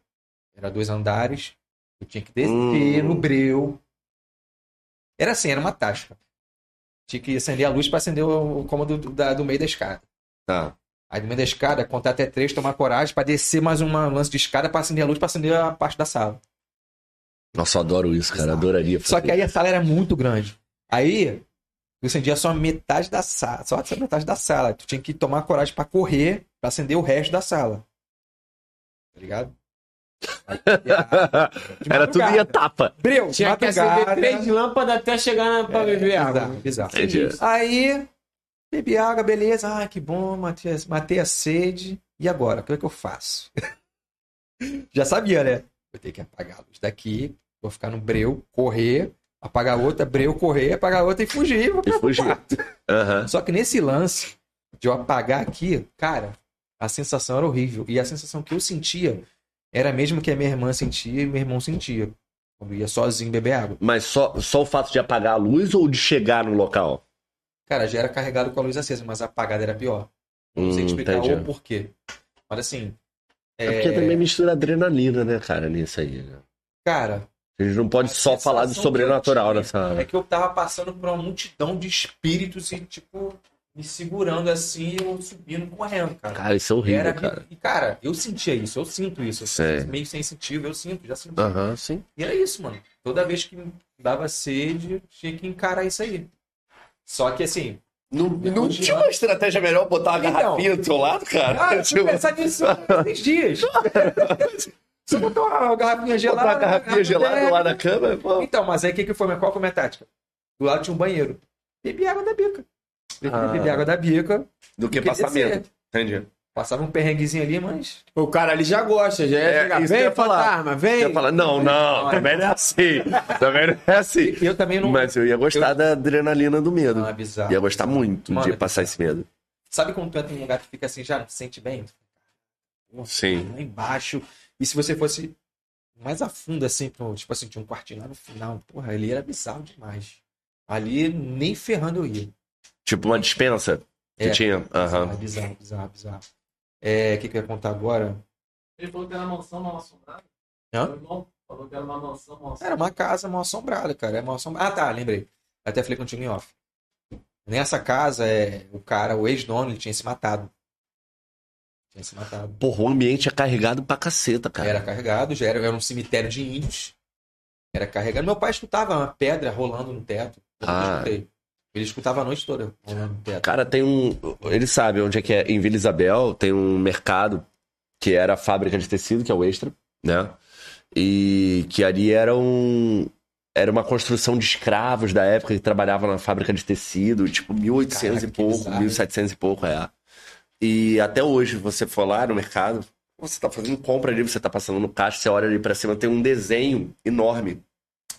Era dois andares, eu tinha que descer Hum. no breu. Era assim, era uma tasca. Tinha que acender a luz para acender o o cômodo do, da- do meio da escada. Tá. Aí no meio da escada, contar até três, tomar coragem para descer mais uma lance de escada para acender a luz para acender a parte da sala. Nossa, eu adoro isso, cara. Adoraria fazer. Só que aí a sala era muito grande. Aí eu acendia só metade da sala, só metade da sala. Tu tinha que tomar coragem pra correr pra acender o resto da sala. Tá ligado? (laughs) Era tudo em etapa. Breu, Tinha que acender três lâmpadas até chegar na, pra É, beber água. bizarro, bizarro. Aí, bebi água, beleza. Ai, que bom, matei, a- matei a sede. E agora? O que é que eu faço? (laughs) Já sabia, né? Vou ter que apagar a luz daqui, vou ficar no breu, correr, apagar outra, breu, correr, apagar outra e fugir. Vou E fugir. Aham. Só que nesse lance de eu apagar aqui, cara, a sensação era horrível. E a sensação que eu sentia era a mesma que a minha irmã sentia e meu irmão sentia. Quando ia sozinho beber água. Mas só, só o fato de apagar a luz ou de chegar no local? Cara, já era carregado com a luz acesa, mas a apagada era pior. Não sei Hum, explicar entendi. o porquê. Mas assim. É porque também mistura adrenalina, né, cara, nisso aí. né? Cara. A gente não pode só falar de sobrenatural nessa. tinha É que eu tava passando por uma multidão de espíritos e, tipo, me segurando assim e eu subindo correndo, cara. Cara, isso é horrível, Era- cara. E, cara, eu sentia isso, eu sinto isso. Eu meio sensitivo, eu sinto, já senti. Aham, sim. E era isso, mano. Toda vez que dava sede, tinha que encarar isso aí. Só que assim. Não, não tinha uma estratégia melhor botar uma Então. garrafinha do seu lado, cara? Ah, eu fui pensar nisso esses dias. (laughs) Só botar uma garrafinha gelada. botar uma garrafinha gelada lá na cama, pô. Então, mas aí o que, que foi? Qual foi a minha tática? Do lado tinha um banheiro. Bebi água da bica. Bebi, Ah. bebi água da bica. Do que do que passamento. descer. Entendi. Passava um perrenguezinho ali, mas. O cara ali já gosta, já É, é, chegar, eu vem, ia falar. fantasma, vem. Eu falar, não, não, também não é assim. Também não é assim. Eu também não. Mas eu ia gostar da adrenalina do medo. Não, é bizarro. Ia gostar muito Mano, de é passar esse medo. Sabe quando tu entra num lugar que fica assim, já não se sente bem? Sim. Lá embaixo. E se você fosse mais a fundo, assim, pro, tipo assim, tinha um quartinho lá no final, porra, ali era bizarro demais. Ali nem ferrando eu ia. Tipo uma dispensa que É. tinha. Aham. Bizarro, bizarro, bizarro, bizarro. É, o que, que eu ia contar agora? Ele falou que era uma mansão mal assombrada. Hã? Meu irmão falou que era uma mansão mal Era assombrada. uma casa mal assombrada, cara. É mal assombrada. Ah, tá, lembrei. Até falei contigo em off. Nessa casa, é, o cara, o ex-dono, ele tinha se matado. Tinha se matado. Porra, o ambiente é carregado pra caceta, cara. Era carregado, já era, era um cemitério de índios. Era carregado. Meu pai escutava uma pedra rolando no teto. Eu nunca Ah. escutei. Ele escutava a noite toda teto. Cara, tem um. Ele sabe onde é que é. Em Vila Isabel tem um mercado que era a fábrica de tecido, que é o Extra, né? E que ali era um. Era uma construção de escravos da época que trabalhavam na fábrica de tecido, tipo 1800 Caraca, e pouco, bizarro, 1700 e pouco, é. E até hoje, você for lá no mercado, você tá fazendo compra ali, você tá passando no caixa, você olha ali pra cima, tem um desenho enorme.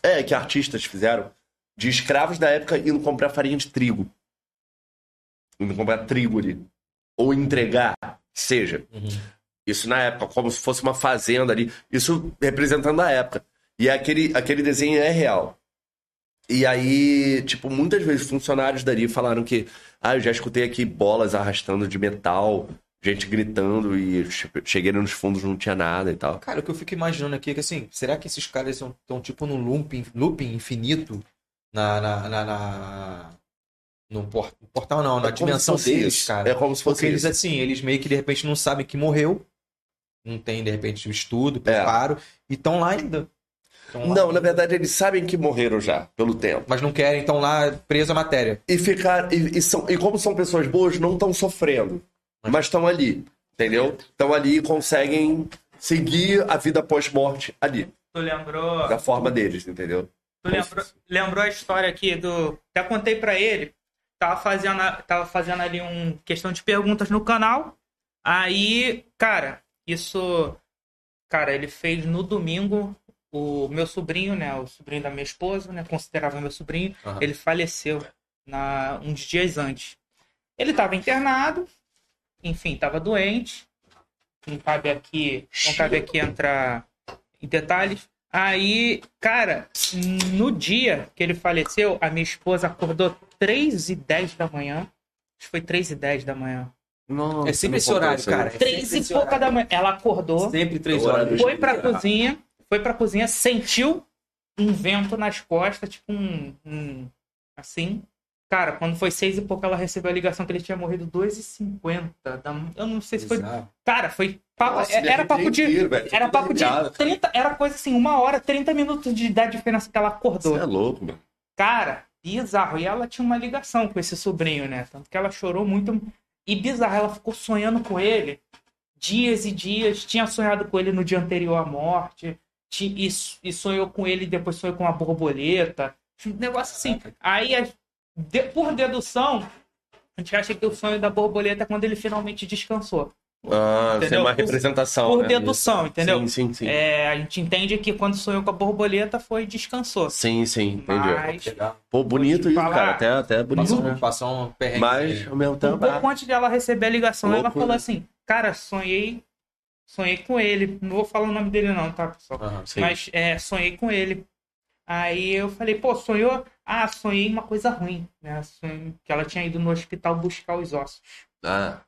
É, que artistas fizeram de escravos da época indo comprar farinha de trigo. Indo comprar trigo ali. Ou entregar, seja. Uhum. Isso na época, como se fosse uma fazenda ali. Isso representando a época. E aquele, aquele desenho é real. E aí, tipo, muitas vezes funcionários dali falaram que. Ah, eu já escutei aqui bolas arrastando de metal, gente gritando e che- cheguei nos fundos não tinha nada e tal. Cara, o que eu fico imaginando aqui é que assim, será que esses caras estão tipo num looping, looping infinito na, na, na, na- no por- no portal não, na É dimensão deles, isso. cara. É como se fosse Porque eles isso. assim, eles meio que de repente não sabem que morreu, não tem de repente o estudo, preparo, e estão lá ainda. Tão lá Não, ainda. na verdade eles sabem que morreram já, pelo tempo. Mas não querem, estão lá preso à matéria. E ficar. E, e são, e como são pessoas boas, não estão sofrendo. Mas estão ali. Entendeu? Estão ali e conseguem seguir a vida pós-morte ali. Tu lembrou? Da forma deles, entendeu? Tu lembrou, lembrou a história aqui do. Até contei pra ele. Tava fazendo, tava fazendo ali um questão de perguntas no canal. Aí, cara, isso. Cara, ele fez no domingo. O meu sobrinho, né? O sobrinho da minha esposa, né? Considerava meu sobrinho. Aham. Ele faleceu na, uns dias antes. Ele estava internado, enfim, estava doente. Não cabe aqui, não cabe aqui entrar em detalhes. Aí, cara, no dia que ele faleceu, a minha esposa acordou 3 e 10 da manhã. Acho que foi 3 e 10 da manhã. Não, É sempre esse horário, cara. É 3 sempre e pouca horário. da manhã. Ela acordou, Sempre três É o horário horas. do foi pra cozinha, foi pra cozinha, sentiu um vento nas costas, tipo um, um- assim. Cara, quando foi seis e pouco, ela recebeu a ligação que ele tinha morrido 2h50. Da... Eu não sei se foi. Cara, foi. papo- Nossa, me era papo de. inteiro, velho. Era papo de arrepiado. 30. Era coisa assim, uma hora, 30 minutos de da diferença que ela acordou. Você é louco, mano. Cara, bizarro. E ela tinha uma ligação com esse sobrinho, né? Tanto que ela chorou muito. E bizarro, ela ficou sonhando com ele dias e dias. Tinha sonhado com ele no dia anterior à morte. E, e sonhou com ele, depois sonhou com uma borboleta. Um negócio assim. Aí, de- por dedução, a gente acha que o sonho da borboleta é quando ele finalmente descansou. Ah, isso é Entendeu? uma Por- representação. Por né? dedução, entendeu? Sim, sim, sim. É, a gente entende que quando sonhou com a borboleta foi descansou. Sim, sim, entendi. Mas. Pô, bonito isso, falar. cara. Até, até bonito. Passou, né? passou um perrengue. Mas, ao mesmo Um tempo. pouco antes dela receber a ligação, ela falou assim: Cara, sonhei. Sonhei com ele. Não vou falar o nome dele, não, tá, pessoal? Mas é, sonhei com ele. Aí eu falei, pô, sonhou? Ah, sonhei uma coisa ruim, né? Sonhei que ela tinha ido no hospital buscar os ossos. Ah.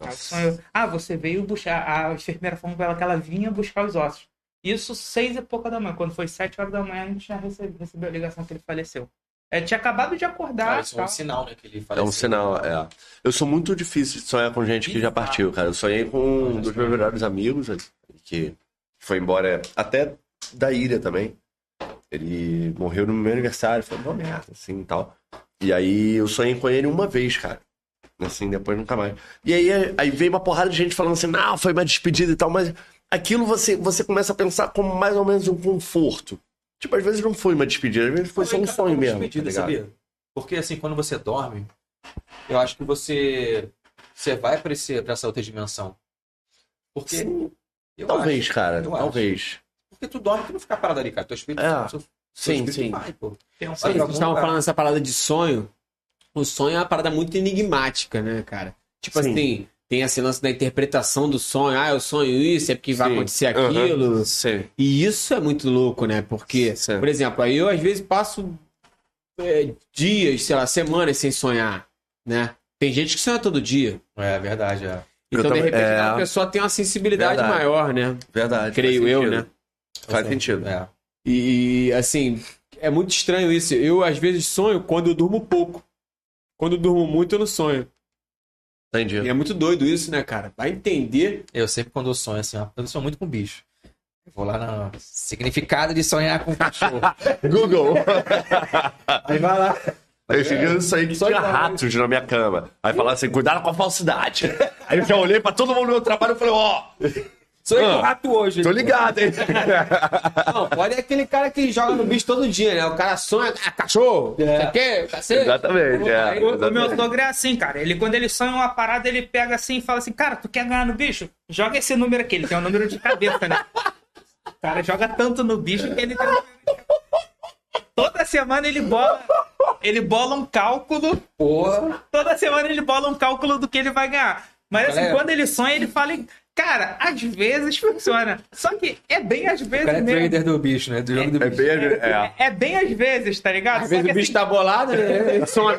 Ela sonhou, ah, você veio buscar. A enfermeira falou pra ela que ela vinha buscar os ossos. Isso seis e pouca da manhã. Quando foi sete horas da manhã, a gente já recebeu, recebeu a ligação que ele faleceu. É, tinha acabado de acordar. Ah, isso é um sinal, né? Que ele É faleceu. um sinal, é. Eu sou muito difícil de sonhar com gente que já partiu, cara. Eu sonhei com um dos meus melhores amigos, que foi embora até da ilha também. Ele morreu no meu aniversário, foi uma merda, assim e tal. E aí eu sonhei com ele uma vez, cara. Assim, depois nunca mais. E aí, aí veio uma porrada de gente falando assim, não, foi uma despedida e tal, mas aquilo você, você começa a pensar como mais ou menos um conforto. Tipo, às vezes não foi uma despedida, às vezes foi só um sonho mesmo. despedida, tá sabia? Porque assim, quando você dorme, eu acho que você você vai pra, esse, pra essa outra dimensão. Porque. Talvez, acho, cara. eu acho. Porque tu dorme, tu não fica parado ali, cara. Teu espírito, É. seu, seu Sim, espírito sim. vai, pô. Pensa Vai Vocês estavam falando essa parada de sonho. O sonho é uma parada muito enigmática, né, cara? Tipo Sim. assim, tem esse lance da interpretação do sonho. Ah, eu sonho isso, é porque vai Sim. acontecer Aham. aquilo. Sim. E isso é muito louco, né? Porque, Sim. por exemplo, aí eu às vezes passo é, dias, sei lá, semanas sem sonhar, né? Tem gente que sonha todo dia. É verdade, é. Eu Então, de repente, é. a pessoa tem uma sensibilidade Verdade. maior, né? Verdade. Creio eu, sentido. né? Faz sentido. É. E, assim, é muito estranho isso. Eu, às vezes, sonho quando eu durmo pouco. Quando eu durmo muito, eu não sonho. Entendi. E é muito doido isso, né, cara? Vai entender. Eu sempre, quando eu sonho assim, eu sonho muito com bicho. Eu vou lá no significado de sonhar com cachorro. (laughs) Google. (laughs) Aí vai lá. Esse dia eu saí que Só tinha ratos na minha cama. Aí falava assim, cuidado com a falsidade. Aí eu já olhei pra todo mundo no meu trabalho e falei, ó, Sonhei com Ah. rato hoje. tô ligado, hein? (laughs) Não, pode é aquele cara que joga no bicho todo dia, né? O cara sonha, ah, cachorro, É. quer, cacete? Exatamente, é. O, o meu Exatamente. sogro é assim, cara. Ele, quando ele sonha uma parada, ele pega assim e fala assim: Cara, tu quer ganhar no bicho? Joga esse número aqui. Ele tem um número de cabeça, né? O cara joga tanto no bicho que ele tem um número de cabeça. Toda semana ele bola. Ele bola um cálculo. Porra. Toda semana ele bola um cálculo do que ele vai ganhar. Mas assim, Galera. quando ele sonha, ele fala. em- Cara, às vezes funciona. Só que é bem às O vezes cara é mesmo. trader do bicho, né? Do jogo do É bicho. bem... É. É bem às vezes, tá ligado? Às Só vezes que o bicho assim, tá bolado, né? (laughs) Ele some.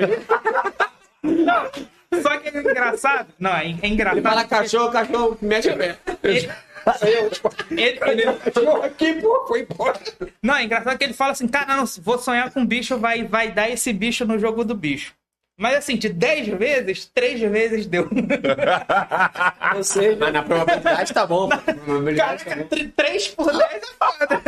Só que é engraçado. Não, é, é engraçado. Ele fala cachorro, o cachorro mexe a perna. Ele, ele, ele- Cachorro aqui, pô, foi embora. não, é engraçado que ele fala assim, cara, não, vou sonhar com um bicho, vai, vai dar esse bicho no jogo do bicho. Mas assim, de 10 vezes, 3 vezes deu. (laughs) Eu sei, mas na probabilidade tá bom. Na probabilidade tá. Caraca, 3 por 10 é foda.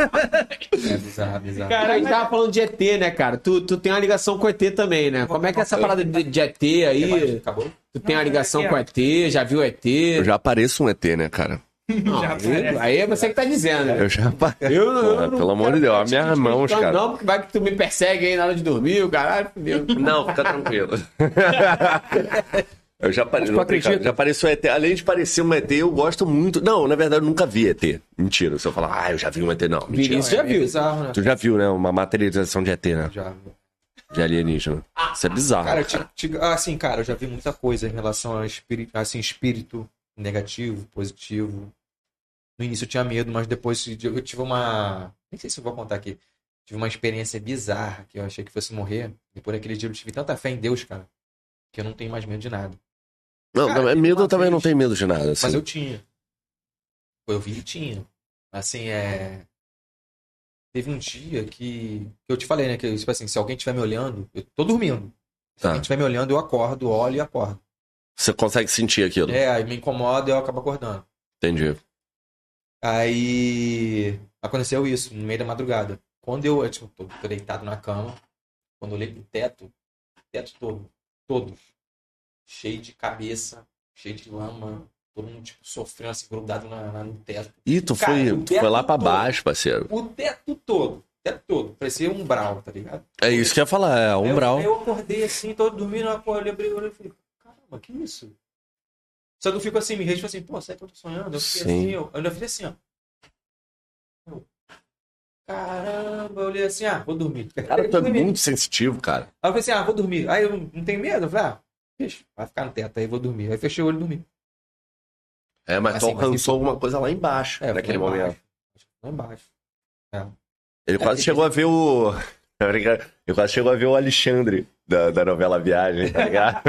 É bizarro, bizarro. Cara, a gente tava falando de ET, né, cara? Tu, tu tem uma ligação com ET também, né? Como é que é essa parada de, de ET aí? Acabou? Tu tem uma ligação é com ET? Já viu ET? Eu já pareço um ET, né, cara? (laughs) Não, aí, aí é você que tá dizendo, né? Eu já pareço. Eu eu pelo amor de Deus, as minhas mãos, cara. Não, porque vai que tu me persegue aí na hora de dormir, o caralho, fudeu. Não, fica tranquilo. (laughs) Eu já, pare... tu não, já pareço um ET. Além de parecer um ET, eu gosto muito. Não, na verdade, eu nunca vi ET. Mentira. Se eu falar, ah, eu já vi um ET, não. Mentira. Vinícius já É viu. bizarro, né? Tu já viu, né? Uma materialização de ET, né? Já. De alienígena. Isso é bizarro. Cara, te- te- assim, cara, eu já vi muita coisa em relação a espírito, assim, espírito negativo, positivo. No início eu tinha medo, mas depois eu tive uma. Nem sei se eu vou contar aqui. Tive uma experiência bizarra que eu achei que fosse morrer. E por aquele dia eu tive tanta fé em Deus, cara, que eu não tenho mais medo de nada. não, cara, não, é medo eu também vez- não tenho medo de nada. Assim. Mas eu tinha. Eu vi e tinha. Assim, é. Teve um dia que. que eu te falei, né? Que, tipo assim, se alguém estiver me olhando, eu tô dormindo. Se Tá. alguém estiver me olhando, eu acordo, olho e acordo. Você consegue sentir aquilo. É, aí me incomoda e eu acabo acordando. Entendi. Aí aconteceu isso, no meio da madrugada. Quando eu, eu, tipo, tô, tô deitado na cama, quando eu olhei pro teto, teto todo, todos, cheio de cabeça, cheio de lama, todo mundo, tipo, sofrendo assim, grudado na, na- no teto. Ih, tu Cara, foi, tu foi lá pra todo. baixo, parceiro. O teto todo, o teto todo, parecia um brau, tá ligado? É isso que eu ia falar, é eu- umbral. Aí eu acordei assim, todo dormindo, eu acordei, olho e falei, caramba, que isso? Só que eu fico assim, me resto assim, pô, será que eu tô sonhando? Eu fiquei Sim. assim, eu, eu ainda fiz assim, ó. Eu, Caramba, eu olhei assim, ah, vou dormir. Cara, tu é Dormi. muito sensitivo, cara. Aí eu falei assim, ah, vou dormir. Aí eu não tenho medo, eu falei, ah, deixa, vai ficar no teto aí, vou dormir. Aí fechei o olho e dormi. É, mas tu Assim, mas alcançou isso- alguma coisa lá embaixo, É, naquele lá momento. embaixo. Lá embaixo. Ele quase É, chegou a ver o. Tá ligado? Ele quase chegou a ver o Alexandre da, da novela Viagem, tá ligado?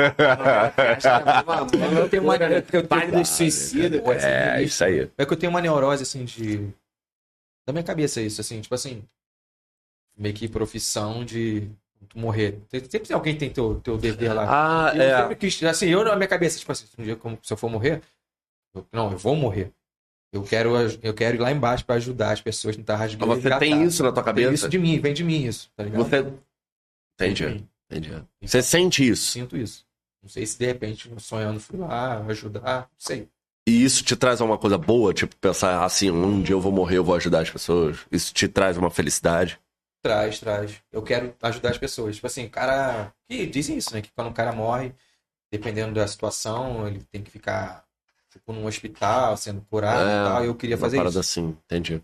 Eu tenho uma, eu tenho, Pai dos suicidas. é, isso aí. É que eu tenho uma neurose, assim, de. Da minha cabeça, isso, assim, tipo assim. Meio que profissão de morrer. Sempre tem alguém que tem teu, teu dever lá. Ah, eu é. sempre quis, assim, eu na minha cabeça, tipo assim, um dia como, se eu for morrer, eu- não, eu vou morrer. Eu quero, eu quero ir lá embaixo pra ajudar as pessoas tá rasgando. Mas você tem isso na tua Tem cabeça? isso de mim, vem de mim isso, tá ligado? Você. Entendi, entendi. Você sente isso. Sinto isso. Não sei se de repente, sonhando, fui lá ajudar, não sei. E isso te traz uma coisa boa, tipo, pensar assim, um dia eu vou morrer, eu vou ajudar as pessoas. Isso te traz uma felicidade. Traz, traz. Eu quero ajudar as pessoas. Tipo assim, o cara. Que dizem isso, né? Que quando o cara morre, dependendo da situação, ele tem que ficar tipo, num hospital, sendo curado e tal. E eu queria uma fazer parada isso. assim, entendi.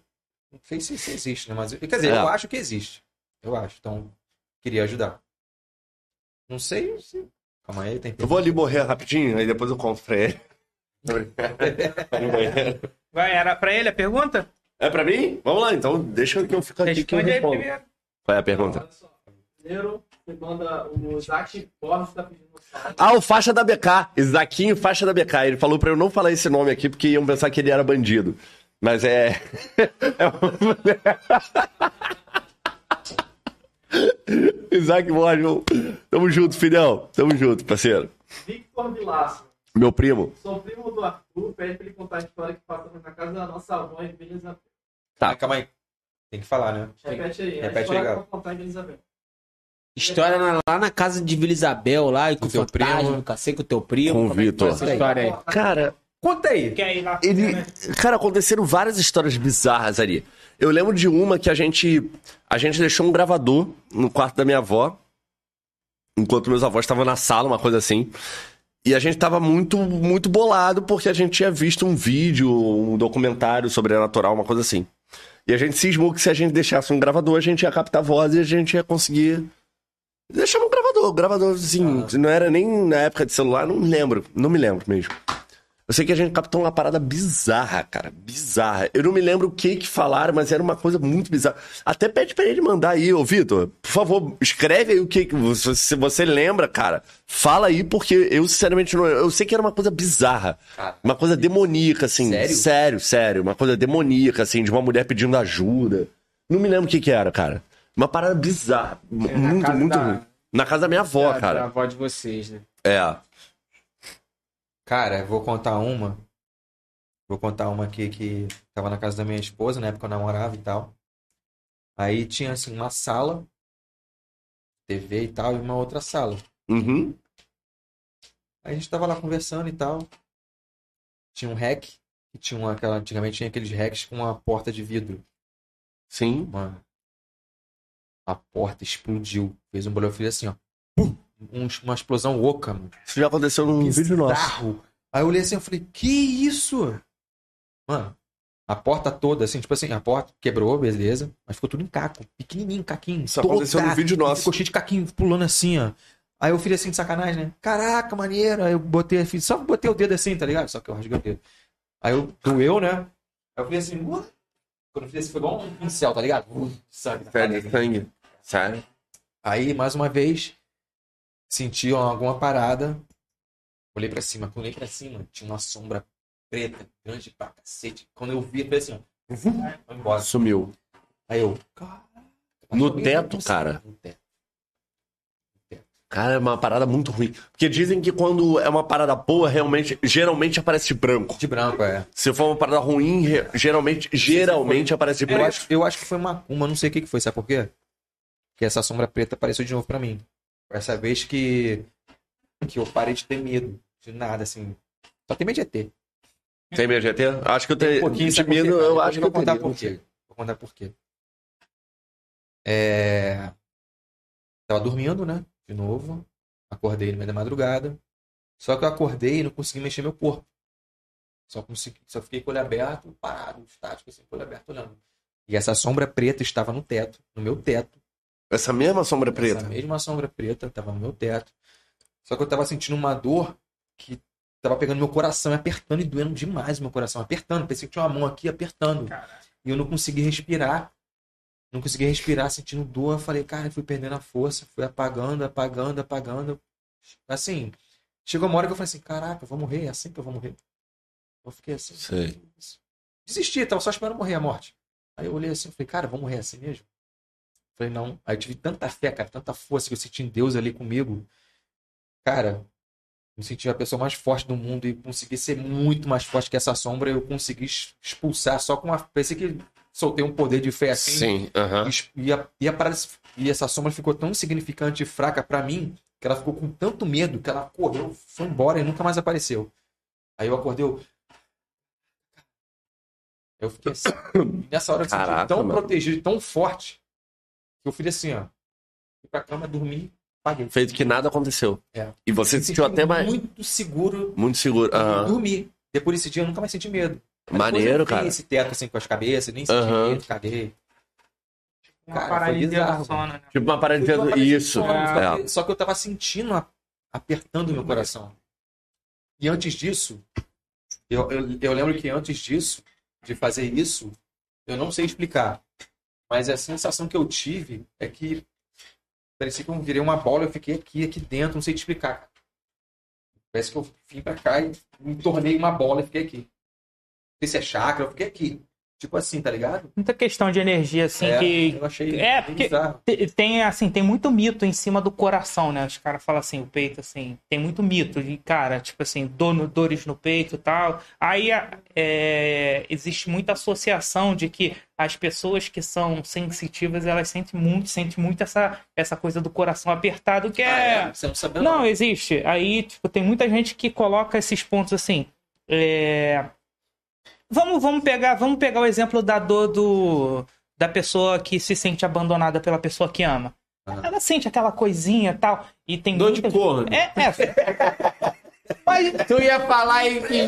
Não sei se isso existe, né? Mas, quer dizer, É. eu acho que existe. Eu acho. Então, queria ajudar. Não sei se. Calma aí, tem Eu vou ali morrer rapidinho, aí depois eu conto pra ele. (laughs) Vai, era pra ele a pergunta? É pra mim? Vamos lá, então deixa que eu fico aqui que eu respondo. Qual é a pergunta? Olha só. Primeiro, você manda o Isaac Borges tá pedindo. Ah, o faixa da BK. Isaquinho, faixa da BK. Ele falou pra eu não falar esse nome aqui porque iam pensar que ele era bandido. Mas é. (laughs) é... (laughs) Isaac Borges, tamo junto, filhão. Tamo junto, parceiro. Victor Vilaço. Meu primo. Sou primo do Arthur, pede pra ele contar a história que passa na casa da nossa avó em Isabel. Tá, calma aí. Tem que falar, né? Repete aí. Repete aí, história História na- lá na casa de Vila Isabel, lá, e com Com o teu primo. cacei com o teu primo. Com o é Vitor. Essa história aí. Cara, Conta aí. Ele, né? cara, aconteceram várias histórias bizarras ali. Eu lembro de uma que a gente a gente deixou um gravador no quarto da minha avó, enquanto meus avós estavam na sala, uma coisa assim. E a gente tava muito muito bolado porque a gente tinha visto um vídeo, um documentário sobrenatural, uma coisa assim. E a gente cismou que se a gente deixasse um gravador, a gente ia captar voz e a gente ia conseguir Deixamos um gravador, gravadorzinho. Não era nem na época de celular, não me lembro. Não me lembro mesmo. Eu sei que a gente captou uma parada bizarra, cara. Bizarra. Eu não me lembro o que que falaram, mas era uma coisa muito bizarra. Até pede pra ele mandar aí, ô Vitor. Por favor, escreve aí o que se você lembra, cara. Fala aí, porque eu sinceramente não. Eu sei que era uma coisa bizarra. Cara. Uma coisa demoníaca, assim. Sério? Sério, sério. Uma coisa demoníaca, assim, de uma mulher pedindo ajuda. Não me lembro o que que era, cara. Uma parada bizarra. É, na muito, casa muito da- ruim. Na casa da minha avó, Da- Da cara. avó de vocês, né? É. Cara, vou contar uma. Vou contar uma aqui que tava na casa da minha esposa, na época eu namorava e tal. Aí tinha assim uma sala, TV e tal, e uma outra sala. Uhum. Aí a gente tava lá conversando e tal. Tinha um rack, que tinha uma, aquela, antigamente tinha aqueles racks com uma porta de vidro. Sim. Mano, a porta explodiu. Fez um barulho, fez assim, ó. Pum! Um- uma explosão oca, mano. Isso já aconteceu num vídeo nosso. Aí eu olhei assim, eu falei, que isso? Mano, a porta toda, assim, tipo assim, a porta quebrou, beleza, mas ficou tudo em caco, pequenininho, caquinho. Isso aconteceu no vídeo nosso. Ficou cheio de caquinho pulando assim, ó. Aí eu fiz assim de sacanagem, né? Caraca, maneiro. Aí eu botei, fiz, só botei o dedo assim, tá ligado? Só que eu rasguei o dedo. Aí eu, doeu, né? Aí eu falei assim, "Ué?" Quando eu fiz foi igual um pincel, tá ligado? Uh, sangue. sangue. Sério. Aí, mais uma vez, senti alguma parada. Olhei pra cima. Quando olhei pra cima, tinha uma sombra preta, grande pra cacete. Quando eu vi, eu falei assim, ó. Foi embora. Sumiu. Aí eu. "Caraca, No teto, conseguiu." cara? No teto. Cara, é uma parada muito ruim. Porque dizem que quando é uma parada boa, realmente, geralmente aparece de branco. De branco, é. Se for uma parada ruim, re- geralmente, geralmente aparece de Eu branco. acho, eu acho que foi macumba, não sei o que que foi, sabe por quê? Que essa sombra preta apareceu de novo pra mim. Foi Essa vez que, que eu parei de ter medo. De nada, assim. Só tem medo de ET. Tem medo de ET? Acho que eu tenho. um pouquinho, de sabe por quê, medo, cara? eu Depois acho que vou eu contar teria. por quê. Vou contar por quê. É... Tava dormindo, né? De novo. Acordei no meio da madrugada. Só que eu acordei e não consegui mexer meu corpo. Só, consegui... Só fiquei com o olho aberto, parado, estático, assim, com o olho aberto olhando. E essa sombra preta estava no teto, no meu teto. Essa mesma sombra preta. Essa mesma sombra preta estava no meu teto. Só que eu tava sentindo uma dor que tava pegando meu coração, e apertando e doendo demais meu coração, apertando. Pensei que tinha uma mão aqui apertando. E eu não consegui respirar. Não consegui respirar, sentindo dor. Eu falei, cara, eu fui perdendo a força, fui apagando, apagando, apagando. Assim, chegou uma hora que eu falei assim, caraca, eu vou morrer, é assim que eu vou morrer. Eu fiquei assim. Sei. Desisti, tava só esperando morrer a morte. Aí eu olhei assim, falei, cara, vou morrer assim mesmo? Falei, não. Aí eu tive tanta fé, cara, tanta força que eu senti em Deus ali comigo. Cara, me senti a pessoa mais forte do mundo e consegui ser muito mais forte que essa sombra. Eu consegui expulsar só com uma. Pensei que soltei um poder de fé assim. Sim, aham. E, a, e, a parada- e essa sombra ficou tão insignificante e fraca pra mim que ela ficou com tanto medo que ela correu, foi embora e nunca mais apareceu. Aí eu acordei, eu. Eu fiquei assim. (coughs) nessa hora eu me senti tão mano. protegido, tão forte, que eu fiz assim, ó. Fui pra cama, dormi, paguei. Feito que nada aconteceu. É. E você se sentiu senti até mais. muito seguro Muito seguro. e Aham. dormi. Depois desse dia eu nunca mais senti medo. Maneiro, cara. esse teto assim com as cabeças, nem senti Aham. medo, caguei. Uma Cara, foi paralisia bizarro. do sono, né? Tipo uma paralisia do. uma parada Isso. sono, É. Só, que, só que eu tava sentindo a- apertando meu coração. E antes disso, eu, eu, eu lembro que antes disso, de fazer isso, eu não sei explicar. Mas a sensação que eu tive é que parecia que eu virei uma bola, eu fiquei aqui, aqui dentro, não sei te explicar. Parece que eu vim pra cá e me tornei uma bola e fiquei aqui. Não se é chakra, eu fiquei aqui. Tipo assim, tá ligado? Muita questão de energia, assim, É, que eu achei É, porque- bizarro. Tem, assim, tem muito mito em cima do coração, né? Os caras falam assim, o peito, assim, tem muito mito de, cara, tipo assim, dores no peito e tal. Aí é, existe muita associação de que as pessoas que são sensitivas, elas sentem muito, sentem muito essa, essa coisa do coração apertado, que Ah, é... Você não sabia Não, existe. Aí, tipo, tem muita gente que coloca esses pontos assim. é, Vamos, vamos pegar, vamos pegar o exemplo da dor do da pessoa que se sente abandonada pela pessoa que ama. Aham. Ela sente aquela coisinha e tal. E tem Dor de corno. É, é. Mas, Tu ia falar em que.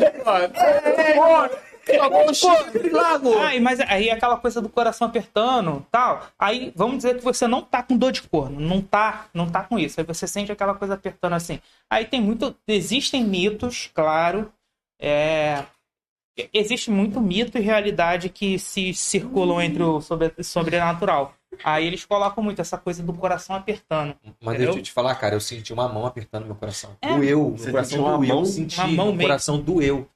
Lá, amor. ai, mas aí é aquela coisa do coração apertando tal. Aí vamos dizer que você não tá com dor de corno, não tá, não tá com isso. Aí você sente aquela coisa apertando assim. Aí tem muito. Existem mitos, claro. É, existe muito mito e realidade que se circulam entre o sobre- sobrenatural. Aí eles colocam muito essa coisa do coração apertando. Mas Entendeu? deixa eu te falar, cara, eu senti uma mão apertando meu coração. É. Doeu, meu coração sentiu uma doeu. mão? Eu senti, Uma mão meu coração doeu.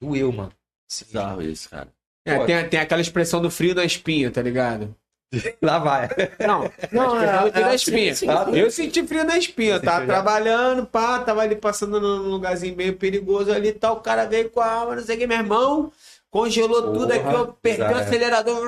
Doeu, mano. Bizarro isso, cara. É, tem, tem aquela expressão do frio na espinha, tá ligado? (laughs) Lá vai. Não, não, é, frio na sim, espinha. sim, sim. Eu senti frio na espinha, eu tava trabalhando, pá, tava ali passando num lugarzinho meio perigoso ali e tal. O cara veio com a arma, não sei o que, meu irmão. Congelou Porra, tudo aqui, eu apertei o acelerador.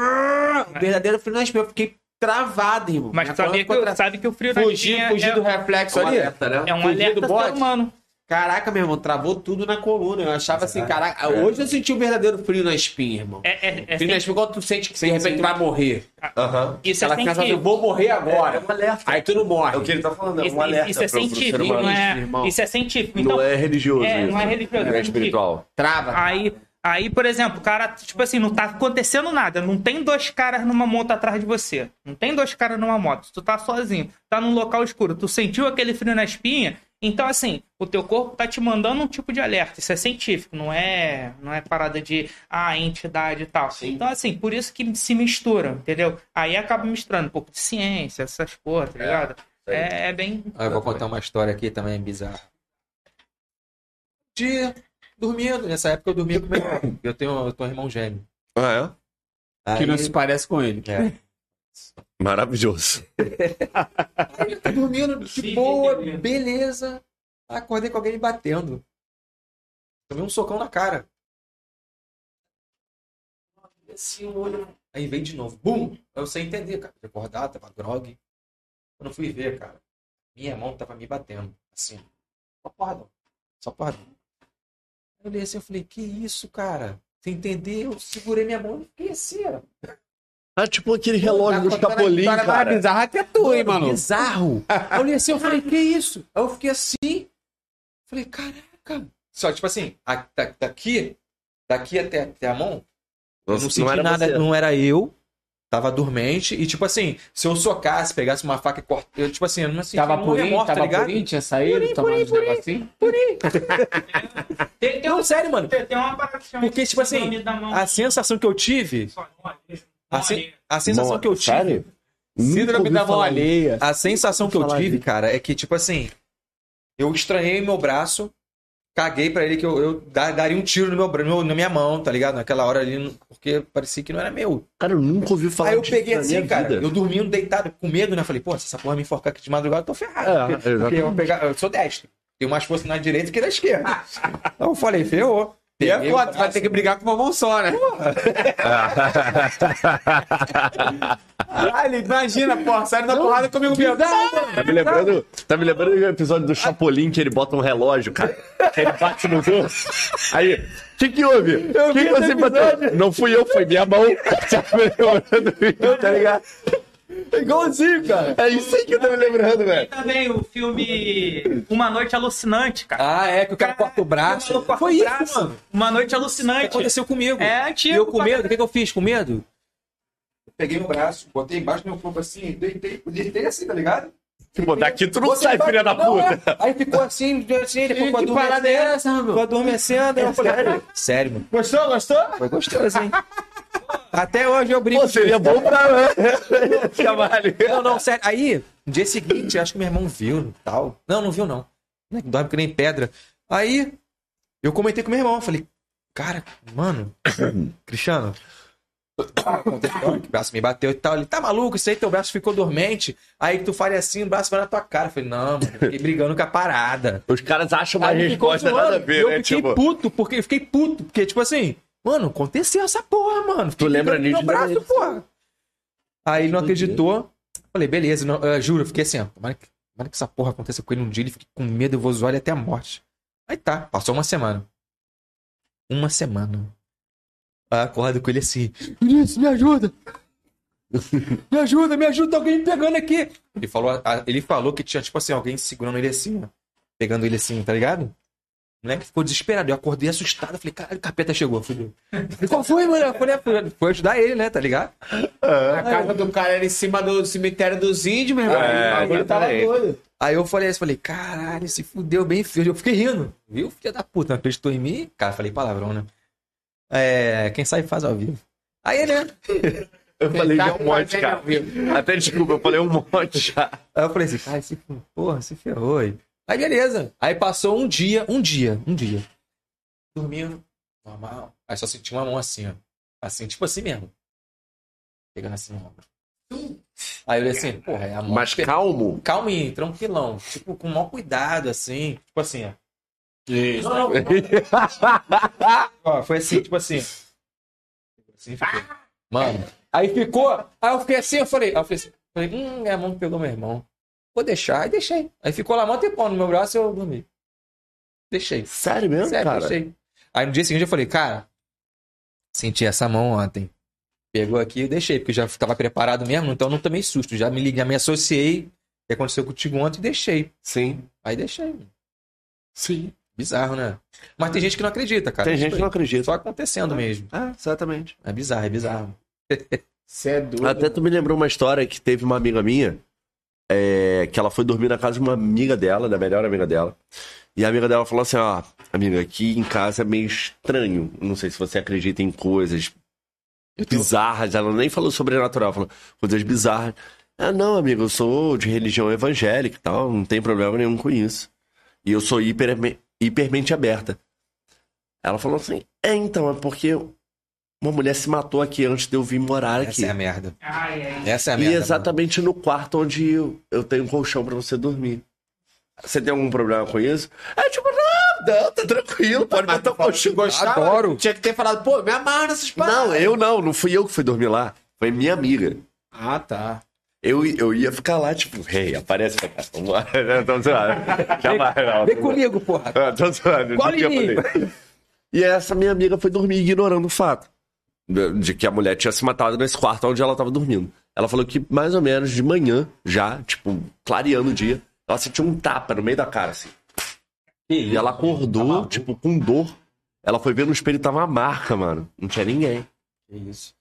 O verdadeiro frio na espinha. Eu fiquei travado, irmão. Mas sabia que, ficou tra- sabe que o frio na Fugir, espinha fugir é, do reflexo ali. alerta, né? é um fugir alerta do ser bote. humano. Caraca, meu irmão, travou tudo na coluna. Eu achava assim, caraca, hoje eu senti o verdadeiro frio na espinha, irmão. É, é, é frio na espinha, quando tu sente que de repente vai morrer. Aham. isso é Ela pensa assim, eu científico. vou morrer agora. É um alerta. Aí tu não morre. É o que ele tá falando, é Isso, um alerta isso é pro- científico, humano. não é, irmão. isso é científico. Então, Não é religioso É, isso. não é religioso, Não é é espiritual. Trava. Aí, aí, por exemplo, o cara, tipo assim, não tá acontecendo nada. Não tem dois caras numa moto atrás de você. Não tem dois caras numa moto. Tu tá sozinho, tá num local escuro. Tu sentiu aquele frio na espinha. Então, assim, o teu corpo tá te mandando um tipo de alerta. Isso é científico, não é, não é parada de ah, entidade e tal. Então, assim, por isso que se mistura, entendeu? Aí acaba misturando um pouco de ciência, essas porra, tá ligado? É, é bem. Ah, eu vou contar uma história aqui também bizarra. Dia, dormindo. Nessa época eu dormia com meu irmão. Eu tenho, eu tenho um irmão gêmeo. Ah, é? Que não Aí- se parece com ele. É. Maravilhoso. Aí (laughs) eu tô dormindo de boa, beleza. Acordei com alguém me batendo. Tomei um socão na cara. Assim, o olho. Aí veio de novo. Bum! Eu sei entender, cara. De acordar, tava grog. Quando eu fui ver, cara, minha mão tava me batendo. Assim. Só porradão. Só porradão. Eu olhei assim, eu falei, que isso, cara? Você entendeu? Eu segurei minha mão e fiquei assim, ó. Ah, tipo aquele relógio do Chapolin, História mais cara. bizarra que é tu, hein, mano? Bizarro. (laughs) Eu olhei assim, eu falei, que isso? Aí eu fiquei assim. Falei, caraca. Só, tipo assim, a- da- daqui, daqui até, até a mão, eu não senti era nada, você. não era eu. Tava dormente. E, tipo assim, se eu socasse, pegasse uma faca e cortasse. Eu, tipo assim, eu não senti Tava não purinho, remorso, tava tá ligado? purinho, tinha saído, tomando uns negocinhos. Tem, tem, Não, um- sério, mano. tem, tem uma parada que chama Porque, tipo assim, A sensação que eu tive. Só. A, alheia. a sensação Mão- que eu tive. Sério? Síndrome da mão alheia. A sensação que eu tive, disso. cara, é que, tipo assim, eu estranhei meu braço, caguei pra ele que eu, eu da- daria um tiro no meu, no- na minha mão, tá ligado? Naquela hora ali, porque parecia que não era meu. Cara, eu nunca ouvi falar Aí eu peguei assim, cara, vida. eu dormindo deitado, com medo, né? Falei, pô, se essa porra me enforcar aqui de madrugada, eu tô ferrado. É, porque, porque eu, pegar, eu sou destro. Tenho mais força na direita que na esquerda. (laughs) então eu falei, ferrou. E é foda, vai ter que brigar com uma mão só, né? Caralho, imagina, porra, saindo da porrada comigo mesmo. Tá me lembrando, tá me lembrando do episódio do Chapolin que ele bota um relógio, cara. Que ele bate no dedo. Aí, o que que houve? O que, que você bateu? Não fui eu, foi minha mão. Tá me lembrando isso, tá ligado? É igualzinho, cara. É isso aí que eu tô me lembrando, velho. Também o filme Uma Noite Alucinante, cara. Ah, é, que o cara corta o braço. O corta Foi o isso, braço. mano. Uma Noite O que Alucinante. aconteceu comigo. É E antigo. eu com medo, o que, que eu fiz com medo? Eu peguei meu braço, botei embaixo do meu corpo assim, deitei, deitei assim, tá ligado? Tipo, daqui tu não Botei sai, filha da Não, puta. é. Aí ficou assim, assim, ele ficou Que parada é adormecendo. aí eu falei, sério, mano. Gostou, gostou? Foi gostoso, hein? Até hoje eu brinco. Pô, seria bom pra trabalho. (laughs) Não, não, sério. Aí, no dia seguinte, acho que meu irmão viu e tal. Não, não viu, não. Né, que Dorme que nem pedra. Aí, eu comentei com meu irmão. Falei, cara, mano, (coughs) Cristiano, (coughs) o braço me bateu e tal. Ele, tá maluco? Isso aí, teu braço ficou dormente. Aí tu faria assim, o braço vai na tua cara. Eu falei, não, mano, fiquei brigando com a parada. Os caras acham uma Aí resposta nada a ver, eu né? fiquei Tipo, puto, porque eu fiquei puto, porque, tipo assim, mano, aconteceu essa porra, mano. Fiquei Tu lembra meu nitidamente. braço, porra. Aí ele não acreditou. Falei, beleza, não, eu juro, eu fiquei assim, ó. Tomara que, tomara que essa porra aconteça com ele um dia, ele fique com medo, eu vou zoar ele até a morte. Aí tá, passou uma semana. Uma semana. Acordo com ele assim, Vinícius, me ajuda! Me ajuda, me ajuda, alguém me pegando aqui. Ele falou, ele falou que tinha, tipo assim, alguém segurando ele assim, ó. Pegando ele assim, tá ligado? O moleque ficou desesperado. Eu acordei assustado. Falei, caralho, o capeta chegou. Fudeu. Qual foi, mano? Eu falei, "Foi- foi ajudar ele, né? Tá ligado? A casa do cara era em cima do cemitério dos índios, meu irmão. É, bagulho tava doido. Aí eu falei assim, falei, caralho, se fudeu bem feio. Eu fiquei rindo. Viu, filha da puta? Não acreditou em mim? Cara, falei palavrão, né? É, quem sabe faz ao vivo. Aí, né? Eu falei já Tá um monte, cara. Até desculpa, eu falei um monte já. Aí eu falei assim, cara, se, porra, se ferrou. Aí, Aí, beleza. Aí passou um dia, um dia, um dia. Dormindo, normal. Aí só senti uma mão assim, ó. Assim, tipo assim mesmo. Pegando assim no ombro. Aí eu olhei assim, porra, é a mão. Mas calmo. calminho, tranquilão. Tipo, com o maior cuidado, assim. Tipo assim, ó. Isso. Não, não. (laughs) Ó, foi assim, tipo assim. Assim ficou. Mano. Aí ficou. Aí eu fiquei assim, eu falei. Aí eu falei assim, falei, hum, é a mão pegou meu irmão. Vou deixar, aí deixei. Aí ficou lá mó tempão no meu braço e eu dormi. Deixei. Sério mesmo, Sério, cara? deixei. Aí no dia seguinte eu falei, cara, senti essa mão ontem. Pegou aqui e deixei, porque eu já estava preparado mesmo, então eu não tomei susto. Já me liguei, já me associei. O que aconteceu contigo ontem e deixei. Sim. Aí deixei. Sim. Bizarro, né? Mas tem gente que não acredita, cara. Tem gente que não acredita. Só acontecendo mesmo. Ah, exatamente. É bizarro, é bizarro. (laughs) Você é doido. Até tu me lembrou uma história que teve uma amiga minha, é, que ela foi dormir na casa de uma amiga dela, da melhor amiga dela. E a amiga dela falou assim: ó, amiga, aqui em casa é meio estranho. Não sei se você acredita em coisas bizarras. Ela nem falou sobrenatural, falou coisas bizarras. Ah, não, amigo, eu sou de religião evangélica e tal, não tem problema nenhum com isso. E eu sou hiper, hipermente aberta. Ela falou assim: é, então, é porque uma mulher se matou aqui antes de eu vir morar aqui. Essa é a merda. Ai, ai. Essa é a E merda. exatamente no quarto onde eu, eu tenho um colchão pra você dormir. Você tem algum problema com isso? É tipo, não, não, tá tranquilo, pode Mas botar o colchão. gostava, Adoro. Tinha que ter falado, pô, me amarra nessas paradas. Não, eu não, não fui eu que fui dormir lá. Foi minha amiga. Ah, tá. Eu, eu ia ficar lá, tipo, rei, aparece pra cá. Vamos lá. Jamais, não. Vem comigo, porra. Tô zoando. Falei. E essa minha amiga foi dormir ignorando o fato de que a mulher tinha se matado nesse quarto onde ela tava dormindo. Ela falou que mais ou menos de manhã, já, tipo, clareando o dia, ela sentiu um tapa no meio da cara, assim. E ela acordou, tipo, com dor. Ela foi ver no espelho e tava uma marca, mano. Não tinha ninguém. Que isso.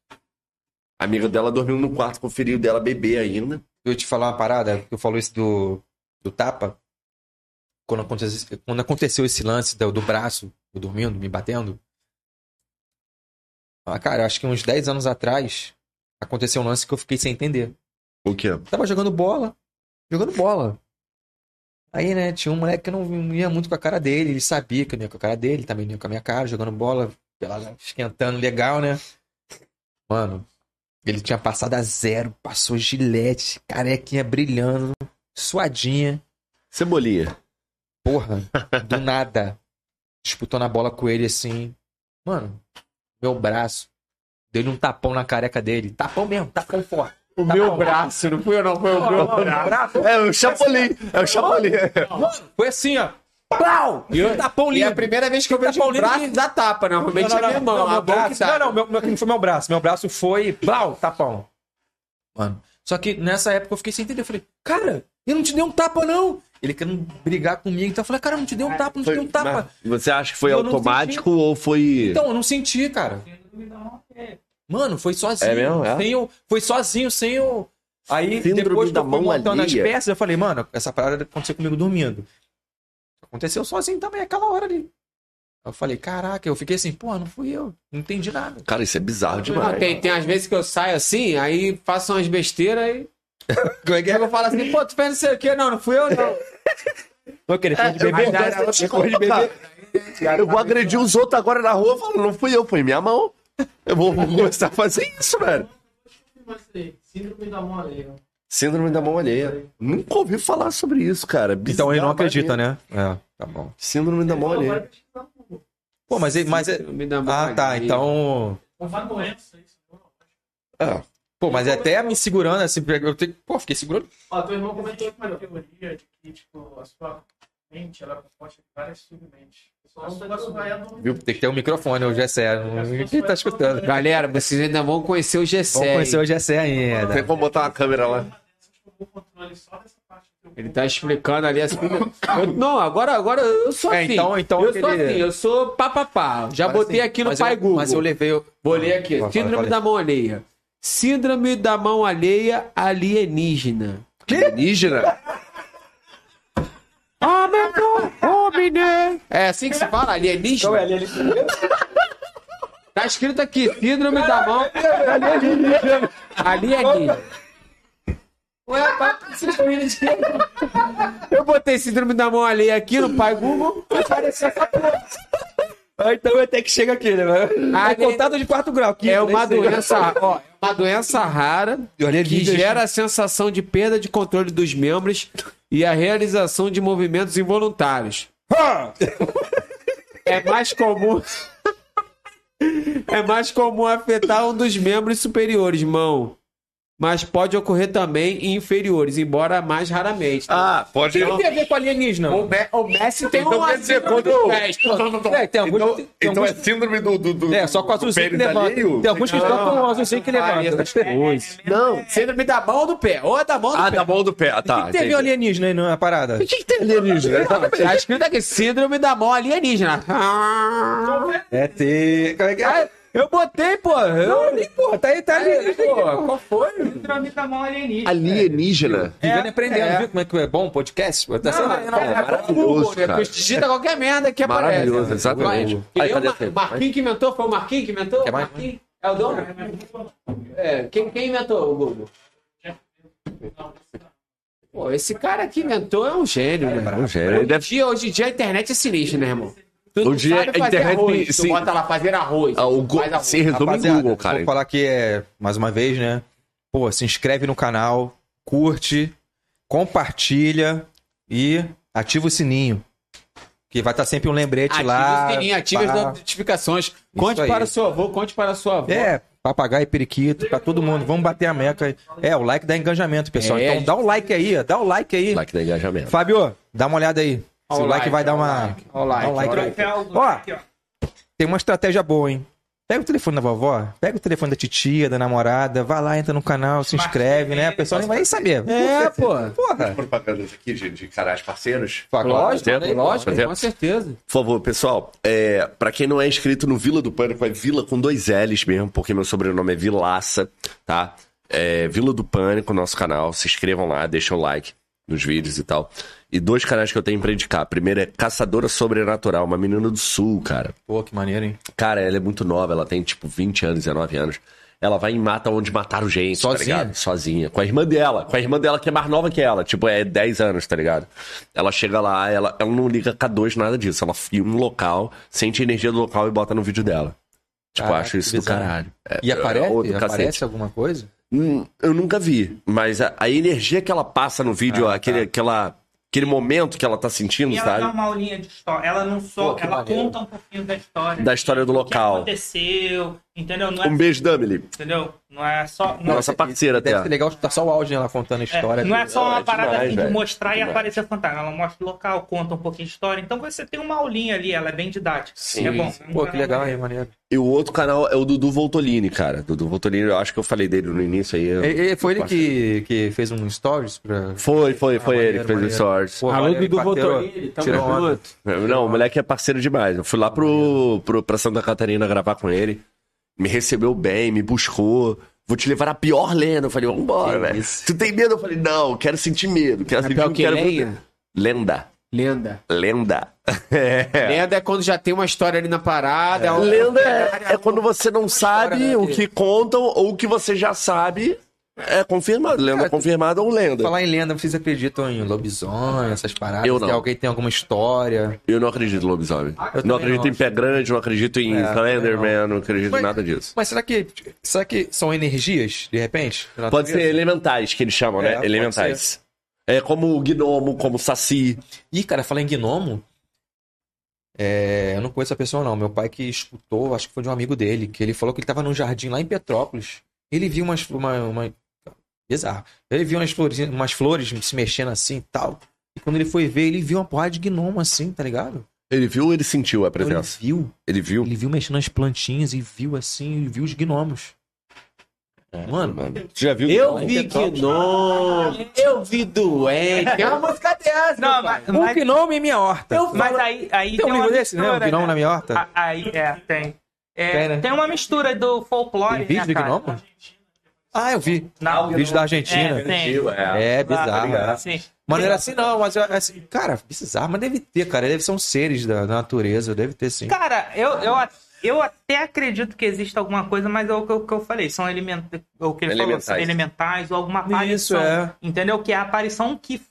A amiga dela dormiu no quarto com o filho dela bebê ainda. Eu te falar uma parada, eu falo isso do, do tapa. Quando aconteceu, quando aconteceu esse lance do, do braço, eu dormindo, me batendo. Ah, cara, acho que uns 10 anos atrás aconteceu um lance que eu fiquei sem entender. O quê? Tava jogando bola. Jogando bola. Aí, né, tinha um moleque que eu não ia muito com a cara dele. Ele sabia que eu não ia com a cara dele, também não ia com a minha cara, jogando bola, esquentando legal, né? Mano, ele tinha passado a zero, passou gilete, carequinha brilhando, suadinha. Cebolinha. Porra, do nada. Disputando a bola com ele assim. Mano, meu braço. Dei um tapão na careca dele. Tapão mesmo, tapão forte. O meu braço, não fui eu, não, foi o meu braço. É o Chapolin. É o Chapolin. Foi assim, ó. Plau! E um tapão E lindo. é a primeira vez que eu vejo Tapão o braço que- da tapa, né? Normalmente é minha mão. não, meu boca braço, não, não, meu, meu, não foi meu braço. Meu braço foi, blau, tapão. Mano, Só que nessa época eu fiquei sem entender. Eu falei, cara, eu não te dei um tapa, não. Ele querendo brigar comigo. Então eu falei, cara, não te dei um tapa, não te Foi- dei um tapa. Você acha que foi não automático ou foi. Então, eu não senti, cara. Mano, foi sozinho. É mesmo? É? Sem eu, foi sozinho, sem eu. Aí, Síndrome depois da mão montando as alheia. peças, eu falei, mano, essa parada aconteceu comigo dormindo. Aconteceu sozinho também, aquela hora ali. Eu falei, caraca, eu fiquei assim, pô, não fui eu, não entendi nada. Cara, isso é bizarro Não, demais. tem, tem às vezes que eu saio assim, aí faço umas besteiras e. Como é que Eu falo assim, pô, tu fez não sei o quê. Não, não fui eu, não. Não, que ele foi de eu beber, vou né? dar essa Depois de beber. Eu vou agredir os outros agora na rua falando, não fui eu, foi minha mão. Eu vou, vou começar a fazer isso, velho. Síndrome da mão alheia. Síndrome da mão alheia. Nunca ouvi falar sobre isso, cara. Então ele não Bizarro, acredita, maneiro. né? É, tá bom. Síndrome da mão alheia. Pô, mas, ele- mas é. Ah, tá, então. Uma doença, isso. Ah, Pô, mas é até me segurando assim, eu tenho... pô, fiquei segurando. Ó, teu irmão comentou uma teoria de que, tipo, a sua mente, ela é composta de várias submentes. Viu? Tem que ter um microfone, o Gessé. Quem tá escutando? Galera, vocês ainda vão conhecer o Gessé. Vamos conhecer o Gessé ainda. tem como botar uma câmera lá? Ele tá explicando ali assim. (laughs) Eu- não, agora, agora eu sou É, assim. então- então eu sou aquele- assim, eu sou papapá. Já Mas, botei assim, aqui no Pai eu, Google. Mas eu levei. o- Vou ler aqui. Síndrome da mão alheia. Síndrome da mão alheia alienígena. Alienígena? Ah, meu Deus, homem, É assim que se fala? Alienígena? Tá escrito aqui, síndrome da mão alienígena. Ué, tá Eu botei síndrome da mão alheia aqui no Pai Google, apareceu essa porra. Ah, então até que chega aqui, né? Ah, É contato de quarto grau. quinto, É uma sei. doença, ó, é uma doença rara que gera a sensação de perda de controle dos membros e a realização de movimentos involuntários. É mais comum. (laughs) É mais comum afetar um dos membros superiores, mão. Mas pode ocorrer também em inferiores, embora mais raramente. Ah, pode. O que tem a ver com alienígena? O, Me- o Messi tem Então uma quer dizer, quando- do. É, tem alguns, Então, tem então é síndrome do. do, do É, só com o azulzinho que levanta. alheio? Tem alguns que estão com o azulzinho que levanta. coisas. Não. Síndrome da mão ou do pé? Ou é da mão ou do Ah, pé? da mão do pé. Ah, O tá. que que teve alienígena aí na parada? O que, que tem alienígena? Tá escrito aqui, síndrome da mão alienígena. É ter. Como é que é? Eu botei, pô. Eu... Pô, tá aí, tá ali. Pô, qual foi? Síndrome da mão alienígena. Alienígena. Vivendo e aprendendo, viu como é que é bom o podcast? Tá Não, sendo- não, é maravilhoso, Google, né? cara. Digita qualquer merda que aparece. Maravilhoso, exatamente. Que Aí, nem cadê? Ma- Marquinhos que inventou? Foi o Marquinhos que inventou? Quer mais? Marquinhos? É o dono? É, quem, quem inventou o Google? Pô, esse cara que inventou é um gênio, né? Um gênio. Hoje, em deve- dia, hoje em dia a internet é sinistra, né, irmão? Tu Hoje sabe a internet arroz, tu sim. bota lá fazer arroz. Ah, o Go- faz arroz. se resume Rapaziada, Google, cara. Vou falar que é, mais uma vez, né? Pô, se inscreve no canal, curte, compartilha e ativa o sininho. Que vai estar sempre um lembrete Ative lá. o sininho, ative as notificações. Conte para o seu avô, conte para a sua avó. É, papagaio e periquito, pra todo mundo. Vamos bater a meca. É, o like dá engajamento, pessoal. É, então dá o like aí, dá o like aí. Like do engajamento. Fábio, dá uma olhada aí. Se o o like like, vai dar o uma. like, ó o like, dá um like ó o aqui, tem uma estratégia boa, hein? Pega o telefone da vovó, pega o telefone da titia, da namorada, vai lá, entra no canal, se inscreve, né? A pessoa nem vai nem saber. É, pô. Porra. Propagandas aqui de, de canais parceiros. Lógico, Fazer? lógico, com certeza. Por favor, pessoal, é, para quem não é inscrito no Vila do Pânico, é Vila com dois L's mesmo, porque meu sobrenome é Vilaça, tá? É Vila do Pânico, nosso canal. Se inscrevam lá, deixem o like nos vídeos e tal. E dois canais que eu tenho pra indicar. Primeiro é Caçadora Sobrenatural, uma menina do sul, cara. Pô, que maneiro, hein? Cara, ela é muito nova, ela tem tipo 20 anos, 19 anos. Ela vai e mata onde mataram gente, Sozinha? tá ligado? Sozinha. Com a irmã dela. Com a irmã dela que é mais nova que ela. Tipo, é 10 anos, tá ligado? Ela chega lá, ela, ela não liga K2, nada disso. Ela filma um local, sente a energia do local e bota no vídeo dela. Tipo, Caraca, acho isso do caralho. É, E é aparece, outro aparece alguma coisa? Hum, eu nunca vi, mas a, a energia que ela passa no vídeo, Ah, aquele, tá. aquela, aquele momento que ela tá sentindo, E ela dá sabe? uma aulinha de história. Ela não só. Pô, ela maneiro. conta um pouquinho da história. Da história do O que local. aconteceu. Entendeu? Não é, Um beijo, Damily. entendeu? Não é só. Não, Nossa parceira Deve até. ser legal escutar só o áudio? Ela contando a é, história. não é só uma É parada demais, assim de velho. mostrar e aparecer fantasma. Ela mostra o local, conta um pouquinho de história. Então você tem uma aulinha ali, ela é bem didática. Sim. é bom. Pô, que legal, hein, maneiro. E o outro canal é o Dudu Voltolini, cara. Dudu Voltolini, eu acho que eu falei dele no início aí. eu- E- e Foi ele que, que fez um stories pra. Foi, foi, foi Ah, ele maneiro, que fez o maneiro. stories. Pô, Alô, Dudu. Voltolini, tamo junto. Não, o moleque é parceiro demais. Eu fui lá pro, pro, pra Santa Catarina gravar com ele. Me recebeu bem, me buscou. Vou te levar a pior lenda. Eu falei, vambora, velho. Tu tem medo? Eu falei, não, quero sentir medo. Quero É sentir pior que quero... lenha? Lenda. Lenda. Lenda. (laughs) É. Lenda é quando já tem uma história ali na parada. É. um- Lenda é, é quando você não sabe história, né, o que contam ou o que você já sabe. É confirmado. Lenda é confirmada ou lenda. Falar em lenda, vocês acreditam em lobisomem, essas paradas? Eu Se não. alguém tem alguma história? Eu não acredito em lobisomem. Não também acredito não. em pé grande, não acredito em É, Slenderman, não acredito Mas- em nada disso. Mas será que, será que são energias, de repente? Pode ser elementais, que eles chamam, né? É, pode elementais. É como o gnomo, como o saci. Ih, cara, falar em gnomo. É, eu não conheço a pessoa, não. Meu pai que escutou, acho que foi de um amigo dele, que ele falou que ele tava num jardim lá em Petrópolis. Ele viu umas. Uma, uma... Bizarro. Ele viu umas flores, umas flores se mexendo assim e tal. E quando ele foi ver, ele viu uma porrada de gnomo assim, tá ligado? Ele viu ou ele sentiu a Ele presença? viu. Ele viu? Ele viu mexendo nas plantinhas e viu assim, e viu os gnomos. Mano, Mano, tu já viu? Eu gnomo? vi Gnome, eu vi Doente. É uma música dessa. Não, mas, um mas, gnome em minha horta. Eu mas aí, aí Tem um livro desse, né? Um gnomo na minha horta? A- Aí, é, tem. É, Tem, né? tem uma mistura do folclore. Tem vídeo né, do cara? Ah, eu vi. Não, Vídeo da Argentina. É. É, bizarro. Ah, né? sim. Mas não era assim, não. Mas, assim, cara, bizarro. Mas deve ter, cara. Deve ser uns seres da, da natureza. Deve ter, sim. Cara, eu, eu, eu até acredito que exista alguma coisa, mas é o que eu, que eu falei. São elementos. O que ele falou, são Elementais. elementais ou alguma aparição. Isso, é. Entendeu? Que é a aparição que.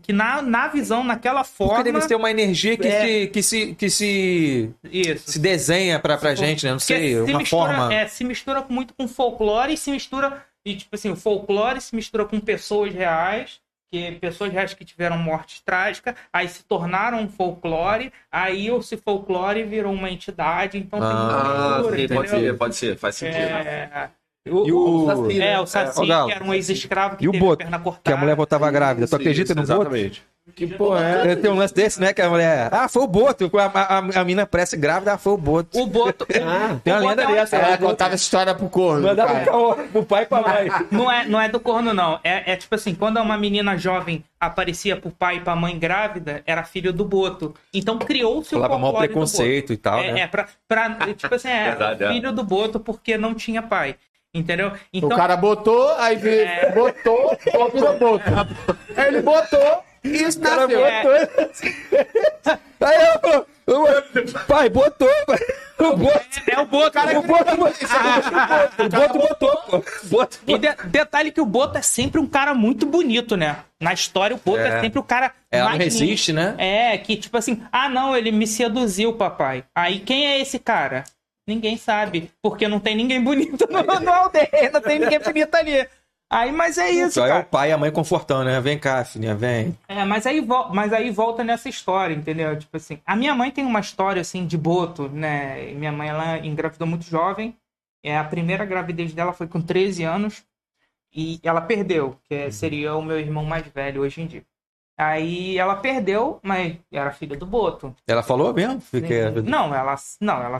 Que na, na visão, naquela forma. Porque deve ter uma energia que, É. se, que, se, que se, Isso. se desenha pra, pra gente, né? Não sei, se uma mistura, forma. É, se mistura muito com folclore e se mistura. E, tipo assim, o folclore se mistura com pessoas reais, que pessoas reais que tiveram mortes trágicas, aí se tornaram um folclore, aí esse folclore virou uma entidade, então tem Ah, uma mistura, sim, pode ser, pode ser, faz sentido. É, o, E o- Saci, é, o Saci, Ô, Galo, que era um ex-escravo que E o teve a Boto, perna cortada. que a mulher voltava grávida. Tu acredita no Boto? Exatamente. Que porra é? Tem um lance desse, né? Que a mulher. Ah, foi o Boto. A, a, a mina parece grávida, ah, foi o Boto. O Boto. (laughs) Ah, Tem uma o Boto lenda é dessa. Ela contava essa história pro corno. mandava pro, pro pai e pra mãe. (laughs) Não é, não é do corno, não. É, é tipo assim, quando uma menina jovem aparecia pro pai e pra mãe grávida, era filho do Boto. Então criou-se o Falava mal preconceito e tal, Boto. É, né? é pra, pra- tipo assim, é (laughs) Verdade, é. filho do Boto porque não tinha pai. Entendeu? Então, O cara botou, aí veio, botou, botou, botou. Aí ele botou e isso nasceu. é, Aí eu, eu- pai, botou, pai. O Boto. é o Boto. O Boto, o Boto botou, pô. Boto, E de- detalhe que o Boto é sempre um cara muito bonito, né? Na história, o Boto é, É. sempre o cara Ela não mais lindo. resiste, né? É, que tipo assim, ah não, ele me seduziu, papai. Aí quem é esse cara? Ninguém sabe, porque não tem ninguém bonito no, (laughs) no aldeia, não tem ninguém bonito ali. Aí, mas é isso, Aí é o cara. pai e a mãe confortando, né? Vem cá, filhinha, vem. É, mas aí, mas aí volta nessa história, entendeu? Tipo assim, a minha mãe tem uma história assim de boto, né? Minha mãe ela engravidou muito jovem. É, a primeira gravidez dela foi com 13 anos e ela perdeu, que é- seria o meu irmão mais velho hoje em dia. Aí ela perdeu, mas era filha do boto. Ela falou mesmo? Fiquei... Não, ela não, ela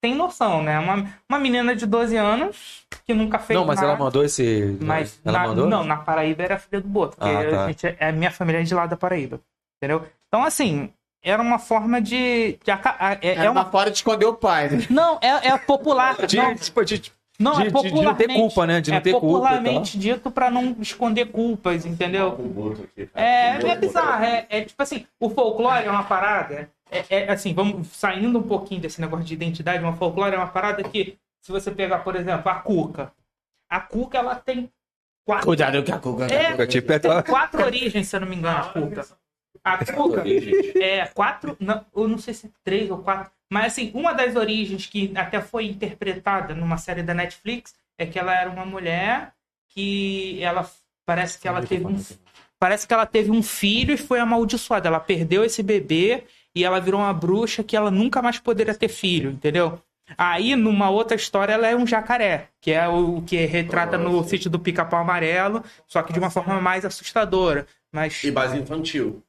tem noção, né? Uma, uma menina de 12 anos que nunca fez Não, mas nada. ela mandou esse. Mas ela na, mandou? não, na Paraíba era filha do Boto, porque Ah, tá. a gente, é, a minha família é de lá da Paraíba, entendeu? Então, assim, era uma forma de... de é, é Era uma... uma fora de esconder o pai, né? Não, é, é popular. (laughs) De, não, tipo, de, não, de- é de- de não ter popularmente... culpa, né? De não é ter culpa popularmente dito pra não esconder culpas, entendeu? É, é bizarro, é, é tipo assim, o folclore é uma parada, é, é assim, vamos saindo um pouquinho desse negócio de identidade, uma folclore é uma parada que, se você pegar, por exemplo, a Cuca, a Cuca, ela tem quatro... Cuidado que a Cuca. É, é tem quatro origens, se eu não me engano, a Cuca. A Cuca é quatro, não, eu não sei se é três ou quatro, mas assim, uma das origens que até foi interpretada numa série da Netflix é que ela era uma mulher que ela parece que ela teve um parece que ela teve um filho e foi amaldiçoada. Ela perdeu esse bebê e ela virou uma bruxa que ela nunca mais poderia ter filho, entendeu? Aí, numa outra história, ela é um jacaré, que é o que retrata no sítio do Pica-Pau Amarelo, só que de uma forma mais assustadora. Mas E base infantil.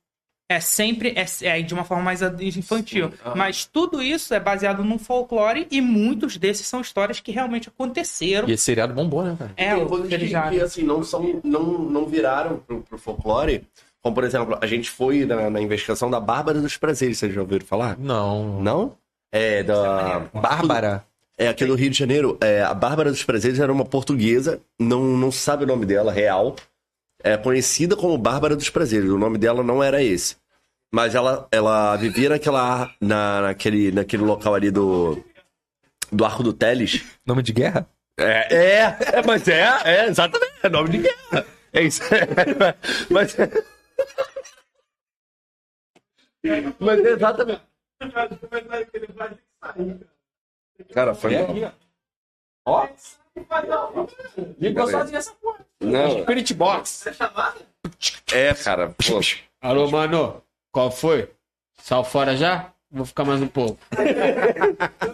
é sempre é, é de uma forma mais infantil. Mas tudo isso é baseado num folclore e muitos desses são histórias que realmente aconteceram. E esse seriado bombou, né, cara? É, tem o coisas que, que, assim, não, são, não, não viraram pro, pro folclore. Como, por exemplo, a gente foi na, na investigação da Bárbara dos Prazeres, vocês já ouviram falar? Não. Não? É, da... Bárbara. É, aqui do Rio de Janeiro, é, a Bárbara dos Prazeres era uma portuguesa, não, não se sabe o nome dela real, é conhecida como Bárbara dos Prazeres, o nome dela não era esse. Mas ela, ela vivia naquela, na, naquele, naquele local ali do, do Arco do Teles. Nome de guerra? É, é, é, mas é, é, exatamente, é nome de guerra. É isso. (laughs) mas, mas é exatamente. Cara, foi mal. Ó. Ligou sozinho essa porra. Não, Spirit Box. é, cara. Pô, Alô, mano. Qual foi? Sal fora já? Vou ficar mais um pouco.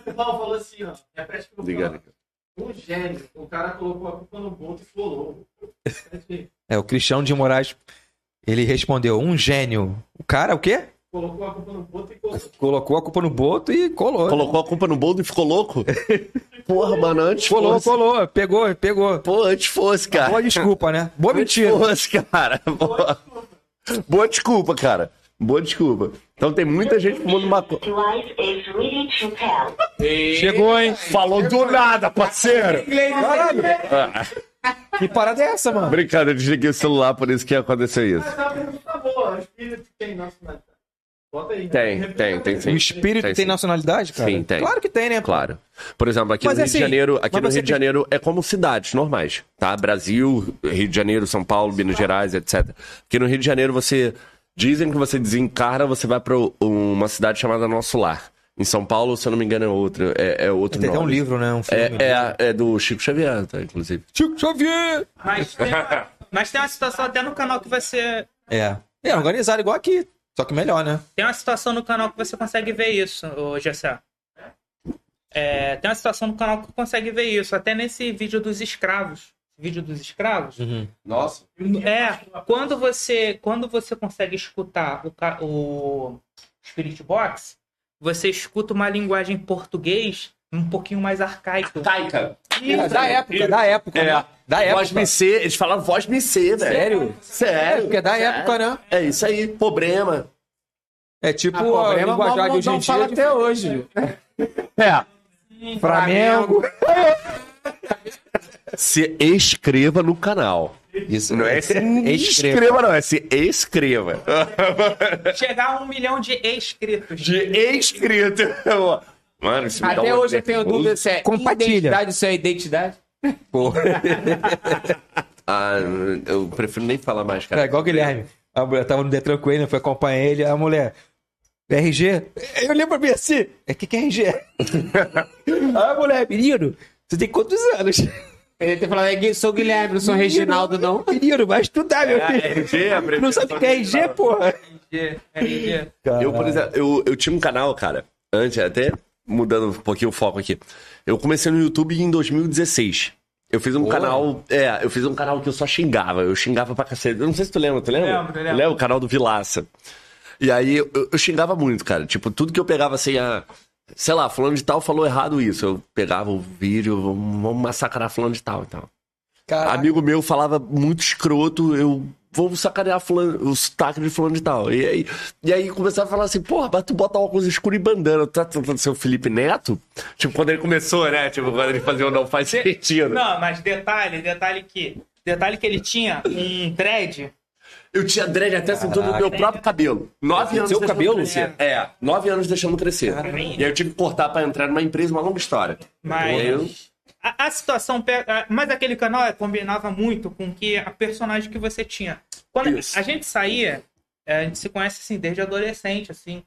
O Paulo falou assim, ó. Repete liga. Um gênio. O cara colocou a culpa no ponto e ficou louco. É, o Cristiano de Moraes, ele respondeu, um gênio. O cara, o quê? Colocou a culpa no ponto e colocou. Colocou a culpa no boto e colou. Colocou a culpa no boldo e ficou louco? (laughs) Porra, mano, antes Colou, fosse. colou. Pegou, pegou. Pô, antes fosse, cara. Boa desculpa, né? Boa Antes mentira. fosse, cara. Boa. Boa desculpa, cara. Boa desculpa. Então tem muita gente fumando maconha. Chegou, hein? Falou do nada, parceiro. Que parada é essa, mano? Brincadeira, eu desliguei o celular, por isso que aconteceu isso. Mas a pergunta tá boa. O espírito tem nacionalidade. Bota aí. né? Tem, tem, tem sim. O espírito tem, sim. nacionalidade, cara? Sim, tem. Claro que tem, né? Claro. Por exemplo, aqui Mas no Rio assim, de Janeiro, aqui no Rio de tem- Janeiro é como cidades normais, tá? Brasil, Rio de Janeiro, São Paulo, Minas Gerais, etc. Aqui no Rio de Janeiro você dizem que você desencarna, você vai para uma cidade chamada Nosso Lar. Em São Paulo, se eu não me engano, é outro, é, é outro Tem até um nome. livro, né? Um filme. É, é, é do Chico Xavier, tá, inclusive. Chico Xavier! Mas tem, uma, mas tem uma situação até no canal que você. É. É organizado igual aqui. Só que melhor, né? Tem uma situação no canal que você consegue ver isso, ô Gessé. É, tem uma situação no canal que consegue ver isso. Até nesse vídeo dos escravos. Vídeo dos escravos. Nossa. É, quando você, quando você consegue escutar o, o Spirit Box, você escuta uma linguagem em português um pouquinho mais arcaica. Taika. É, da época, da época. É. né? Da época. Voz MC, eles falaram voz MC, velho. Sério? Sério. Porque é da época, né? É isso aí, problema. É tipo A a problema linguajar de hoje em não fala dia. até hoje. É. Flamengo. Se inscreva no canal. Isso. (laughs) Não é se Escreva. inscreva, não, é se inscreva. Chegar a um milhão de inscritos. De inscrito. (laughs) Mano, isso Até hoje eu tenho dúvida se é Compartilha. identidade ou se é identidade. Pô. (laughs) Ah, eu prefiro nem falar mais, cara. É igual o Guilherme. A mulher tava no Detran com ele, foi acompanhar ele, a mulher. RG? Eu pra mim assim. É que que é RG? a mulher, menino, você tem quantos anos? Ele tem falado, "É, sou Guilherme, não sou Reginaldo, não. (laughs) Menino, vai estudar, meu filho. RG, a Não sabe o que é RG, porra? RG, RG. Eu, por exemplo, eu, eu tinha um canal, cara, antes, até mudando um pouquinho o foco aqui. Eu comecei no YouTube em 2016. Eu fiz um canal. É, eu fiz um canal que eu só xingava. Eu xingava pra cacete. Eu não sei se tu lembra, tu lembra? Lembro, lembro. o canal do Vilaça. E aí eu, eu xingava muito, cara. Tipo, tudo que eu pegava assim, a. Sei lá, fulano de tal falou errado isso. Eu pegava o vídeo, vamos massacrar fulano de tal e tal. Caraca. Amigo meu falava muito escroto, eu vou sacanear fulano, o sotaque de fulano de tal. E aí, e aí começava a falar assim, porra, mas tu bota óculos escuros e bandana, tu tá tentando ser o Felipe Neto? Tipo, quando ele começou, né? Tipo, quando ele fazia o não faz sentido. Não, mas detalhe, detalhe que. Detalhe que ele tinha um dread. Eu tinha dread até a cintura do meu próprio cabelo. Nove anos Seu deixando cabelo? crescer. É, nove anos deixando crescer. E aí eu tive que cortar pra entrar numa empresa, uma longa história. Mas. Eu- A, a situação. pe- a- Mas aquele canal combinava muito com que a personagem que você tinha. Quando Isso. a gente saía, é, a gente se conhece assim desde adolescente, assim.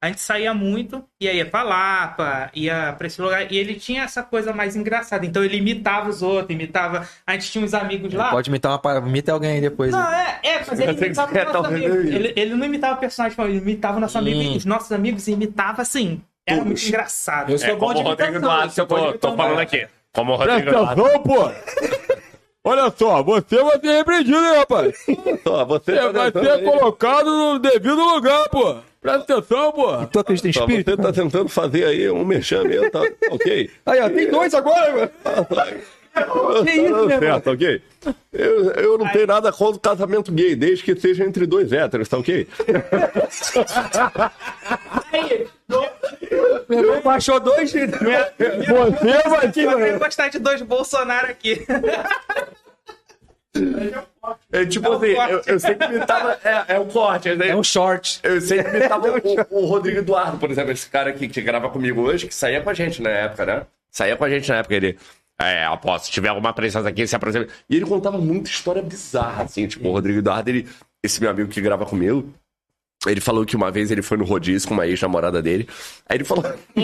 A gente saía muito, e aí ia pra Lapa, ia pra esse lugar, e ele tinha essa coisa mais engraçada. Então ele imitava os outros, imitava. A gente tinha uns amigos lá. Pode imitar uma. Imita alguém aí depois. Não, é, é, mas ele imitava você o nosso amigo. vendo isso. Ele, ele não imitava o personagem, ele imitava o nosso amigo e os nossos amigos imitavam assim. Era muito engraçado. Eu sou É bom de o Rodrigo imitação, Duarte, eu tô, tô falando aqui. Como o Rodrigo. Atenção, pô! Olha só, você vai ser repreendido, hein, rapaz? Ó, você Você tá vai ser aí- colocado no devido lugar, pô! Presta atenção, pô! Tu acredita em Ó, espírito? Você tá tentando fazer aí um merchan meu, tá ok? Aí, ó, tem dois agora, mano. Que isso, certo, ok? Eu, eu não tenho nada contra o casamento gay, desde que seja entre dois héteros, tá ok? Meu irmão baixou dois. Você vai Eu quero gostar de dois Bolsonaro aqui. É tipo É assim, corte. eu, eu sempre imitava. É, é o corte, né? É um short. Eu sempre imitava o, o Rodrigo Eduardo, por exemplo, esse cara aqui que grava comigo hoje, que saía com a gente na época, né? Saía com a gente na época, ele. É, aposto, se tiver alguma presença aqui, se aproxima. E ele contava muita história bizarra, assim, tipo, o Rodrigo Eduardo, ele, esse meu amigo que grava comigo, ele falou que uma vez ele foi no rodízio com uma ex-namorada dele. Aí ele falou. (laughs)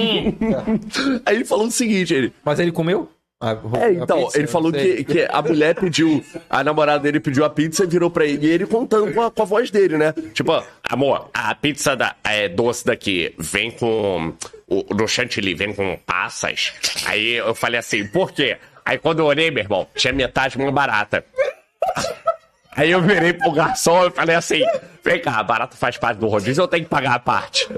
aí ele falou o seguinte, ele. Mas ele comeu? A- É, a então, pizza? ele falou que, que a mulher pediu, a namorada dele pediu a pizza e virou pra ele. E ele contando com a, com a voz dele, né? Tipo, Amor, a pizza da, é, doce daqui vem com. O, no chantilly vem com passas. Aí eu falei assim, por quê? Aí quando eu olhei, meu irmão, tinha metade mais barata. Aí eu virei pro garçom e falei assim: vem cá, a barata faz parte do rodízio, eu tenho que pagar a parte.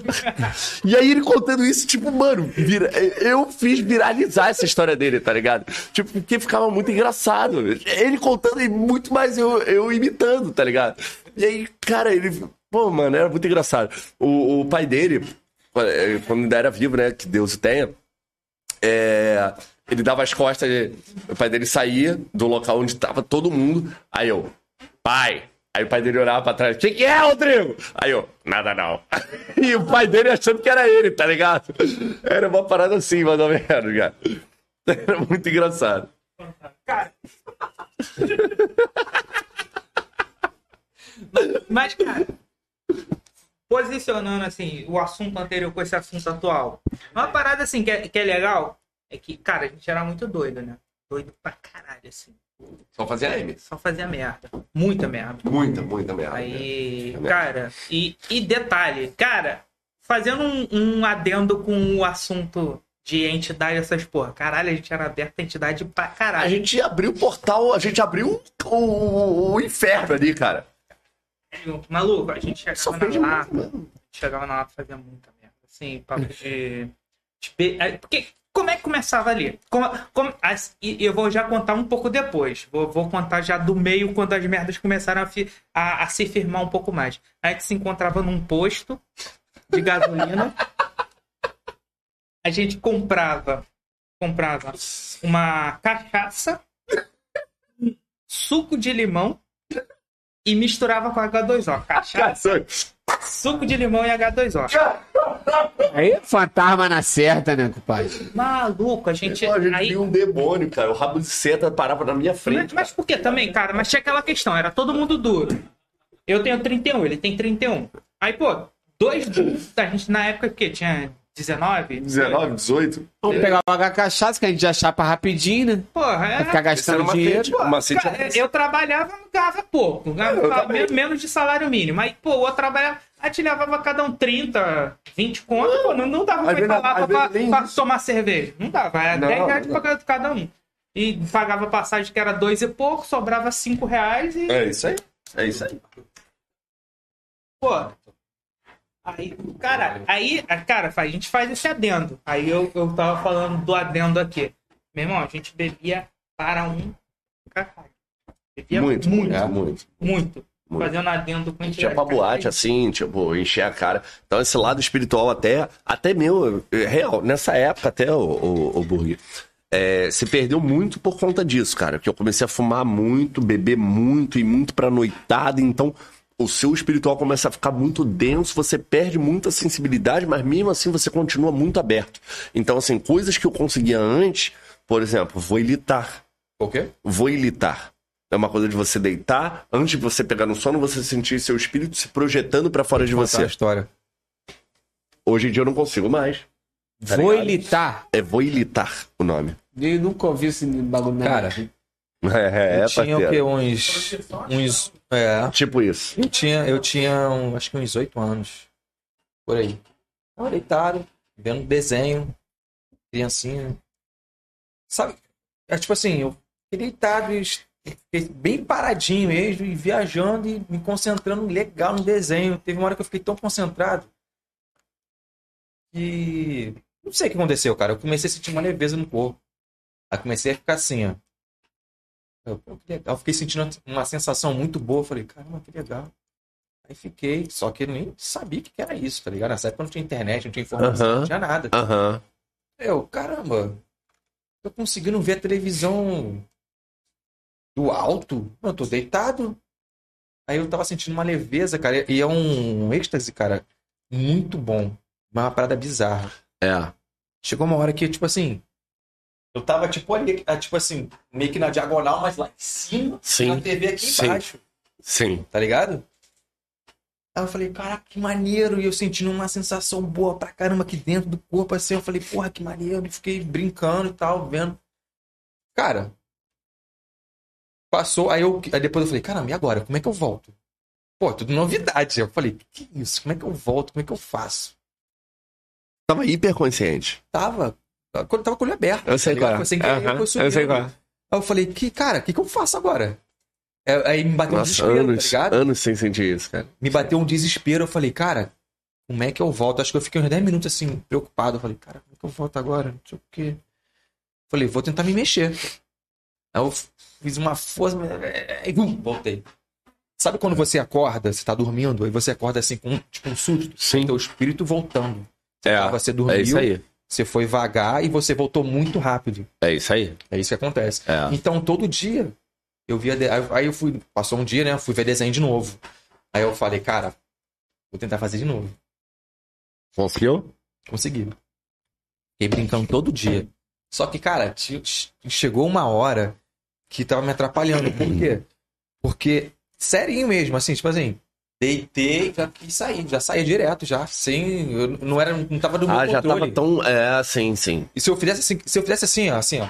E aí ele contando isso, tipo, mano, vira- eu fiz viralizar essa história dele, tá ligado? Tipo, porque ficava muito engraçado. Ele contando e muito mais eu, eu imitando, tá ligado? E aí, cara, ele. Pô, mano, era muito engraçado. O, o pai dele, quando ainda era vivo, né? Que Deus o tenha. É, ele dava as costas, o pai dele saía do local onde tava todo mundo. Aí eu, pai. Aí o pai dele olhava pra trás, o que, que é, Rodrigo? Aí eu, nada não. (laughs) E o pai dele achando que era ele, tá ligado? Era uma parada assim, mais ou menos, cara. Era muito engraçado. Cara. Mas, cara, posicionando assim o assunto anterior com esse assunto atual, uma parada assim que é, que é legal é que, cara, a gente era muito doido, né? Doido pra caralho, assim. Só fazia M. Só fazia merda. Muita merda. Muita, muita merda. Aí, É mesmo. cara, e, e detalhe, cara, fazendo um, um adendo com o assunto de entidade, essas porra. Caralho, a gente era aberto a entidade pra A caralho. gente abriu o portal, a gente abriu o, o- o inferno ali, cara. Maluco, a gente Só chegava fez na lata, chegava na lata e fazia muita merda. Assim, papo de. de é, Porque como é que começava ali? Como, como- e eu vou já contar um pouco depois. Vou, vou contar já do meio quando as merdas começaram a, fi- a- a se firmar um pouco mais. A gente se encontrava num posto de gasolina. A gente comprava, comprava uma cachaça, suco de limão e misturava com H2O. Cachaça, suco de limão e H2O. Aí, fantasma na certa, né, compadre? Maluco, a gente. Pô, a gente aí- viu um demônio, cara. O rabo de seta parava na minha Mas, frente. mas por que também, cara? Mas tinha aquela questão, era todo mundo duro. Eu tenho 31, ele tem 31. Aí, pô, dois duros, a gente na época que tinha 19? 19, 18. Vamos pegar uma cachaça que a gente já chapa rapidinho, né? Porra, Vai é. ficar Esse era gastando uma dinheiro. frente, uma Cara, esse. eu trabalhava, ganhava pouco. Ganhava Eu men- menos de salário mínimo. Aí, pô, o outro trabalhava. A gente levava cada um 30, 20 conto, pô, não, não dava pra ir pra lá pra, pra isso. tomar cerveja. Não dava, era Não, 10 reais não. pra cada um. E pagava passagem que era dois e pouco, sobrava 5 reais e, É isso aí. É isso aí. pô. Aí, cara, aí, cara, a gente faz esse adendo. Aí eu, eu tava falando do adendo aqui. Meu irmão, a gente bebia para um caralho. Bebia Muito, muito, é, muito. muito. Muito. Fazendo adendo com A gente ia pra boate, assim, tipo, encher a cara. Então, esse lado espiritual até, até meu, é, real, nessa época até, o, o, o é, se perdeu muito por conta disso, cara. Que eu comecei a fumar muito, beber muito e muito pra noitada, então o seu espiritual começa a ficar muito denso, você perde muita sensibilidade, mas mesmo assim você continua muito aberto. Então, assim, coisas que eu conseguia antes, por exemplo, vou ilitar. O quê? Vou ilitar. É uma coisa de você deitar, antes de você pegar no sono, você sentir seu espírito se projetando pra fora de você. a história. Hoje em dia eu não consigo mais. Tá Vou ligado? ilitar. É voilitar o nome. Eu nunca ouvi esse bagulho Cara. (laughs) É, é, eu tinha o quê? parceiro. Uns. uns é. Tipo isso. Eu tinha, eu tinha um, acho que uns oito anos. Por aí. Tava deitado. vendo desenho, criancinha. Sabe? É tipo assim, eu fiquei deitado e fiquei bem paradinho mesmo, e viajando e me concentrando legal no desenho. Teve uma hora que eu fiquei tão concentrado que. Não sei o que aconteceu, cara. Eu comecei a sentir uma leveza no corpo. Aí comecei a ficar assim, ó. Eu. Eu fiquei sentindo uma sensação muito boa. Eu falei, caramba, que legal. Aí fiquei, só que eu nem sabia o que era isso, tá ligado? Nessa época não tinha internet, não tinha informação, Aham. não tinha nada. Aham. Eu, caramba, tô conseguindo ver a televisão do alto? Eu tô deitado. Aí eu tava sentindo uma leveza, cara, e é um êxtase, cara, muito bom. Uma parada bizarra. É. Chegou uma hora que, tipo assim, eu tava tipo ali, ah, tipo assim, meio que na diagonal, mas lá em cima, Sim. na TV aqui Sim. embaixo, Sim. tá ligado? Aí eu falei, caraca, que maneiro, e eu sentindo uma sensação boa pra caramba aqui dentro do corpo, assim, eu falei, porra, que maneiro, e fiquei brincando e tal, vendo. Cara, passou, aí, eu, aí depois eu falei, caramba, e agora? Como é que eu volto? Pô, tudo novidade. Eu falei, que isso? Como é que eu volto? Como é que eu faço? Tava hiperconsciente. Tava, tava com o olho aberto. Eu sei tá qual é. Sem querer, foi subindo. Eu sei qual é. Aí eu falei, que, cara, o que, que eu faço agora? É, Aí me bateu um Nossa, desespero, anos, tá ligado? anos sem sentir isso, cara. Me bateu um desespero. Eu falei, cara, como é que eu volto? Acho que eu fiquei uns 10 minutos assim, preocupado. Eu falei, cara, como é que eu volto agora? Não sei o quê. Falei, vou tentar me mexer. Aí eu fiz uma força e voltei. Sabe quando você acorda, você tá dormindo, aí você acorda assim com tipo um susto? Sim. Teu espírito voltando. É, Você dormiu, é isso aí. Você foi vagar e você voltou muito rápido. É isso aí. É isso que acontece. É. Então, todo dia, eu via. de- aí- eu fui. Passou um dia, né? eu Fui ver desenho de novo. Aí eu falei, cara, vou tentar fazer de novo. Conseguiu? Consegui. Fiquei brincando todo dia. Só que, cara, chegou uma hora que tava me atrapalhando. Por quê? Porque, serinho mesmo, assim, tipo assim, deitei, já quis sair, já saía direto, já, sem. Eu não era, não tava do meu Ah, já controle. tava tão. É, sim, sim. E se eu fizesse assim, se eu fizesse assim, ó, assim, ó,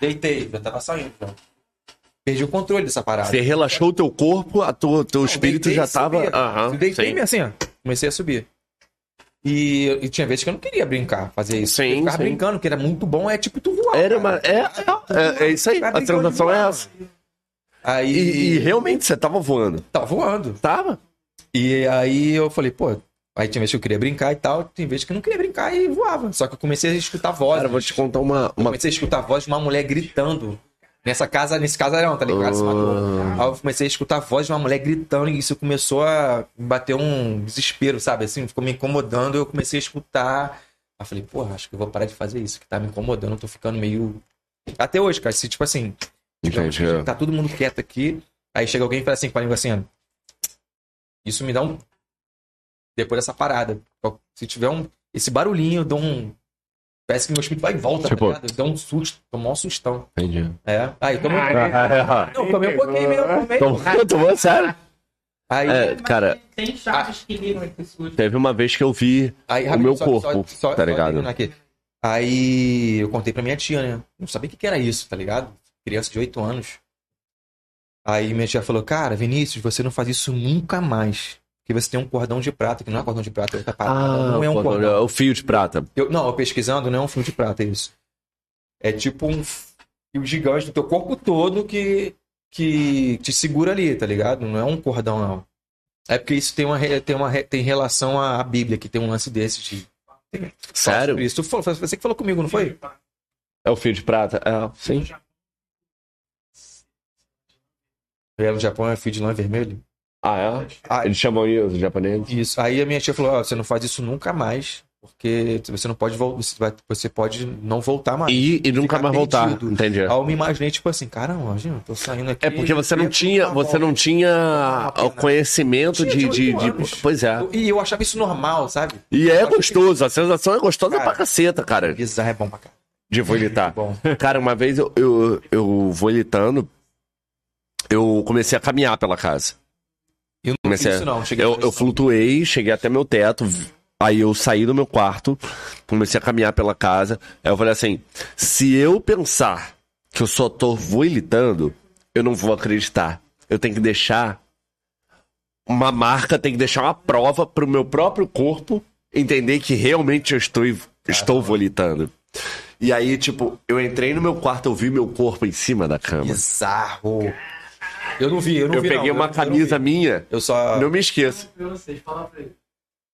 deitei, já tava saindo, já. Perdi o controle dessa parada. Você relaxou o teu corpo, a tua, teu espírito deitei já tava. Aham. Deitei sim. mesmo assim, ó. Comecei a subir. E, e tinha vezes que eu não queria brincar, fazer isso. Sim, eu ficava sim. brincando, que era muito bom, é tipo tu voar. Era cara. uma. É, é, é isso aí. A transação é essa. Aí. E, e realmente você tava voando. Tava voando. Tava? E aí eu falei, pô. Aí tinha vezes que eu queria brincar e tal, tem vezes que eu não queria brincar e voava. Só que eu comecei a escutar vozes. Cara, eu vou te contar uma. Uma... comecei a escutar a voz de uma mulher gritando. Nessa casa, nesse casarão, tá ligado? Ah. Aí eu comecei a escutar a voz de uma mulher gritando e isso começou a bater um desespero, sabe? Assim, ficou me incomodando, eu comecei a escutar. Aí eu falei, porra, acho que eu vou parar de fazer isso, que tá me incomodando, eu tô ficando meio. Até hoje, cara, se tipo assim, digamos que tá todo mundo quieto aqui, aí chega alguém e fala assim com a língua assim. Isso me dá um. Depois dessa parada. Se tiver um. Esse barulhinho, eu dou um. Parece que meu espírito vai e volta, Tipo- tá ligado? Eu dou um susto, tomo um sustão. Entendi. É. Aí, tomei um Ah, Não, tomei um pouquinho mesmo, tomei. (laughs) Tomou, tomou, sério? Aí, É, cara, Tem chaves que esse susto. teve uma vez que eu vi aí o meu só- corpo, só- só- tá só ligado? terminar aqui. Aí eu contei pra minha tia, né? Não sabia o que que era isso, tá ligado? Criança de 8 anos. Aí minha tia falou, cara, Vinícius, você não faz isso nunca mais. Porque você tem um cordão de prata, que não é cordão de prata, é parada. não é um cordão. é o fio de prata. Eu, não, eu pesquisando, não é um fio de prata, é isso. É tipo um fio gigante do teu corpo todo que, que te segura ali, tá ligado? Não é um cordão, não. É porque isso tem uma, tem uma tem relação à Bíblia, que tem um lance desse de. Sério? Isso. Tu você que falou comigo, não foi? É o fio de prata? É, sim. É, no Japão é fio de lã vermelho. Ah, é? Ah, Eles chamam isso, os japoneses? Isso. Aí a minha tia falou: ó, você não faz isso nunca mais, porque você não pode voltar, você, pode não voltar mais. E, e nunca mais voltar, perdido. entendi. Aí eu me imaginei, tipo assim, caramba, eu tô saindo aqui. É porque você não tinha, você não tinha o conhecimento de, de, 18 de-. Pois é. E eu achava isso normal, sabe? E é gostoso, a sensação é gostosa Cara, pra caceta, cara, Bizarro é bom pra caralho. de volitar. (laughs) Bom. Cara, uma vez eu, eu, eu volitando, eu comecei a caminhar pela casa. Eu não Comecei isso, não. Cheguei Eu, eu flutuei, cheguei até meu teto, aí eu saí do meu quarto, comecei a caminhar pela casa. Aí eu falei assim: se eu pensar que eu só tô voilitando, eu não vou acreditar. Eu tenho que deixar uma marca, tenho que deixar uma prova pro meu próprio corpo entender que realmente eu estou Estou volitando. E aí, tipo, eu entrei no meu quarto, eu vi meu corpo em cima da cama. Bizarro. Eu não vi, eu não Eu vi. peguei não. uma Eu- eu não camisa vi. minha, Eu só. não me esqueço. Pra vocês, fala pra ele.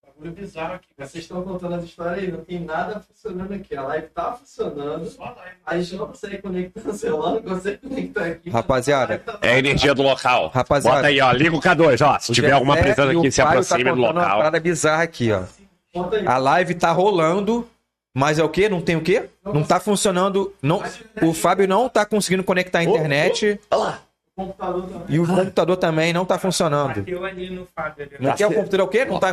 Bagulho bizarro aqui. Vocês estão contando as histórias aí, não tem nada funcionando aqui. A live tá funcionando. A gente não consegue conectar (laughs) o celular, não consegue conectar aqui. Rapaziada, É a energia do local. Rapaziada. Bota aí, ó. Liga o K2, ó. Se o tiver alguma presença aqui, se aproxime tá do contando Uma local. parada bizarra aqui, ó. A live tá rolando, mas é o quê? Não tem o quê? Não tá funcionando. Não, o Fábio não tá conseguindo conectar a internet Olha lá. O computador também. e o computador também não tá funcionando. Bateu ali no Fábio. ali. Não quer o computador o quê? Não tá.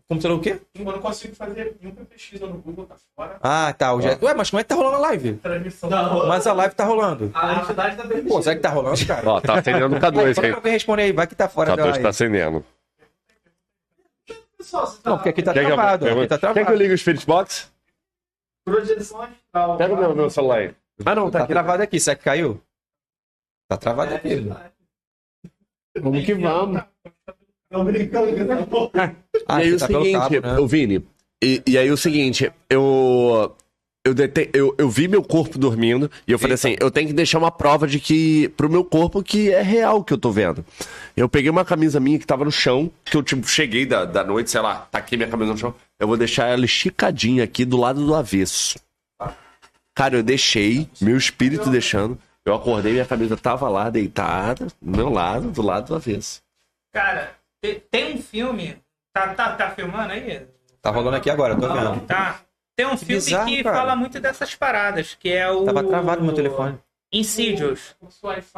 O computador o quê? Eu não consigo fazer nenhuma pesquisa no Google, tá fora. Ah, tá. O. Ué, mas como é que tá rolando a live? Transmissão. Não, Mas a live tá rolando. a entidade tá permitindo. Pô, será que tá rolando, cara? Ó, tá acendendo o Vai, K2 fala aí. pra alguém responder aí, vai que tá fora O da K2 live. tá acendendo. Pessoal, você tá Não, porque aqui tá Quer que eu- travado. Aqui tá Quer que eu travado. ligue o Spirit Box? projeção astral. Pega o meu, meu celular aí. Ah, não, tá travado aqui. Será que caiu? Tá travado aqui. Vamos que vamos. Brincando, não. Ah, e aí o tá seguinte, cabo, né? Vini, e, e aí o seguinte, eu. Eu, dete- eu, eu vi meu corpo dormindo e eu falei assim: eu tenho que deixar uma prova de que. pro meu corpo que é real o que eu tô vendo. Eu peguei uma camisa minha que tava no chão, que eu tipo, cheguei da, da noite, sei lá, taquei minha camisa no chão. Eu vou deixar ela esticadinha aqui do lado do avesso. Cara, eu deixei, meu espírito deixando. Eu acordei, minha camisa tava lá, deitada, do meu lado, do lado do avesso. Cara, te- tem um filme. Tá, tá, tá filmando aí? Tá rolando aqui agora, tô vendo. Tá. Tem um filme bizarro, que cara. fala muito dessas paradas, que é o. Tava travado meu telefone. Insidious.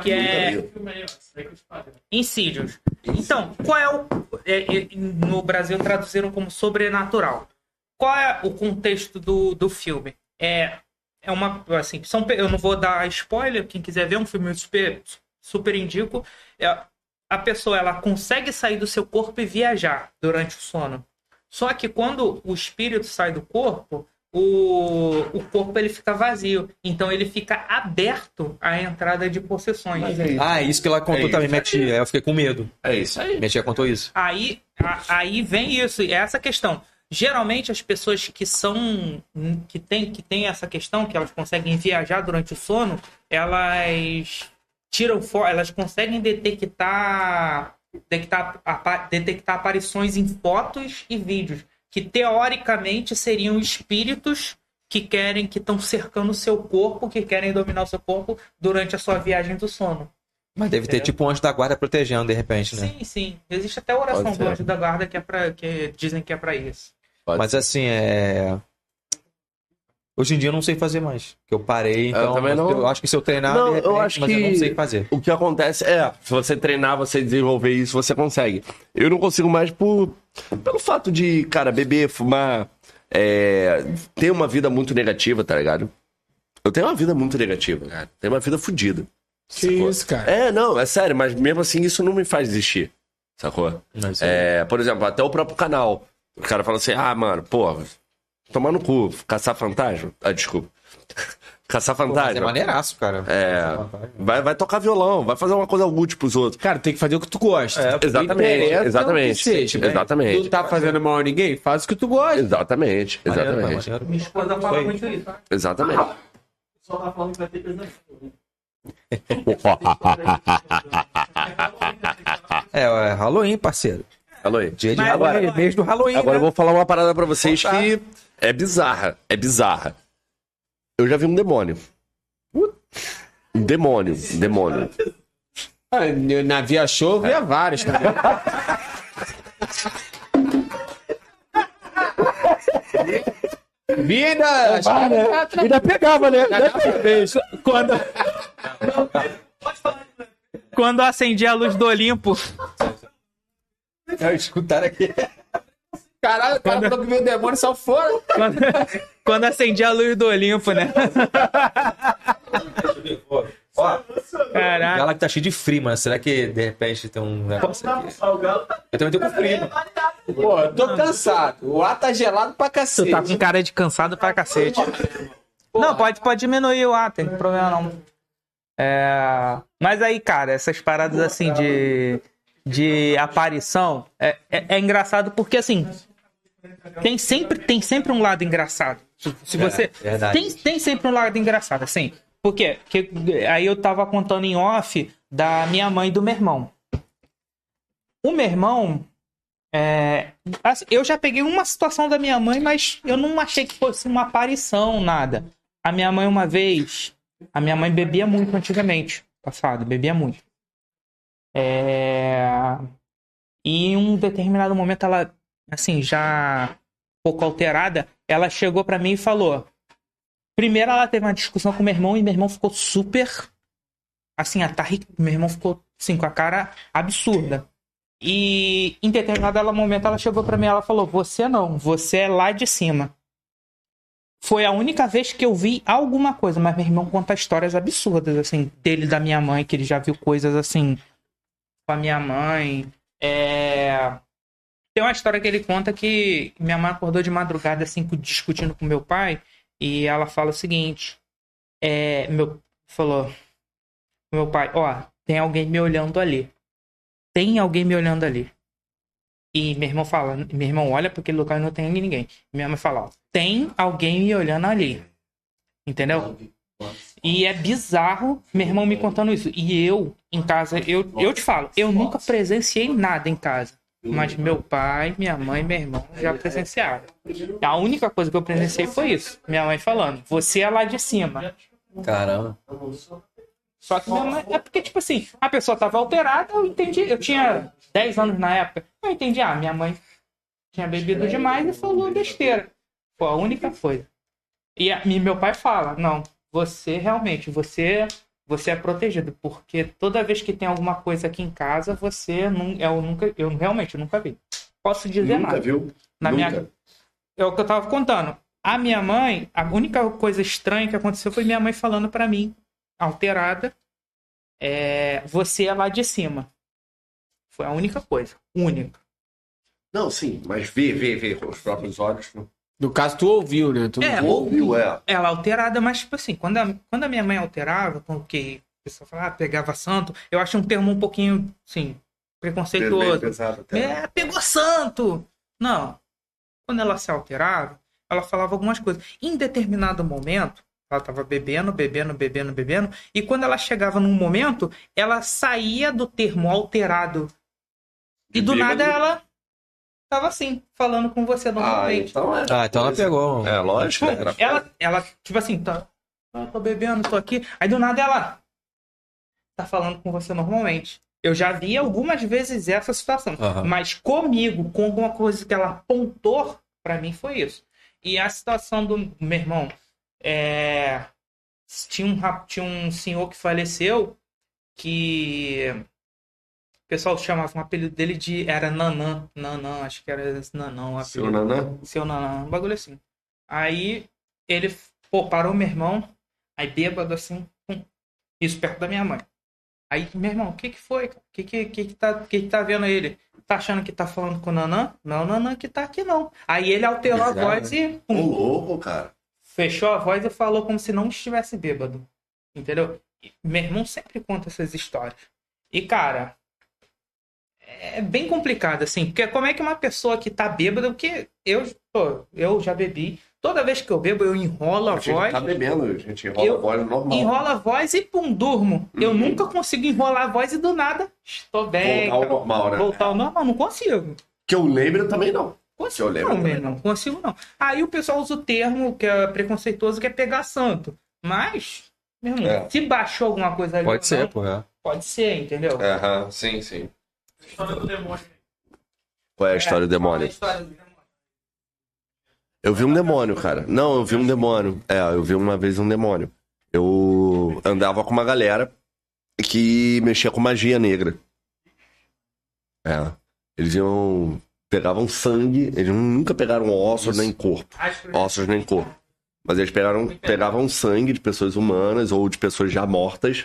Que é- que. Insidious. Então, qual é o. é- é- no Brasil traduziram como sobrenatural. Qual é o contexto do, do filme? É, é uma. Assim, são, eu não vou dar spoiler, quem quiser ver, é um filme super, super indico. É, a pessoa ela consegue sair do seu corpo e viajar durante o sono. Só que quando o espírito sai do corpo, o, o corpo ele fica vazio. Então ele fica aberto à entrada de possessões. Ah, isso que ela contou É também, isso. minha tia. Eu fiquei com medo. É isso aí. Minha tia contou isso. Aí, a- aí vem isso, é essa questão. Geralmente as pessoas que são que tem que tem essa questão que elas conseguem viajar durante o sono, elas tiram fo- elas conseguem detectar detectar, detectar aparições em fotos e vídeos que teoricamente seriam espíritos que querem que estão cercando o seu corpo, que querem dominar o seu corpo durante a sua viagem do sono. Mas deve ter tipo um anjo da guarda protegendo, de repente, né? Sim, sim. Existe até a oração do ser. anjo da guarda que é para que dizem que é para isso. Pode Mas assim, é. Hoje em dia eu não sei fazer mais. Que eu parei, então. também não. Eu acho que se eu treinar, Não, de repente, eu acho mas eu não que- sei fazer. O que acontece é, se você treinar, você desenvolver isso, você consegue. Eu não consigo mais por pelo fato de, cara, beber, fumar, é, ter uma vida muito negativa, tá ligado? Eu tenho uma vida muito negativa, cara. Tenho uma vida fodida. Que isso, cara. É, não, é sério, mas mesmo assim isso não me faz desistir. Sacou? Mas, É, por exemplo, até o próprio canal. O cara fala assim: ah, mano, pô, tomar no cu, caçar fantasma. Ah, desculpa. (laughs) caçar Pô, mas fantasma. é maneiraço, cara. É, vai, vai tocar violão, vai fazer uma coisa útil pros outros. Cara, tem que fazer o que tu gosta. É, exatamente, interessa exatamente, que seja, né? exatamente. Tu tá fazendo mal a ninguém? Faz o que tu gosta. Exatamente, Maneiro, exatamente. maneiro. Minha esposa fala muito isso. Exatamente. Só tá falando que vai ter pesadelo. É, é Halloween, parceiro. Aí. Dia de Mas Halloween, agora- mês do Halloween. Agora eu né? vou falar uma parada pra vocês Contar. que é bizarra, é bizarra. Eu já vi um demônio. Um demônio, um demônio. Ah, Na Via Show, eu via vários, cara. Vida! Ainda pegava, né? Quando Quando eu acendi a luz do Olimpo, Escutaram aqui. Caralho, o cara falou que o demônio só fora. quando, quando acendi a luz do Olimpo, né? Ó, Caraca. ela que tá cheio de frio, mano. Será que de repente tem um negócio aqui? Eu também tô com frio. Pô, eu tô cansado. O ar tá gelado pra Tu cacete. tá com cara de cansado pra cacete. Não, pode, pode diminuir o ar, tem problema não. É, Mas aí, cara, essas paradas assim de, de aparição é, é, é engraçado porque assim. Tem sempre, tem sempre um lado engraçado. Se, você. Tem, tem sempre um lado engraçado, assim. Por quê? Porque aí eu tava contando em off da minha mãe e do meu irmão. O meu irmão. é, assim, eu já peguei uma situação da minha mãe, mas eu não achei que fosse uma aparição, nada. A minha mãe, uma vez. A minha mãe bebia muito antigamente. Passado, bebia muito. É... E em um determinado momento, ela, assim, já um pouco alterada, ela chegou pra mim e falou. Primeiro, ela teve uma discussão com meu irmão e meu irmão ficou super. Assim, atarri... meu irmão ficou, assim, com a cara absurda. E em determinado momento, ela chegou pra mim e ela falou: Você não, você é lá de cima. Foi a única vez que eu vi alguma coisa, mas meu irmão conta histórias absurdas, assim, dele da minha mãe, que ele já viu coisas assim com a minha mãe. É... Tem uma história que ele conta que minha mãe acordou de madrugada, assim, discutindo com meu pai, e ela fala o seguinte: é, meu, falou, meu pai, ó, tem alguém me olhando ali. Tem alguém me olhando ali. E meu irmão fala, meu irmão olha porque aquele local não tem ninguém. Minha mãe fala, ó, tem alguém me olhando ali. Entendeu? E é bizarro meu irmão me contando isso. E eu, em casa, eu, eu te falo, eu nunca presenciei nada em casa. Mas meu pai, minha mãe e meu irmão já presenciaram. A única coisa que eu presenciei foi isso. Minha mãe falando, você é lá de cima. Caramba. Só que minha mãe. É porque, tipo assim, a pessoa tava alterada, eu entendi. Eu tinha 10 anos na época. Eu entendi, ah, minha mãe tinha bebido demais e falou besteira. Foi a única coisa. E, a- e meu pai fala, não, você realmente, você você é protegido, porque toda vez que tem alguma coisa aqui em casa, você não. Eu nunca. Eu realmente nunca vi. Posso dizer Nunca nada. viu? Na Nunca. minha. É o que eu tava contando. A minha mãe, a única coisa estranha que aconteceu foi minha mãe falando pra mim, alterada, é, você é lá de cima. Foi a única coisa. Única. Não, sim, mas vê, vê, vê com os próprios olhos. não. No caso, tu ouviu, né? Tu É, Ouviu, é. Ela alterada, mas tipo assim, quando a, quando a minha mãe alterava, porque o pessoal falava, ah, pegava santo, eu acho um termo um pouquinho, assim, Bem preconceituoso. pesado até. É, pegou santo! Não. Quando ela se alterava, ela falava algumas coisas. Em determinado momento, ela estava bebendo, bebendo, bebendo, bebendo, e quando ela chegava num momento, ela saía do termo alterado. E do nada ela tava assim, falando com você Ah, normalmente. então é. Ah, então ela pegou. É, lógico. Ela, ela, tipo assim, tá. ah, tô bebendo, tô aqui. Aí do nada ela tá falando com você normalmente. Eu já vi algumas vezes essa situação. Aham. Mas comigo, com alguma coisa que ela apontou, pra mim foi isso. E a situação do meu irmão, é, tinha, um, tinha um senhor que faleceu que o pessoal chamava um apelido dele de. Era Nanã. Nanã, acho que era Nanã. o Seu. Nanã? Seu Nanã, um bagulho assim. Aí ele, pô, parou meu irmão, aí bêbado assim, pum, isso perto da minha mãe. Aí, meu irmão, o que que foi? O que que, que que tá, que que tá vendo ele? Tá achando que tá falando com o Nanã? Não, é o Nanã que tá aqui não. Aí ele alterou a Bizarro, voz e Ô, pum, louco, cara. Fechou a voz e falou como se não estivesse bêbado. Entendeu? E meu irmão sempre conta essas histórias. E, cara, é bem complicado, assim, porque como é que uma pessoa que tá bêbada, porque eu, pô, eu já bebi, toda vez que eu bebo, eu enrolo a, A gente voz, tá bebendo, a gente enrola Eu- a voz normal. enrolo a voz e pum, durmo. Eu Uhum. nunca consigo enrolar a voz e do nada estou bem. Voltar ao normal, né? Voltar ao normal, não consigo. Que eu lembro também não. Consigo eu lembro não, também meu irmão. Consigo não. Aí o pessoal usa o termo que é preconceituoso, que é pegar santo. Mas, meu irmão, É. se baixou alguma coisa ali. Pode ser, não, pô. É. Pode ser, entendeu? Aham, sim, sim. História do demônio. Qual é a história do demônio? A história do demônio. Eu vi um demônio, cara. Não, eu vi um demônio. É, eu vi uma vez um demônio. Eu andava com uma galera que mexia com magia negra. É. Eles iam. Pegavam sangue, eles nunca pegaram ossos nem corpo. Ossos nem corpo. Mas eles pegaram, pegavam sangue de pessoas humanas ou de pessoas já mortas,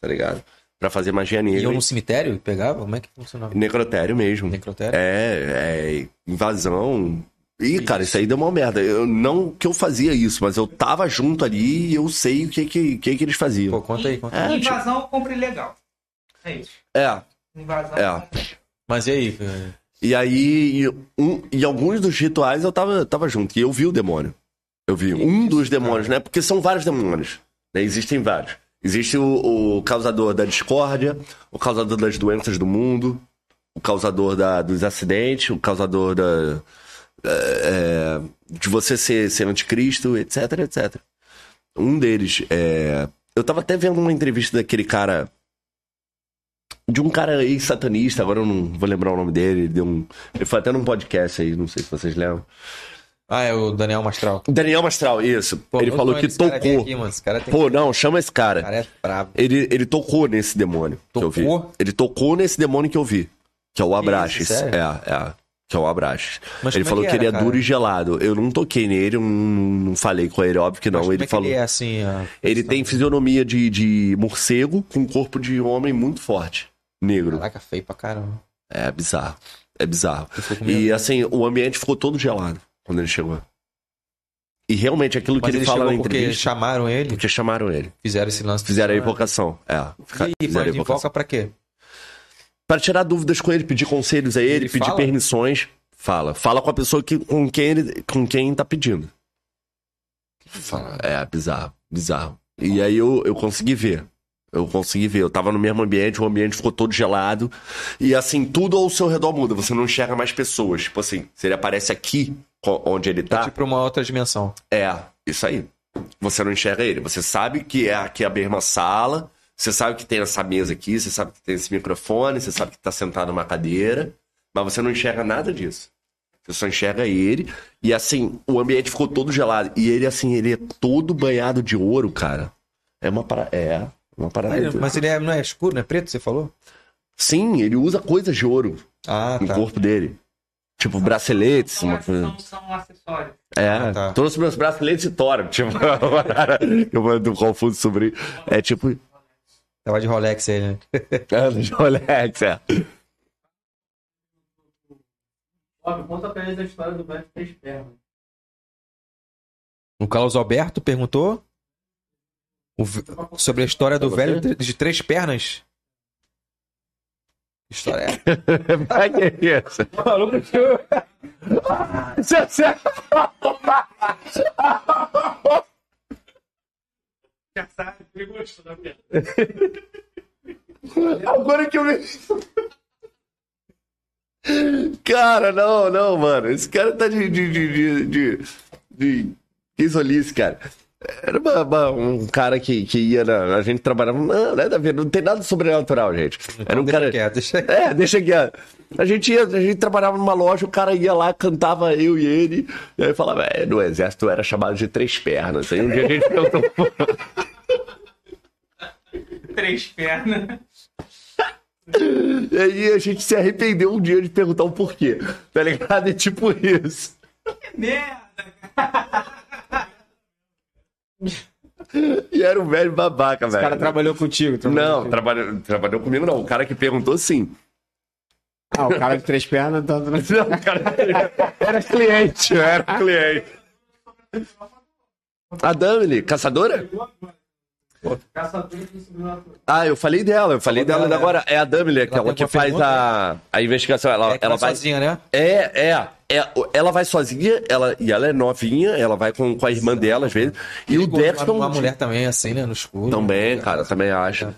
tá ligado? Pra fazer magia negra. Iam no cemitério e pegava? Como é que funcionava? Necrotério mesmo. Necrotério? É, é invasão. Ih, cara, isso aí deu uma merda. Eu, não que eu fazia isso, mas eu tava junto ali e eu sei o que que, que, que eles Pô, faziam. conta aí, conta É, aí. tipo, Invasão, eu compro ilegal. É isso. é, Invasão. É. Mas e aí? E aí, um, em alguns dos rituais eu tava, tava junto. E eu vi o demônio. Eu vi um dos demônios, né? Porque são vários demônios. Né? Existem vários. Existe o, o causador da discórdia, o causador das doenças do mundo, o causador da- dos acidentes, o causador da, é, de você ser, ser anticristo, etc, etc. Um deles é. Eu tava até vendo uma entrevista daquele cara. De um cara aí satanista, agora eu não vou lembrar o nome dele. Ele, deu um, ele foi até num podcast aí, não sei se vocês lembram. Ah, é o Daniel Mastral. Daniel Mastral, isso. Pô, ele falou que tocou. Aqui, Pô, não, chama esse cara. cara é brabo. Ele, ele tocou nesse demônio que eu vi. Tocou? Ele tocou nesse demônio que eu vi. Que é o Abraxas. É, é. Que é o Abraxas. Ele como é falou que que, ele era, é cara? duro e gelado. Eu não toquei nele, eu não, não falei com ele, óbvio que não. Mas como ele é que falou. ele é assim, a- Ele tem fisionomia de, de morcego com corpo de homem muito forte. Negro. Caraca, feio pra caramba. É bizarro. É bizarro. E assim, o ambiente ficou todo gelado quando ele chegou. E realmente aquilo Mas que ele, ele fala na chegou porque entrevista. chamaram ele, Porque chamaram ele. fizeram esse lance. Fizeram a invocação. É. E fizeram a invocação. invoca pra quê? Para tirar dúvidas com ele, pedir conselhos a ele, Ele pedir fala? permissões. Fala. Fala com a pessoa que, com, quem ele, com quem tá pedindo. Fala. É, bizarro. Bizarro. E aí eu, eu consegui ver. Eu consegui ver. Eu tava no mesmo ambiente, o ambiente ficou todo gelado. E assim, tudo ao seu redor muda. Você não enxerga mais pessoas. Tipo assim, se ele aparece aqui, onde ele É tá, tipo uma outra dimensão. é, isso aí. Você não enxerga ele. Você sabe que é aqui a mesma sala. Você sabe que tem essa mesa aqui. Você sabe que tem esse microfone. Você sabe que tá sentado numa cadeira. Mas você não enxerga nada disso. Você só enxerga ele. E assim, o ambiente ficou todo gelado. E ele, assim, ele é todo banhado de ouro, cara. É uma parada. É. Uma parada. Mas, mas ele é- não é escuro, não é preto, você falou? Sim, ele usa coisas de ouro Ah, no tá. corpo dele. Tipo, braceletes, São, uma são, são acessórios. É, Ah, tá. trouxe meus braceletes e tora. Tipo, (laughs) eu mando confuso sobre. É tipo. Tava de Rolex aí, né? Ana de Rolex, é. Conta pra eles a história do velho de três pernas. O Carlos Alberto perguntou o sobre a história do velho de- três pernas. Que história é? Vai que é isso? Já sabe, ele gostou da piada. Agora que eu me. Cara, não, não, mano. Esse cara tá de. de. de. de. de, de isolice, cara. Era uma- uma- um cara que, que ia na. A gente trabalhava. Não, nada a ver, não tem nada sobrenatural, gente. Era um Deixa cara. quieto, deixa É, deixa aqui. ó. A gente, ia, a gente trabalhava numa loja, o cara ia lá, cantava eu e ele, e aí falava, é, no exército era chamado de três pernas. Aí um dia a gente perguntou, (laughs) Três pernas. e aí a gente se arrependeu um dia de perguntar o porquê, tá ligado? É tipo isso. Merda. E era um velho babaca, O cara velho. trabalhou contigo. trabalhou Não, contigo. trabalhou, trabalhou comigo não. O cara que perguntou sim. Ah, o cara de três pernas tá... Não, o cara era cliente, eu era cliente. A Damile, caçadora? Ah, eu falei dela, eu falei dela dela, agora. É a Damile, aquela que faz a, a investigação. Ela, É que ela vai sozinha, né? É, é. Ela vai sozinha, ela, e ela é novinha, ela vai com, com a irmã dela às vezes. E o Dexton. Uma mulher também, assim, né? No escuro. Também, cara, também acho.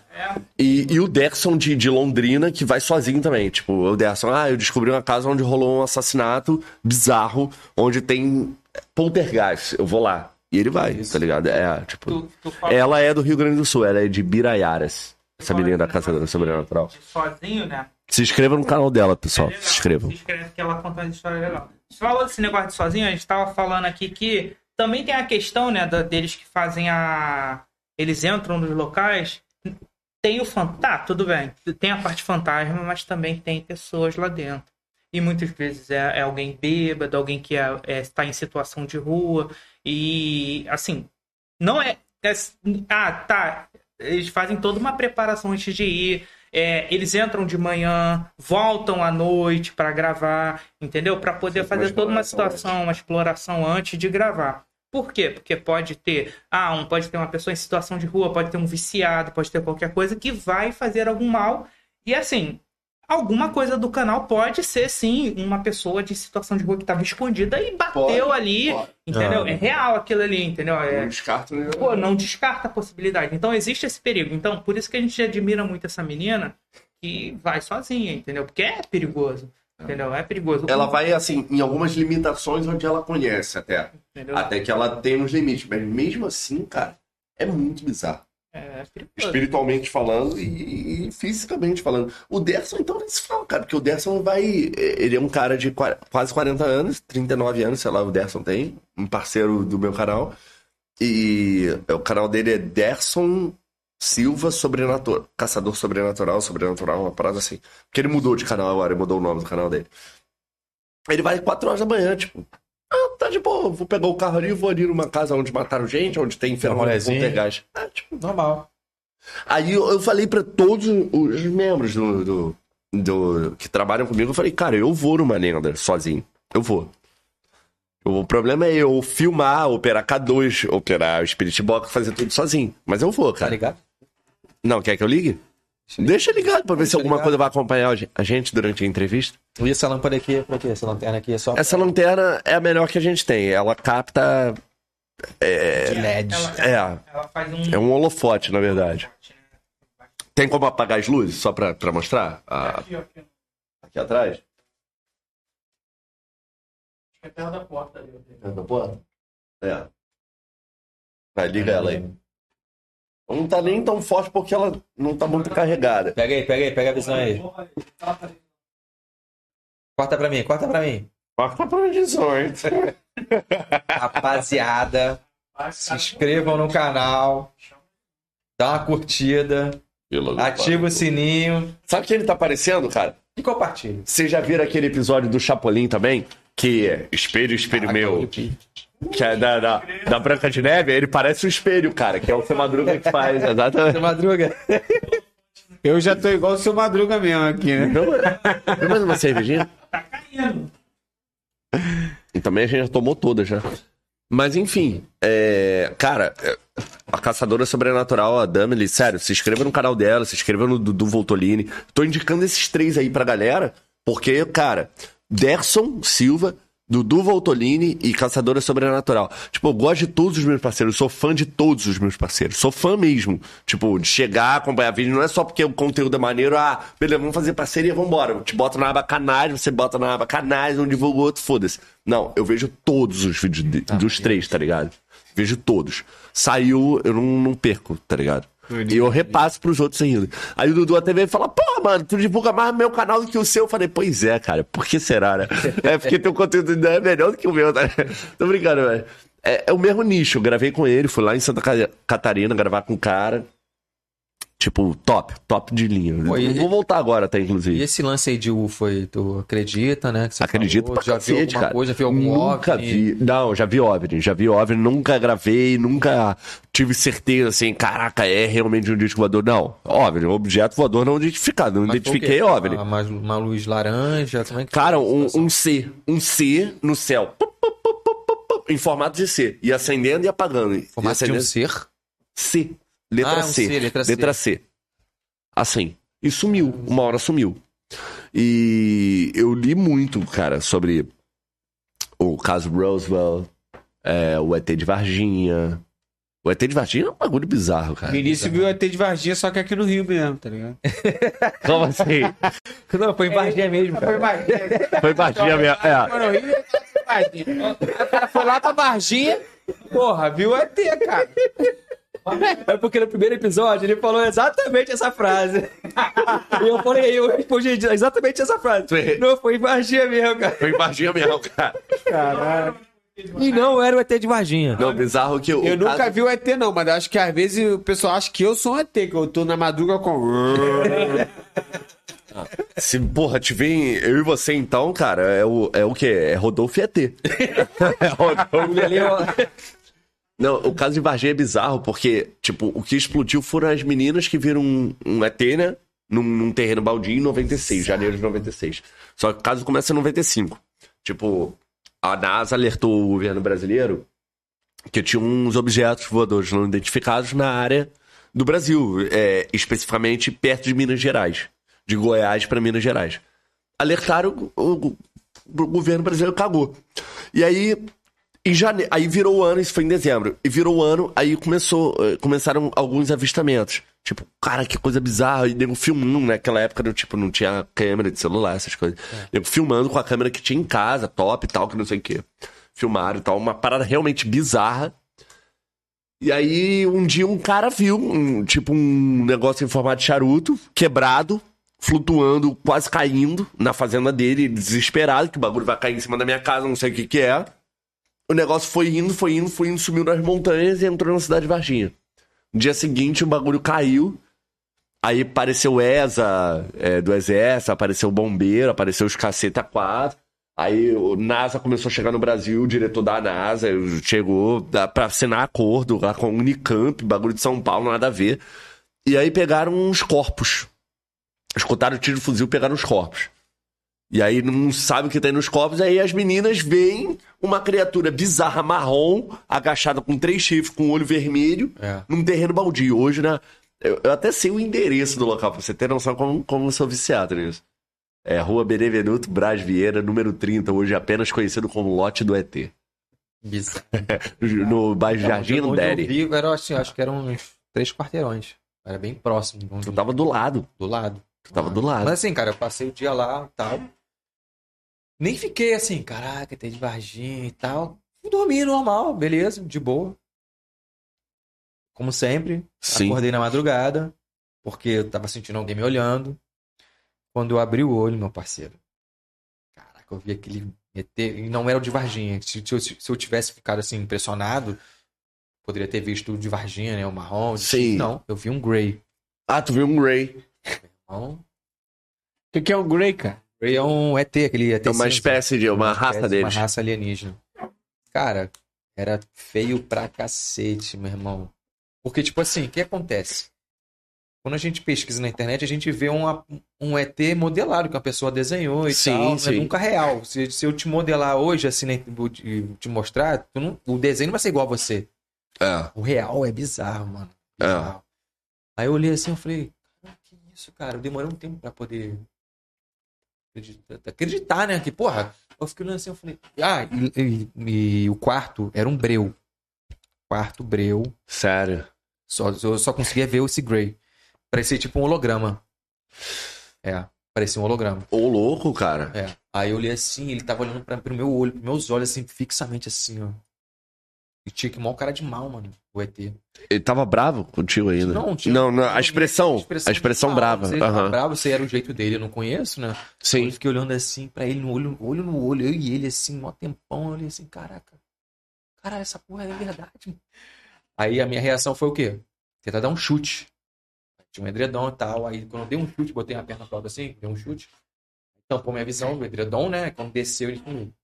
E, e o Dexon de, de Londrina, que vai sozinho também. Tipo, o Dexon, ah, eu descobri uma casa onde rolou um assassinato bizarro, onde tem poltergeist. Eu vou lá. E ele vai, tá ligado? É, tipo. Tu, tu fala Ela é do Rio Grande do Sul, ela é de Biraiaras. Essa menina da Caçadora Sobrenatural. sozinho, né? Se inscreva no canal dela, pessoal. Legal. Se inscrevam. Se inscreve que ela conta uma história legal. Você falou desse negócio de sozinho, a gente tava falando aqui que também tem a questão, né, da- deles que fazem a. Eles entram nos locais. Tem o fantasma. Tá, tudo bem. Tem a parte fantasma, mas também tem pessoas lá dentro. E muitas vezes é, é alguém bêbado, alguém que é- é- está em situação de rua. E, assim, não é. é- ah, tá. Eles fazem toda uma preparação antes de ir. É, eles entram de manhã, voltam à noite para gravar, entendeu? Para poder fazer toda uma situação, uma exploração antes de gravar. Por quê? Porque pode ter, ah, um, pode ter uma pessoa em situação de rua, pode ter um viciado, pode ter qualquer coisa que vai fazer algum mal. E assim, alguma coisa do canal pode ser, sim, uma pessoa de situação de rua que tava escondida e bateu Pode, ali, pode. entendeu? Ah. É real aquilo ali, entendeu? É, Não descarto nenhum. pô, não descarta a possibilidade. Então existe esse perigo. Então, por isso que a gente admira muito essa menina que vai sozinha, entendeu? Porque é perigoso, entendeu? É perigoso. Ela vai, assim, em algumas limitações onde ela conhece até. Entendeu? Até que ela tem uns limites. Mas mesmo assim, cara, é muito bizarro. É perigoso. Espiritualmente falando e, e fisicamente falando. O Derson, então, nem se fala, cara, porque o Derson vai. Ele é um cara de qua- quase 40 anos, 39 anos, sei lá, o Derson tem, um parceiro do meu canal. E o canal dele é Derson Silva Sobrenatural. Caçador Sobrenatural, Sobrenatural, uma parada assim. Porque ele mudou de canal agora, ele mudou o nome do canal dele. Ele vai 4 horas da manhã, tipo. Ah, tá de boa, vou pegar o carro ali e vou ali numa casa onde mataram gente, onde tem molezinho. poltergeist. Ah, tipo, Normal. Aí eu, eu falei pra todos os membros do, do, do- que trabalham comigo, eu falei, cara, eu vou numa lenda sozinho. Eu vou. O problema é eu filmar, operar K2, operar o Spirit Box, fazer tudo sozinho. Mas eu vou, Tá cara. ligado? Não, quer que eu ligue? Deixa ligado pra ver se Deixa alguma ligado. coisa vai acompanhar a gente durante a entrevista. E essa lâmpada aqui é pra quê? Essa lanterna aqui é só Essa lanterna é a melhor que a gente tem. Ela capta. de LED. Ela, É, ela faz um. é um holofote, na verdade. Tem como apagar as luzes, só pra, pra mostrar? Ah, Aqui, ó, aqui. aqui atrás? Acho que é perto da porta ali. ó. Da porta? É. Vai, liga ela aí. Não tá nem tão forte porque ela não tá muito carregada. Pega aí, pega aí, pega a visão aí. Corta pra mim, corta pra mim. Corta pra 18. Rapaziada, se inscrevam no canal. Dá uma curtida. Ativa o sininho. Sabe o que ele tá parecendo, cara? E compartilha. Vocês já viram aquele episódio do Chapolin também? Que é espelho, espelho meu. Que é da, da, da Branca de Neve. Ele parece um espelho, cara. Que é o seu Madruga que faz. Exatamente. Madruga. Eu já tô igual o seu Madruga mesmo aqui, né? Tem mais uma cervejinha? Tá caindo. E também a gente já tomou todas já. Mas enfim, é... cara, é, a Caçadora Sobrenatural, a Damely, sério, se inscreva no canal dela, se inscreva no Dudu Voltolini. Tô indicando esses três aí pra galera, porque, cara, Derson Silva, Dudu Voltolini e Caçadora Sobrenatural. Tipo, eu gosto de todos os meus parceiros, sou fã de todos os meus parceiros, sou fã mesmo. Tipo, de chegar, acompanhar vídeo, não é só porque o conteúdo é maneiro, ah, beleza, vamos fazer parceria, vambora. Eu te boto na aba canais, você bota na aba canais, não divulga o outro, foda-se. Não, eu vejo todos os vídeos de- dos três, tá ligado? Vejo todos. Saiu, eu não, não perco, tá ligado? E eu repasso pros outros ainda. Aí o Dudu até veio e fala, pô, mano, tu divulga mais meu canal do que o seu. Eu falei, pois é, cara, por que será, né? É porque teu conteúdo ainda é melhor do que o meu, tá? Tô brincando, velho. É, é o mesmo nicho, eu gravei com ele, fui lá em Santa Ca- Catarina gravar com o cara. Tipo, top, top de linha. Pô, e- Vou voltar agora, até, E inclusive. esse lance aí de UFO aí, tu acredita, né? Acredito falou? pra Já viu cacete, alguma cara. coisa, viu algum Nunca OVNI? vi. Não, já vi OVNI, já vi OVNI. Nunca gravei, nunca tive certeza, assim, caraca, é realmente um disco voador. Não, OVNI, objeto voador não identificado. Não Mas identifiquei? OVNI. Uma, uma- luz laranja, como é que Cara, a um, um C. Um C no céu. Em formato de C. E acendendo e apagando. E Formato de um acendendo- ser? C. Letra Ah, um C. C, letra C. C. Assim. E sumiu. Uma hora sumiu. E eu li muito, cara, sobre o caso Roswell, é, o ET de Varginha. O ET de Varginha é um bagulho bizarro, cara. Vinícius viu ET de Varginha, só que aqui no Rio mesmo, tá ligado? (laughs) Como assim? (laughs) Não, foi em Varginha mesmo, cara. Foi Varginha mesmo. É. Foi Rio, Varginha. O cara foi lá pra Varginha, porra, viu o ET, cara. É porque no primeiro episódio ele falou exatamente essa frase. e eu falei, eu respondi exatamente essa frase. Foi. Não, foi em Varginha mesmo, cara. Foi Varginha mesmo, cara. E não era o ET de Varginha. Não, bizarro que o Eu nunca caso- vi o ET, não, mas acho que às vezes o pessoal acha que eu sou um ET, que eu tô na madruga com. Se, porra, te vem eu e você então, cara, é o, é o quê? É Rodolfo e ET. (laughs) é Rodolfo Ali, ó. Não, o caso de Varginha é bizarro, porque, tipo, o que explodiu foram as meninas que viram um, um ET, né? Num, num terreno baldio em 96, janeiro de 96. Só que o caso começa em 95. Tipo, a NASA alertou o governo brasileiro que tinha uns objetos voadores não identificados na área do Brasil, é, especificamente perto de Minas Gerais. de Goiás para Minas Gerais. Alertaram, o, o- o governo brasileiro cagou. E aí, em jane... aí virou o ano, isso foi em dezembro. E virou o ano, aí começou, eh, começaram alguns avistamentos. Tipo, cara, que coisa bizarra. E nego filmando, né? Naquela época, não, tipo, não tinha câmera de celular, essas coisas. Nego filmando com a câmera que tinha em casa, top e tal, que não sei o quê. Filmaram e tal. Uma parada realmente bizarra. E aí, um dia um cara viu, um, tipo, um negócio em formato de charuto, quebrado, flutuando, quase caindo na fazenda dele, desesperado, que o bagulho vai cair em cima da minha casa, não sei o que que é. O negócio foi indo, foi indo, foi indo, sumiu nas montanhas e entrou na cidade de Varginha. No dia seguinte, o bagulho caiu. Aí apareceu ESA é, do Exército, apareceu bombeiro, apareceu os caceta 4. Aí o NASA começou a chegar no Brasil, o diretor da NASA chegou pra assinar acordo lá com a Unicamp, bagulho de São Paulo, nada a ver. E aí pegaram uns corpos. Escutaram o tiro de fuzil, pegaram os corpos. E aí não sabe o que tem nos corpos, aí as meninas veem uma criatura bizarra marrom, agachada com três chifres, com olho vermelho, É. num terreno baldio. Hoje, né? Eu, eu até sei o endereço do local, pra você ter noção como, como eu sou viciado nisso. É Rua Benevenuto Braz Vieira, número 30, hoje apenas conhecido como Lote do ET. Bizarro. (laughs) No bairro Jardim onde, onde eu Andere. vi, era, assim, acho que eram uns três quarteirões. Era bem próximo, Tu tava do lado. do lado. Tu tava do lado. Mas assim, cara, eu passei o dia lá e tal. Nem fiquei assim, caraca, tem de Varginha e tal. Fui dormir normal, beleza, de boa. Como sempre. Sim. Acordei na madrugada, porque eu tava sentindo alguém me olhando. Quando eu abri o olho, meu parceiro. Caraca, eu vi aquele ET. E não era o de Varginha. Se, se eu, se eu tivesse ficado assim, impressionado, poderia ter visto o de Varginha, né? O marrom. Sim. Não, eu vi um Grey. Ah, tu viu um. Então, O que, que é o Grey, cara? Grey é um ET, aquele ET É uma espécie de. Uma raça espécie, deles. Uma raça alienígena. Cara, era feio pra cacete, meu irmão. Porque, tipo assim, o que acontece? Quando a gente pesquisa na internet, a gente vê uma- um ET modelado que a pessoa desenhou e Sim, tal. Não sim. é nunca real. Se, se eu te modelar hoje, assim, né, te, mostrar, não- o desenho não vai ser igual a você. É. O real é bizarro, mano. Bizarro. Aí eu olhei assim e falei, que isso, cara? Eu demorei um tempo pra poder acreditar, acreditar, né? Que, porra, eu fiquei olhando assim, eu falei, ah, e, e- e o quarto era um breu. Quarto breu. Sério. Só, eu só conseguia ver esse Grey. Parecia tipo um holograma. É, parecia um holograma. Ô, louco, cara. É. Aí eu olhei assim, ele tava olhando pra, pro meu olho, pros meus olhos, assim, fixamente assim, ó. E tinha que mó cara de mal, mano, o ET. Ele tava bravo contigo ainda. Não, tinha- não, não, a expressão. A expressão de brava. Se ele tava Aham. bravo, se era o jeito dele, eu não conheço, né? Sim. Eu fiquei olhando assim pra ele, no olho, olho no olho, eu e ele assim, mó tempão, eu olhei assim, caraca. Caralho, essa porra é verdade. Aí a minha reação foi o quê? Tentar dar um chute. Tinha um edredom e tal. Aí quando eu dei um chute, botei a perna pra alto assim, dei um chute. Tampou minha visão, o edredom, né? Quando desceu, ele sumiu.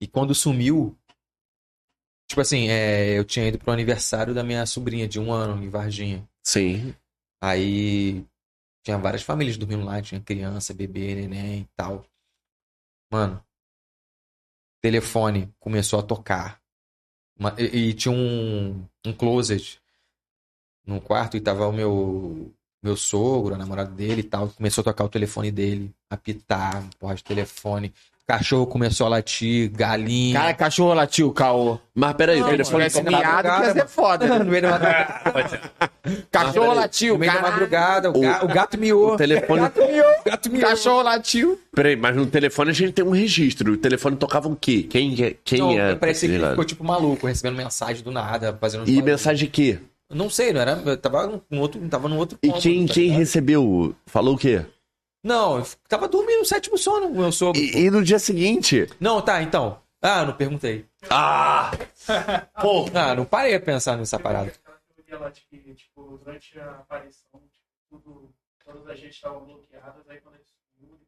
E quando sumiu, tipo assim, é, eu tinha ido pro aniversário da minha sobrinha de um ano, em Varginha. Sim. Aí tinha várias famílias dormindo lá, tinha criança, bebê, neném e tal. Mano, telefone começou a tocar. Uma- e, e tinha um, um closet no quarto e tava o meu meu sogro, a namorada dele e tal. Começou a tocar o telefone dele, apitar, porra de telefone. Cachorro começou a latir, galinha. Cara, cachorro latiu, caô. Mas peraí, Não, telefone tivesse tocava- miado, ia ser foda. (laughs) no meio da madrugada. (laughs) Cachorro no latiu, meio da madrugada, o, ga- o gato miou. O telefone. Gato Cachorro latiu. Peraí, mas no telefone a gente tem um registro. O telefone tocava o quê? Quem é? Quem Não, é? parecia que ele ficou tipo maluco, recebendo mensagem do nada, fazendo E mensagem de quê? Não sei, não era. Eu tava no outro, tava no outro E quem, tá quem recebeu? Falou o quê? Não, eu tava dormindo no sétimo sono, meu sogro. E, e no dia seguinte? Não, tá, então. Ah, não perguntei. Ah! (laughs) Pô! Ah, não parei a pensar nessa parada. Tipo, durante a aparição, tudo, todas as estavam bloqueadas, aí quando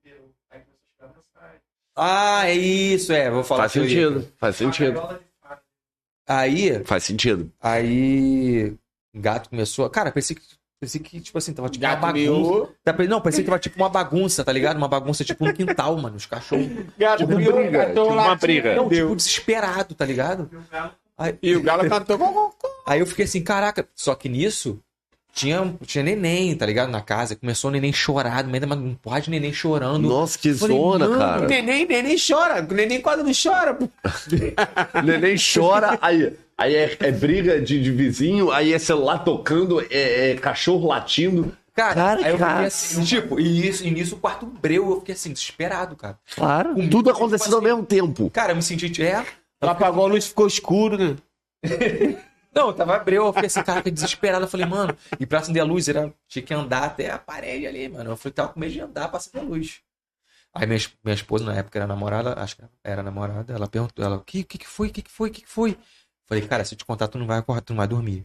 liberou. Aí começou a chegar mensagem. Ah, é isso, é. Vou falar Faz sentido, faz sentido. Aí, Faz sentido. aí. o Gato começou. Cara, pensei que. Pensei que, tipo assim, tava tipo uma Gato bagunça. miou. Tá, Não, pensei que tava tipo uma bagunça, tá ligado? Uma bagunça tipo no quintal, mano. Os cachorros. Gato miou, briga, tipo uma briga. Não, tipo, desesperado, tá ligado? E o galo Aí, E o galo cantou. (laughs) aí eu fiquei assim, caraca. Só que nisso, tinha, tinha neném, tá ligado? Na casa. Começou o neném chorado, meio uma um porra de neném chorando. Nossa, que Falei, zona, cara. Neném, neném chora. Neném quase não chora. pô. (laughs) Neném chora, aí, aí é, é briga de, de vizinho, aí é celular tocando, é, é cachorro latindo. Cara, Cara, aí eu cara. assim, tipo, e, isso, e nisso o quarto breu, eu fiquei assim, desesperado, cara. Claro. Com Tudo acontecendo ao mesmo tempo. Cara, eu me senti, é, Ela apagou a luz, ficou escuro, né? (laughs) Não, tava breu, eu fiquei assim, cara, desesperado. Eu falei, mano, e pra acender a luz, era, tinha que andar até a parede ali, mano. Eu falei, tava com medo de andar pra acender a luz. Aí minha, minha esposa, na época, era namorada, acho que era namorada, ela perguntou, ela, o que, que que foi, o que que foi, o que que foi? Falei, cara, se eu te contar, tu não vai acordar, tu não vai dormir.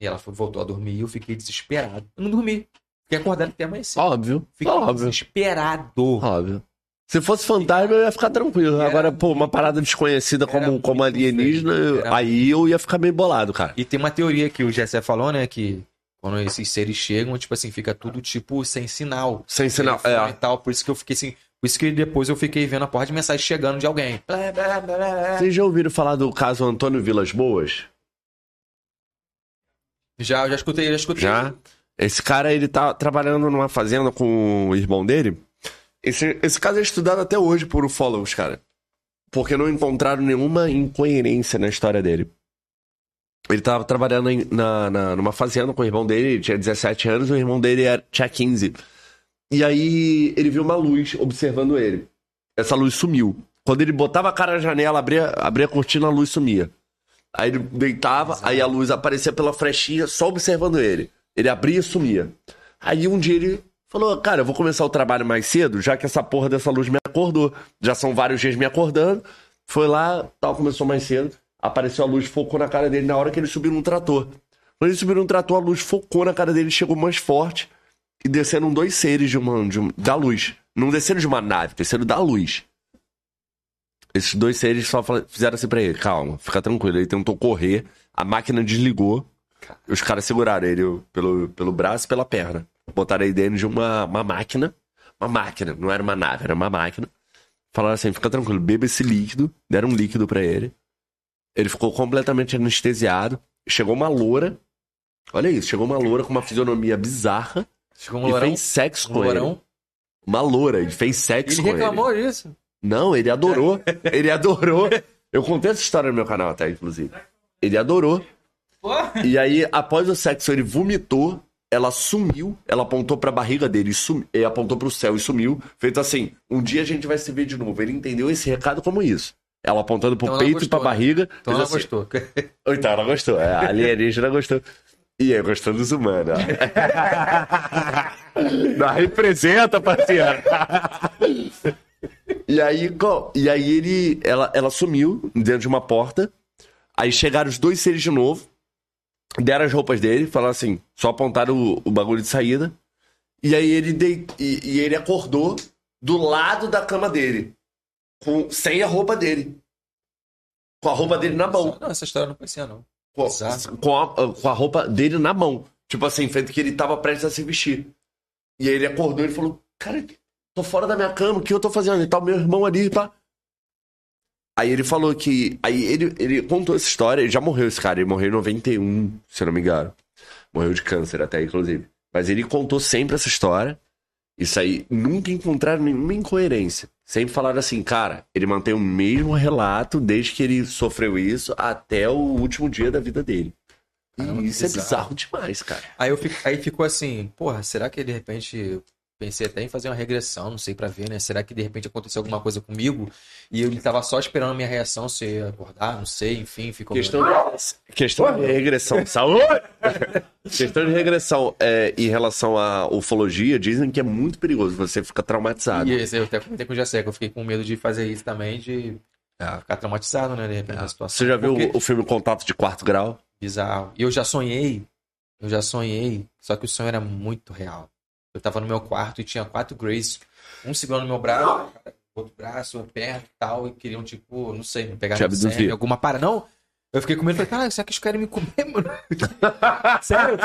E ela foi, voltou a dormir e eu fiquei desesperado. Eu não dormi. Fiquei acordado até amanhecer. Óbvio. Fiquei Óbvio. desesperado. Óbvio. Se fosse fantasma, eu ia ficar tranquilo. Era- Agora, pô, uma parada desconhecida como, como alienígena, eu- aí eu ia ficar meio bolado, cara. E tem uma teoria que o Gessé falou, né? Que quando esses seres chegam, tipo assim, fica tudo tipo sem sinal. Sem sinal. É. e tal. Por isso que eu fiquei assim. Por isso que depois eu fiquei vendo a porra de mensagem chegando de alguém. Vocês já ouviram falar do caso Antônio Vilas Boas? Já, eu já escutei, já escutei. Já? Esse cara, ele tá trabalhando numa fazenda com o irmão dele. Esse, esse caso é estudado até hoje por ufólogos, cara. Porque não encontraram nenhuma incoerência na história dele. Ele tava trabalhando em- na, na- numa fazenda com o irmão dele, ele tinha 17 anos, e o irmão dele era, tinha 15. E aí ele viu uma luz observando ele. Essa luz sumiu. Quando ele botava a cara na janela, abria, abria a cortina, a luz sumia. Aí ele deitava, aí a luz aparecia pela frechinha, só observando ele. Ele abria e sumia. Aí um dia ele falou: Cara, eu vou começar o trabalho mais cedo, já que essa porra dessa luz me acordou. Já são vários dias me acordando. Foi lá, tal, começou mais cedo. Apareceu a luz, focou na cara dele na hora que ele subiu num trator. Quando ele subiu num trator, a luz focou na cara dele, chegou mais forte. E desceram dois seres de uma, de da luz. Não desceram de uma nave, desceram da luz. Esses dois seres só fizeram assim pra ele: calma, fica tranquilo. Ele tentou correr, a máquina desligou. Os caras seguraram ele pelo, pelo braço e pela perna. Botaram ele dentro de uma, uma máquina. Uma máquina, não era uma nave, era uma máquina. Falaram assim: fica tranquilo, beba esse líquido. Deram um líquido pra ele. Ele ficou completamente anestesiado. Chegou uma loura. Olha isso, chegou uma loura com uma fisionomia bizarra Chegou um e lourão. fez sexo Um com ele. lourão. Uma loura e fez sexo Ele com reclamou ele. disso. Não, ele adorou. (laughs) ele adorou. Eu contei essa história no meu canal até, inclusive. Ele adorou. E aí, após o sexo, ele vomitou. Ela sumiu, ela apontou pra barriga dele e, sum... e apontou pro céu e sumiu. Feito assim: um dia a gente vai se ver de novo. Ele entendeu esse recado como isso. Ela apontando pro Então peito e pra né? barriga. Então ela assim. gostou. Então, ela gostou. É, a alienígena gostou. E aí, gostou dos humanos. (laughs) ó. Não representa, parceiro. E aí, e aí ele, ela, ela sumiu dentro de uma porta. Aí chegaram os dois seres de novo. Deram as roupas dele, falaram assim, só apontaram o, o bagulho de saída. E aí ele dei, e, e ele acordou do lado da cama dele. Com, sem a roupa dele. Com a roupa dele na mão. Não, essa história eu não conhecia, não. Com, a, com a roupa dele na mão. Tipo assim, feito que ele tava prestes a se vestir. E aí ele acordou e falou: Cara, tô fora da minha cama, o que eu tô fazendo? E tal, meu irmão ali, pá. Aí ele falou que. Aí ele, ele contou essa história, ele já morreu esse cara, ele morreu em 91, se eu não me engano. Morreu de câncer até, inclusive. Mas ele contou sempre essa história. Isso aí, nunca encontraram nenhuma incoerência. Sempre falaram assim, cara, ele mantém o mesmo relato desde que ele sofreu isso até o último dia da vida dele. Caramba, e isso é bizarro. bizarro demais, cara. Aí, eu fico, aí ficou assim, porra, será que de repente. Pensei até em fazer uma regressão, não sei pra ver, né? Será que de repente aconteceu alguma coisa comigo e ele tava só esperando a minha reação se eu ia acordar, não sei, enfim, ficou. Questão de, questão de regressão. Saúde! (laughs) questão de regressão é, em relação à ufologia, dizem que é muito perigoso, você fica traumatizado. E esse, eu até comentei com o que eu fiquei com medo de fazer isso também, de ah, ficar traumatizado, né? De repente, na situação. Você já viu Porque- o, o filme Contato de Quarto Grau? Bizarro. E eu já sonhei, eu já sonhei, só que o sonho era muito real. Eu tava no meu quarto e tinha quatro Grays, um segurando no meu braço, outro braço, uma perna e tal, e queriam, tipo, não sei, me pegar no sêmen, alguma para. Não, eu fiquei com medo, falei, cara, será que eles querem me comer, (laughs) mano? Sério?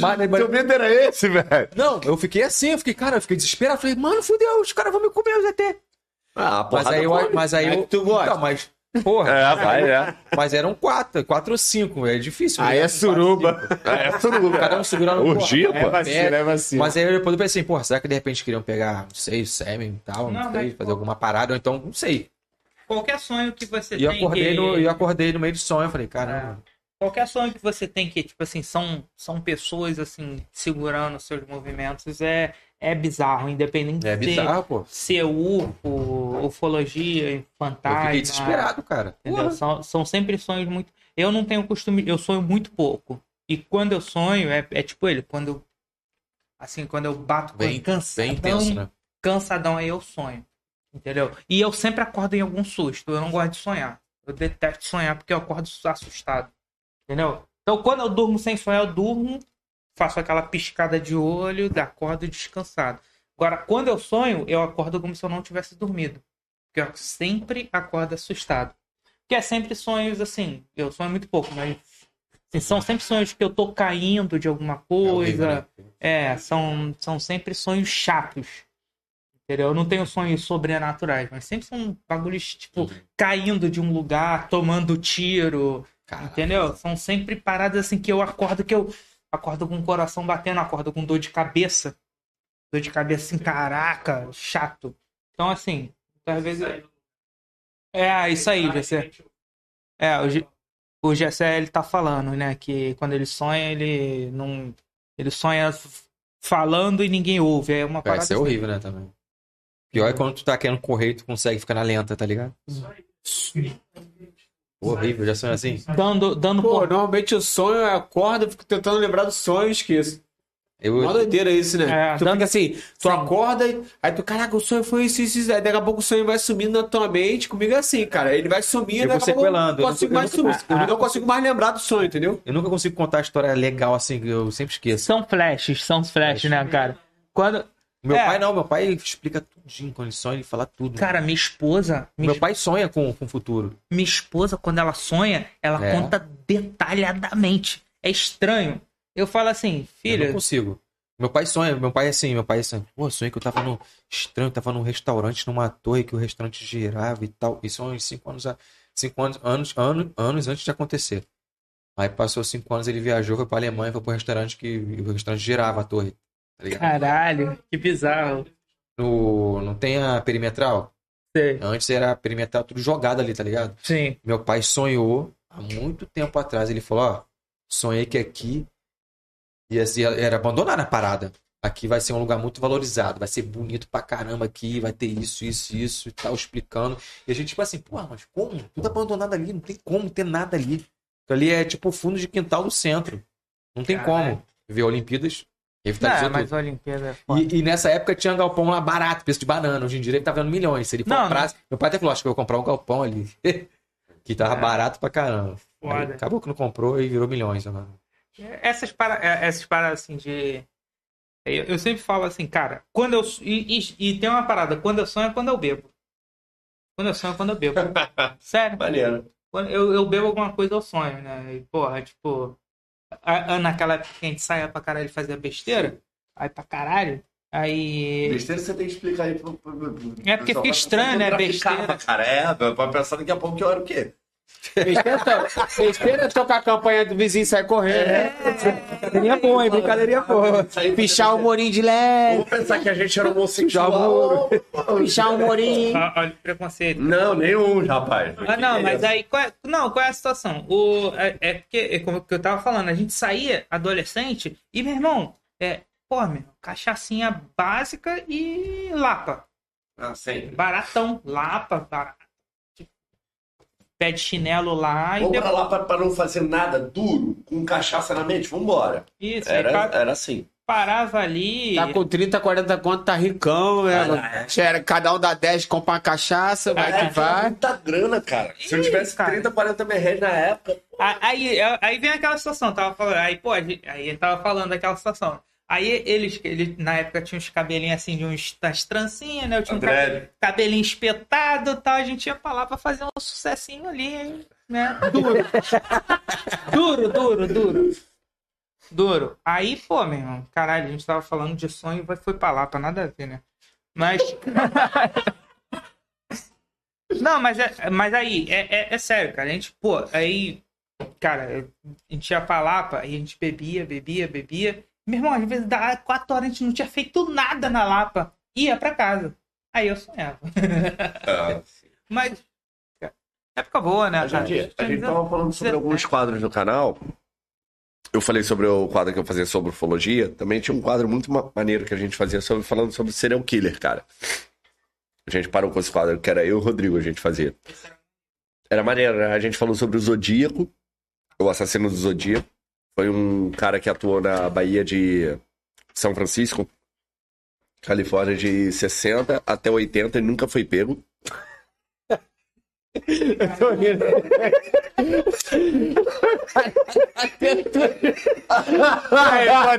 Mas, mas- medo era esse, velho? não, eu fiquei assim, eu fiquei, cara, eu fiquei desesperado, falei, mano, fudeu, os caras vão me comer, o ZT. Ah, a Mas aí eu, mas aí é eu, que tu gosta? Então, mas Porra. É, vai, é. Mas eram quatro, quatro ou cinco. É difícil. Aí né? é suruba. É, suruba. Cada um segurando Orgia, porra, pô. é vacilo. Mas aí eu depois eu pensei, porra, será que de repente queriam pegar, não sei, sêmen e tal, não, Não, sei, mas, fazer alguma parada, ou então, não sei. Qualquer sonho que você E eu tem acordei, que... no, eu acordei no meio do sonho, eu falei, caramba. Qualquer sonho que você tem que, tipo assim, são, são pessoas, assim, segurando seus movimentos, é, é bizarro, independente É de bizarro, pô. ser UFO, ufologia, Eu fantasma. fiquei desesperado, cara. Entendeu? São, são sempre sonhos muito. Eu não tenho costume, eu sonho muito pouco. E quando eu sonho, é, é tipo ele, quando eu. Assim, quando eu bato com Bem, cansadão, bem intenso, né? cansadão, aí eu sonho. Entendeu? E eu sempre acordo em algum susto. Eu não gosto de sonhar. Eu detesto sonhar porque eu acordo assustado. Entendeu? Então, quando eu durmo sem sonhar, eu durmo, faço aquela piscada de olho, acordo descansado. Agora, quando eu sonho, eu acordo como se eu não tivesse dormido. Porque eu sempre acordo assustado. Que é sempre sonhos assim. Eu sonho muito pouco, mas assim, são sempre sonhos que eu tô caindo de alguma coisa. horrível, né? É, são, são sempre sonhos chatos. Entendeu? Eu não tenho sonhos sobrenaturais, mas sempre são bagulhos, tipo, Uhum. caindo de um lugar, tomando tiro. Entendeu? São sempre paradas assim que eu acordo que eu acordo com o coração batendo, acordo com dor de cabeça. Dor de cabeça assim, caraca, chato. Então, assim, às vezes. É, isso aí, GC. É, o, G... o Gessé, ele tá falando, né? Que quando ele sonha, ele não. Ele sonha falando e ninguém ouve. É uma parada. ser assim. horrível, né, também. Pior é quando tu tá querendo correr e tu consegue ficar na lenta, tá ligado? Horrível, já sonho assim. Dando, dando Pô, por- normalmente eu sonho, eu acordo, eu fico tentando lembrar do sonho e esqueço. Eu, Mó doideira isso, né? É, tu dando- fica assim, tu Sim. acorda, aí tu, caraca, o sonho foi isso, isso, isso. Aí daqui a pouco o sonho vai sumindo na tua mente. Comigo é assim, cara. Ele vai sumindo, Eu daqui pouco eu sequelando, eu não consigo não- mais eu não- sumir. Eu não consigo mais lembrar do sonho, entendeu? eu nunca consigo contar a história legal assim, que eu sempre esqueço. São flashes, são flashes, né, cara? Quando. Meu É. pai não, meu pai explica tudinho. Quando ele sonha, ele fala tudo. Cara, minha esposa. Minha, meu pai sonha com, com o futuro. minha esposa, quando ela sonha, ela É. conta detalhadamente. É estranho. Eu falo assim, Eu filha. não consigo. Meu pai sonha, meu pai é assim, meu pai é assim, pô, sonhei que eu tava no estranho, tava num restaurante, numa torre que o restaurante girava e tal. Isso há uns cinco anos, a- cinco anos, anos, anos, anos antes de acontecer. Aí passou cinco anos, ele viajou, foi pra Alemanha, foi pro restaurante que o restaurante girava a torre. Tá ligado? Caralho, que bizarro. No, não tem a perimetral? Sei. Antes era a perimetral tudo jogado ali, tá ligado? Sim. Meu pai sonhou há muito tempo atrás. Ele falou: Ó, sonhei que aqui ia ser, era abandonada a parada. Aqui vai ser um lugar muito valorizado, vai ser bonito pra caramba aqui, vai ter isso, isso, isso e tal, explicando. E a gente, tipo assim, pô, mas como? Tudo abandonado ali, não tem como ter nada ali. Ali é tipo o fundo de quintal do centro. Não tem Caralho. como ver Olimpíadas. Revitalizou Não, mas tudo. a Olimpíada é foda. E, e nessa época tinha um galpão lá barato, preço de banana. Hoje em dia ele tá vendo milhões. Se ele Não, comprasse. Meu pai até falou: acho que eu vou comprar um galpão ali. (laughs) que tava barato pra caramba. Aí acabou que não comprou e virou milhões. né? Essas paradas, essas paradas assim de. Eu, eu sempre falo assim, cara, quando eu. E, e- e tem uma parada, quando eu sonho é quando eu bebo. Quando eu sonho é quando eu bebo. (laughs) Sério. Maneiro. Quando eu, eu bebo alguma coisa, eu sonho, né? E, porra, tipo. A- naquela época que a gente saia pra caralho e fazia besteira. Aí pra caralho. Aí. Besteira você tem que explicar aí pro, pro, pro- É porque fica estranho, né, Pra besteira. ficar, Cara, é, pode pensar daqui a pouco que era o quê? Besteira, tocar a campanha do vizinho e sair correndo. É. Brincadeirinha boa, hein? Brincadeirinha boa. Pichar o morinho de leve. Vamos pensar que a gente era homossexual. Pichar o morinho. Ó, Olha o preconceito. Não, nenhum, rapaz. Ah, não, mas aí, qual é, não, qual é a situação? O, é, é porque, é como eu tava falando, a gente saía adolescente e, meu irmão, é, pô, meu, cachaçinha básica e lapa. Ah, sempre. Baratão, lapa, barato. Pé de chinelo lá e Vamos pra depois. lá pra, pra não fazer nada duro, com cachaça na mente, vambora. Isso, aí Era, era assim. parava ali. Tá com 30, 40 conto, tá ricão, né? Era, cada um dá 10, compra uma cachaça, vai Caraca, que vai. muita grana, cara. Se eu tivesse cara. 30, 40 mil reais na época, Aí, aí vem aquela situação, tava falando, aí, pô, aí ele tava falando daquela situação. Aí eles, ele, na época tinha uns cabelinhos assim, de uns, das trancinhas, né? Eu tinha um Dread. cabe- cabelinho espetado e tal, a gente ia pra lá pra fazer um sucessinho ali, né? Duro. (laughs) duro, duro, duro. Duro. Aí, pô, meu irmão, caralho, a gente tava falando de sonho e foi pra lá, pra nada a ver, né? Mas. (laughs) Não, mas, é, mas aí, é, é, é sério, cara. A gente, pô, aí, cara, a gente ia pra Lapa e a gente bebia, bebia, bebia. Meu irmão, às vezes dá quatro horas a gente não tinha feito nada na Lapa. Ia pra casa. Aí eu sonhava. (laughs) Mas, cara, época boa, né, A cara? gente, a gente tava falando sobre alguns quadros no canal. Eu falei sobre o quadro que eu fazia sobre ufologia. Também tinha um quadro muito ma- maneiro que a gente fazia sobre, falando sobre serial killer, cara. A gente parou com esse quadro, que era eu e o Rodrigo, a gente fazia. Era maneiro, né? A gente falou sobre o Zodíaco, o assassino do Zodíaco. Foi um cara que atuou na Bahia de São Francisco, Califórnia, de 60 até 80 e nunca foi pego.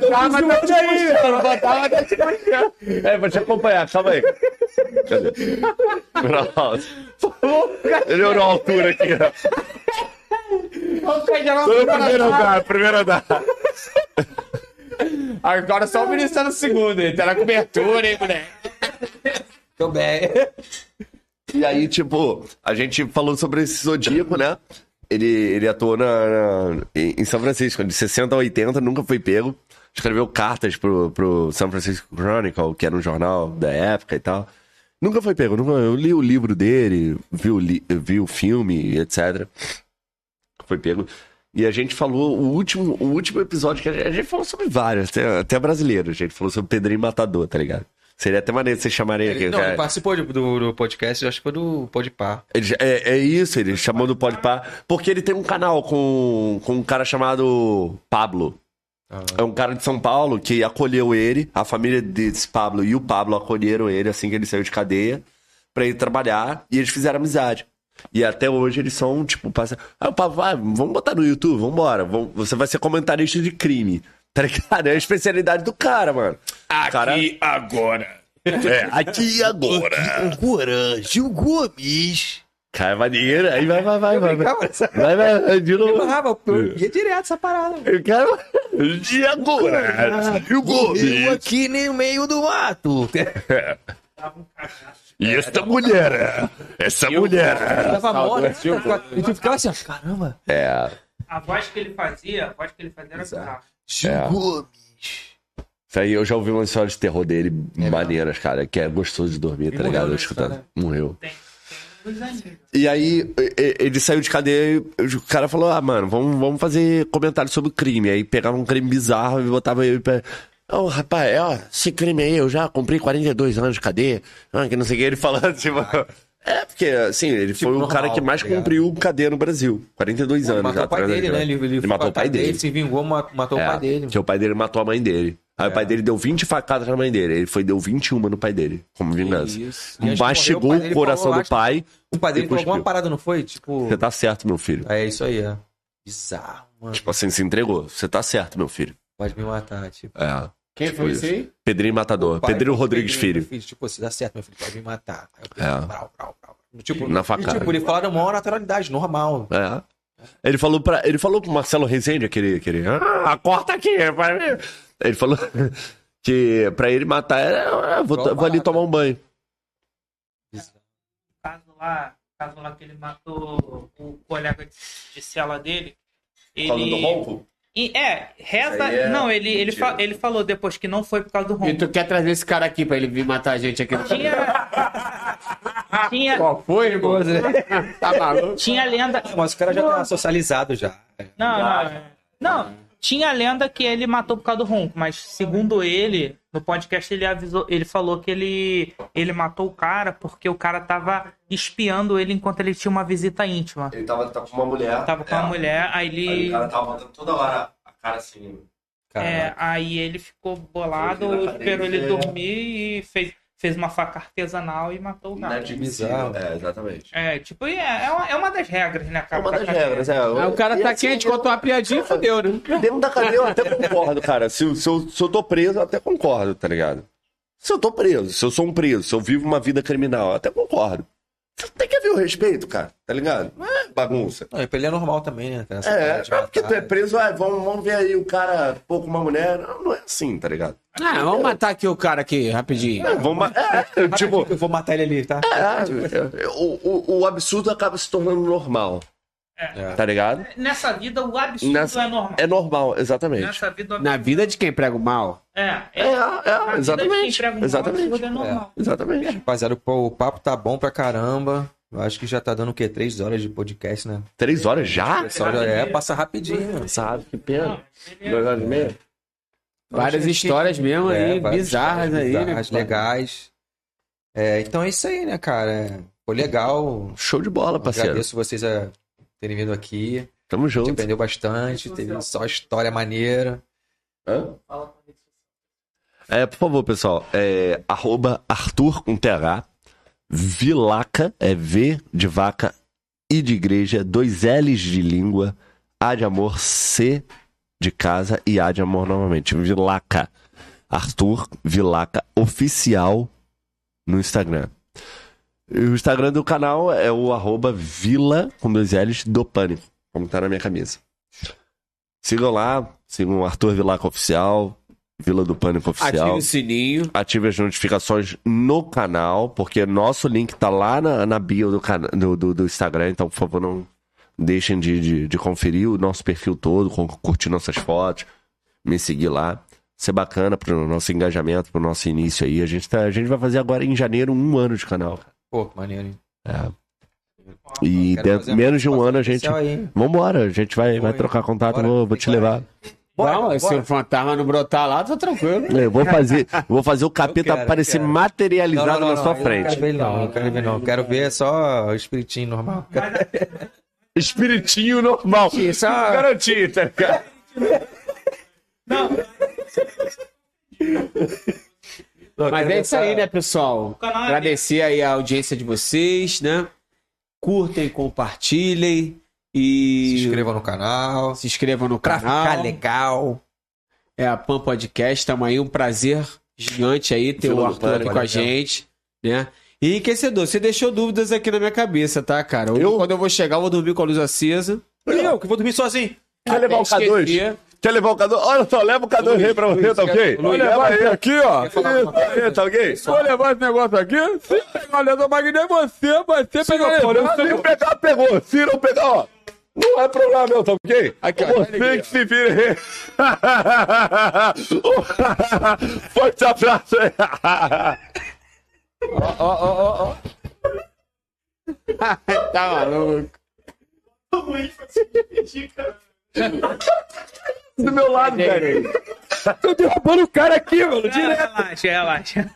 Botava tudo aí, mano. Botava É, vou te acompanhar, calma aí. Cadê? (laughs) Pronto. Melhorou a altura aqui, ó. Tô no primeiro andar, primeiro andar. Agora só o ministro tá no segundo, ele tá na cobertura, hein, moleque. Tô bem. E aí, tipo, a gente falou sobre esse Zodíaco, né? Ele, ele atuou na, na- em São Francisco, de 60 a 80, nunca foi pego. Escreveu cartas pro, pro São Francisco Chronicle, que era um jornal da época e tal. Nunca foi pego. Nunca, eu li o livro dele, vi o, li, vi o filme, etc. Foi pego. E a gente falou, o último, o último episódio que a gente, a gente falou sobre vários, até, até brasileiro. A gente falou sobre Pedrinho Matador, tá ligado? Seria até maneiro vocês chamarem aqui. Não, cara. ele participou do, do, do podcast, eu acho que foi do Podpar. É, é isso, ele chamou do Podpah, porque ele tem um canal com, com um cara chamado Pablo. É um cara de São Paulo que acolheu ele, a família desse Pablo e o Pablo acolheram ele assim que ele saiu de cadeia pra ir trabalhar e eles fizeram amizade. E até hoje eles são, tipo, passa. Ah, o Pablo, ah, vamos botar no YouTube, vambora. Vamos, você vai ser comentarista de crime. (laughs) Tá ligado? É a especialidade do cara, mano. Aqui, Cara- agora. É, aqui e (laughs) agora. Agora, Gil Gomes. Cara, é maneiro. Aí vai, vai, vai, vai. Vai, vai, vai, de novo. eu ia direto essa parada. Eu quero. E agora? E o Gomes? aqui no meio do mato. (laughs) E esta mulher? Essa mulher? Tava morto. E tu ficava assim, ó, caramba. É. A voz que ele fazia, a voz que ele fazia era bizarra. É. Gomes. Isso aí eu já ouvi uma história de terror dele maneiras, cara, que é gostoso de dormir, tá ligado? Eu escutando. né? Morreu. Tem. E aí, ele saiu de cadeia e o cara falou: Ah, mano, vamos, vamos fazer comentário sobre o crime. Aí pegava um crime bizarro e botava ele pra. Ô, rapaz, ó, esse crime aí, eu já cumpri 42 anos de cadeia. Ah, que não sei o que. Ele falando, (laughs) tipo. É, porque, assim, ele foi o normal, cara que mais tá cumpriu cadeia no Brasil. 42 Ele anos matou já o pai atrás, dele, né? Ele, ele, Ele matou o pai dele. Ele se vingou, ma- matou É, o pai dele. Que o pai dele matou a mãe dele. Aí o pai dele deu 20 facadas na mãe dele. Ele foi deu 21 no pai dele, como vingança. Mastigou o, dele coração do pai. O pai dele falou alguma parada, não foi? Tipo. Você tá certo, meu filho. É isso aí, é. Bizarro, mano. Tipo assim, se entregou. Você tá certo, meu filho. Pode me matar, tipo. É. Quem Tipo foi isso. esse aí? Pedrinho Matador. Pedrinho Rodrigues Pedrinho, Filho. Tipo, se dá certo, meu filho, pode me matar. Aí eu É. pensei, brau, brau, brau. Tipo, Na e, facada. tipo, ele fala da maior naturalidade, normal. É. Ele falou para ele falou pro Marcelo Rezende, aquele, aquele ah, corta aqui, vai ver." Ele falou (laughs) que pra ele matar era, "Ah, vou, Igual vou ali tomar um banho. caso lá, caso lá que ele matou o colega de, cela dele. Ele... ronco? E, é, reza. É Não, ele, ele, fa- ele falou depois que não foi por causa do E ronco. tu quer trazer esse cara aqui pra ele vir matar a gente aqui no Tinha. tinha, Qual foi, irmão? (laughs) Tá maluco? tinha lenda. Mas o cara já tá socializado já. Não, não. Não. Tinha lenda que ele matou por causa do ronco, mas segundo ele, no podcast ele avisou, ele falou que ele, ele matou o cara porque o cara tava espiando ele enquanto ele tinha uma visita íntima. Ele tava, tava com uma mulher. Tava com uma mulher, aí ele. tava botando toda hora a cara assim. É, aí ele ficou bolado, esperou ele dormir e fez, fez uma faca artesanal e matou o cara. bizarro. É, exatamente. É, tipo, é, é, uma, é uma das regras, né, É cara? uma da das cadeia. regras, é. Aí o cara E tá assim, quente, eu- contou uma piadinha e fodeu, né? Dentro da cadeia eu até concordo, cara. Se, se, eu, se eu tô preso, eu até concordo, tá ligado? Se eu tô preso, se eu sou um preso, se eu vivo uma vida criminal, eu até concordo. Tem que haver o respeito, cara, tá ligado? Não é bagunça. Não, e pra ele é normal também, né? É, é porque tu é preso, ah, vamos, vamos ver aí o cara, pô, com uma mulher. Não, não é assim, tá ligado? Ah, vamos matar aqui o cara aqui, rapidinho. Vamos, ma- é, tipo, Eu vou matar ele ali, tá? é, o, o, o absurdo acaba se tornando normal. É. Tá ligado? Nessa vida, o absurdo Nessa- é normal. É normal, exatamente. Nessa vida, o Na vida de quem prega o mal. É, É, é. é, Na vida de quem exatamente. um Exatamente. absurdo é normal. Exatamente. Rapaziada, o papo tá bom pra caramba. Eu acho que já tá dando o quê? Três horas de podcast, né? Três horas já? É, passa rapidinho. Sabe, que pena. Duas horas e meia? Várias histórias mesmo É, aí, bizarras aí, né? bizarras, legais. É, então é isso aí, né, cara? Foi legal. Show de bola, parceiro. Agradeço vocês a terem vindo aqui. Tamo A gente junto. aprendeu bastante, teve só história maneira. Hã? É, por favor, pessoal. É, arroba Arthur com TH. Vilaca, é V de vaca I de igreja, dois L's de língua, A de amor, C de casa e A de amor novamente. Vilaca. Arthur Vilaca Oficial no Instagram. O Instagram do canal é o arroba Vila com dois L's do Pânico, como tá na minha camisa. Sigam lá, sigam o Arthur Vilaca Oficial, Vila do Pânico Ative Oficial. o sininho. Ative as notificações no canal, porque nosso link tá lá na, na bio do, do, do, do Instagram, então por favor não deixem de, de, de conferir o nosso perfil todo, com- curtir nossas fotos, me seguir lá. Ser bacana pro nosso engajamento, pro nosso início aí. A gente, tá, a gente vai fazer agora em janeiro um ano de canal. cara. Pô, que maneiro, hein? E Quero dentro, menos de um ano a gente. aí? Vambora, a gente vai, vai trocar contato, Bora. vou, vou te levar. Bora, não, se bora. o fantasma não brotar lá, tá tranquilo. Eu vou fazer, (laughs) vou fazer o capeta quero, aparecer quero. materializado na sua eu Não frente. quero ver não, não quero ver não. Quero ver só o espiritinho normal. Espiritinho normal. Isso, ah. Garantia, tá ligado? Mas é isso aí, né, pessoal? é Agradecer aí a audiência de vocês, né? Curtem, compartilhem e Se inscreva no canal. se inscrevam no Pra canal. ficar legal. É a Pan Podcast, tamo aí, um prazer gigante aí ter o Arthur aqui com a legal. gente, né? E enriquecedor, você deixou dúvidas aqui na minha cabeça, tá, cara? Eu? Quando eu vou chegar, eu vou dormir com a luz acesa. Eu que vou dormir sozinho. Quer levar o Até K2? esquecer. Quer levar o K2? Olha só, leva o K2 aí pra você, tá ok? Vou levar ele aqui, ó. Aí, tá ok? Vou levar esse negócio aqui. Se pegar o Leandro Magno é você, vai ser pegar Se lesado. não pegar, pegou. Se não pegar, ó. Não é problema meu, tá ok? Aqui, ó, Você aqui, que se vira aí. (laughs) Forte abraço aí. (laughs) Ó, ó, ó, ó. (laughs) tá maluco. Do meu lado, velho. Tô derrubando o cara aqui, mano. Direto. Relaxa, relaxa.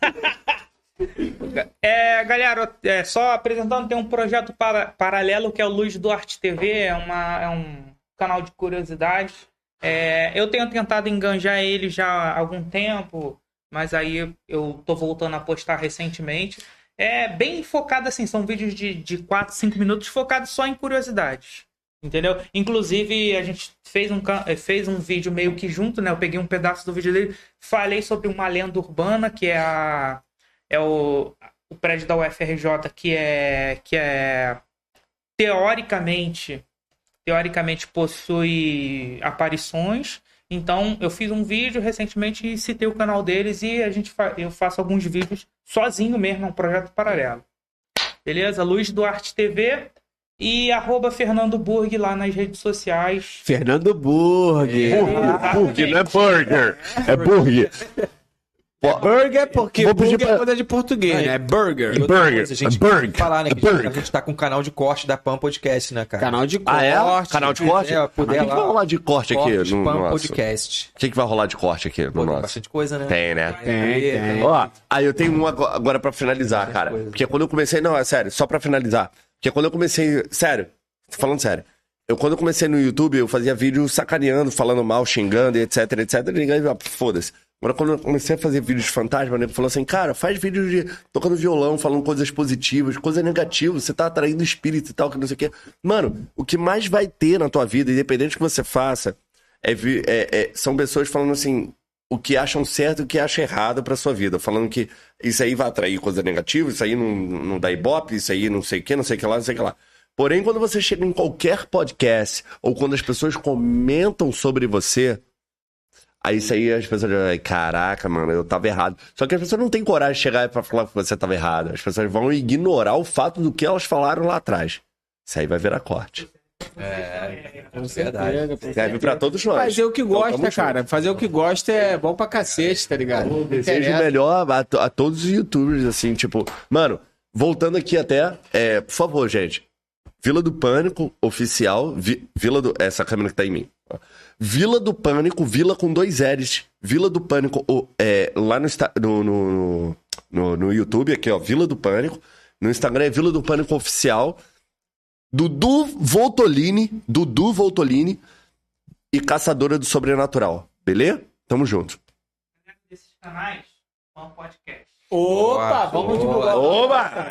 É, galera, é, só apresentando, tem um projeto para- paralelo que é o Luz do Arte TV, é, uma, é um canal de curiosidades. É, eu tenho tentado enganjar ele já há algum tempo, mas aí eu tô voltando a postar recentemente. É bem focado assim, são vídeos de, de 4, 5 minutos focados só em curiosidades. Entendeu? Inclusive, a gente fez um, eh, fez um vídeo meio que junto, né? Eu peguei um pedaço do vídeo dele, falei sobre uma lenda urbana, que é a. É o, o prédio da UFRJ, que é. que é. Teoricamente. Teoricamente possui aparições. Então, eu fiz um vídeo recentemente e citei o canal deles e a gente fa- eu faço alguns vídeos sozinho mesmo, é um projeto paralelo. Beleza? Luz do Arte TV e arroba Fernando Burg lá nas redes sociais. Fernando Burger. Burger, não é burger. É burger. Burger porque Vou burger pra- é coisa de português, Aí. né? Burger. E outra Burger, coisa, a gente burger, tem que falar, né? Que burger. a gente tá com um canal de corte da Pan Podcast, né, cara? Canal de corte. Ah, é? Canal de corte? É, O que, vai rolar de corte aqui Corte no, Pan no nosso? Podcast. O que, que vai rolar de corte aqui no Pô, tem nosso? bastante coisa, né? Tem, né? Tem, tem. Ó, aí eu tenho um ago- agora pra finalizar, cara. Porque quando eu comecei, não, é sério, só pra finalizar. Porque quando eu comecei, sério, tô falando sério. Eu quando eu comecei no YouTube, eu fazia vídeo sacaneando, falando mal, xingando, etc, etc. Ninguém, ah, foda-se. Quando eu comecei a fazer vídeos de fantasma, nego falou assim, cara, faz vídeo de tocando violão, falando coisas positivas, coisas negativas, você tá atraindo espírito e tal, que não sei o quê. Mano, o que mais vai ter na tua vida, independente do que você faça, é, é- é- são pessoas falando assim, o que acham certo e o que acham errado pra sua vida. Falando que isso aí vai atrair coisa negativa, isso aí não, não dá ibope, isso aí não sei o que, não sei o que lá, não sei o que lá. Porém, quando você chega em qualquer podcast ou quando as pessoas comentam sobre você, Aí isso aí as pessoas dizem, caraca, mano, eu tava errado. Só que as pessoas não têm coragem de chegar pra falar que você tava errado. As pessoas vão ignorar o fato do que elas falaram lá atrás. Isso aí vai virar corte. Com verdade. Serve pra todos nós. Fazer o que Então, gosta, junto. cara. Fazer o que gosta é bom pra cacete, tá ligado? Desejo Interessa. melhor a, a todos os youtubers, assim, tipo. Mano, voltando aqui até, é, por favor, gente. Vila do Pânico, oficial. Vi- Vila do. Essa câmera que tá em mim. Vila do Pânico, Vila com dois L's. Vila do Pânico, o- é, lá no, no, no, no, YouTube, aqui, ó, Vila do Pânico. No Instagram é Vila do Pânico Oficial. Dudu Voltolini, Dudu Voltolini e Caçadora do Sobrenatural. Beleza? Tamo junto. desses canais, um podcast. Opa, vamos divulgar. Oba!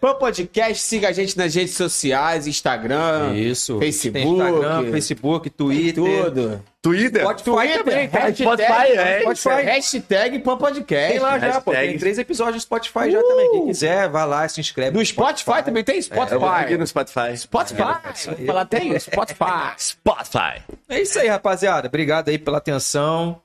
Pan Podcast, siga a gente nas redes sociais, Instagram, Isso. Facebook, Instagram, Facebook, Twitter. tudo. Twitter? Spotify também, cara. Spotify, é. Spotify. Hashtag Pan Podcast. Tem lá já, pô. Hashtag. Tem três episódios no Spotify já também. Quem quiser, vai lá, se inscreve. No Spotify também tem seguir Spotify. no Spotify. Spotify. Vou falar, tem Spotify. Spotify. É isso aí, rapaziada. Obrigado aí pela atenção.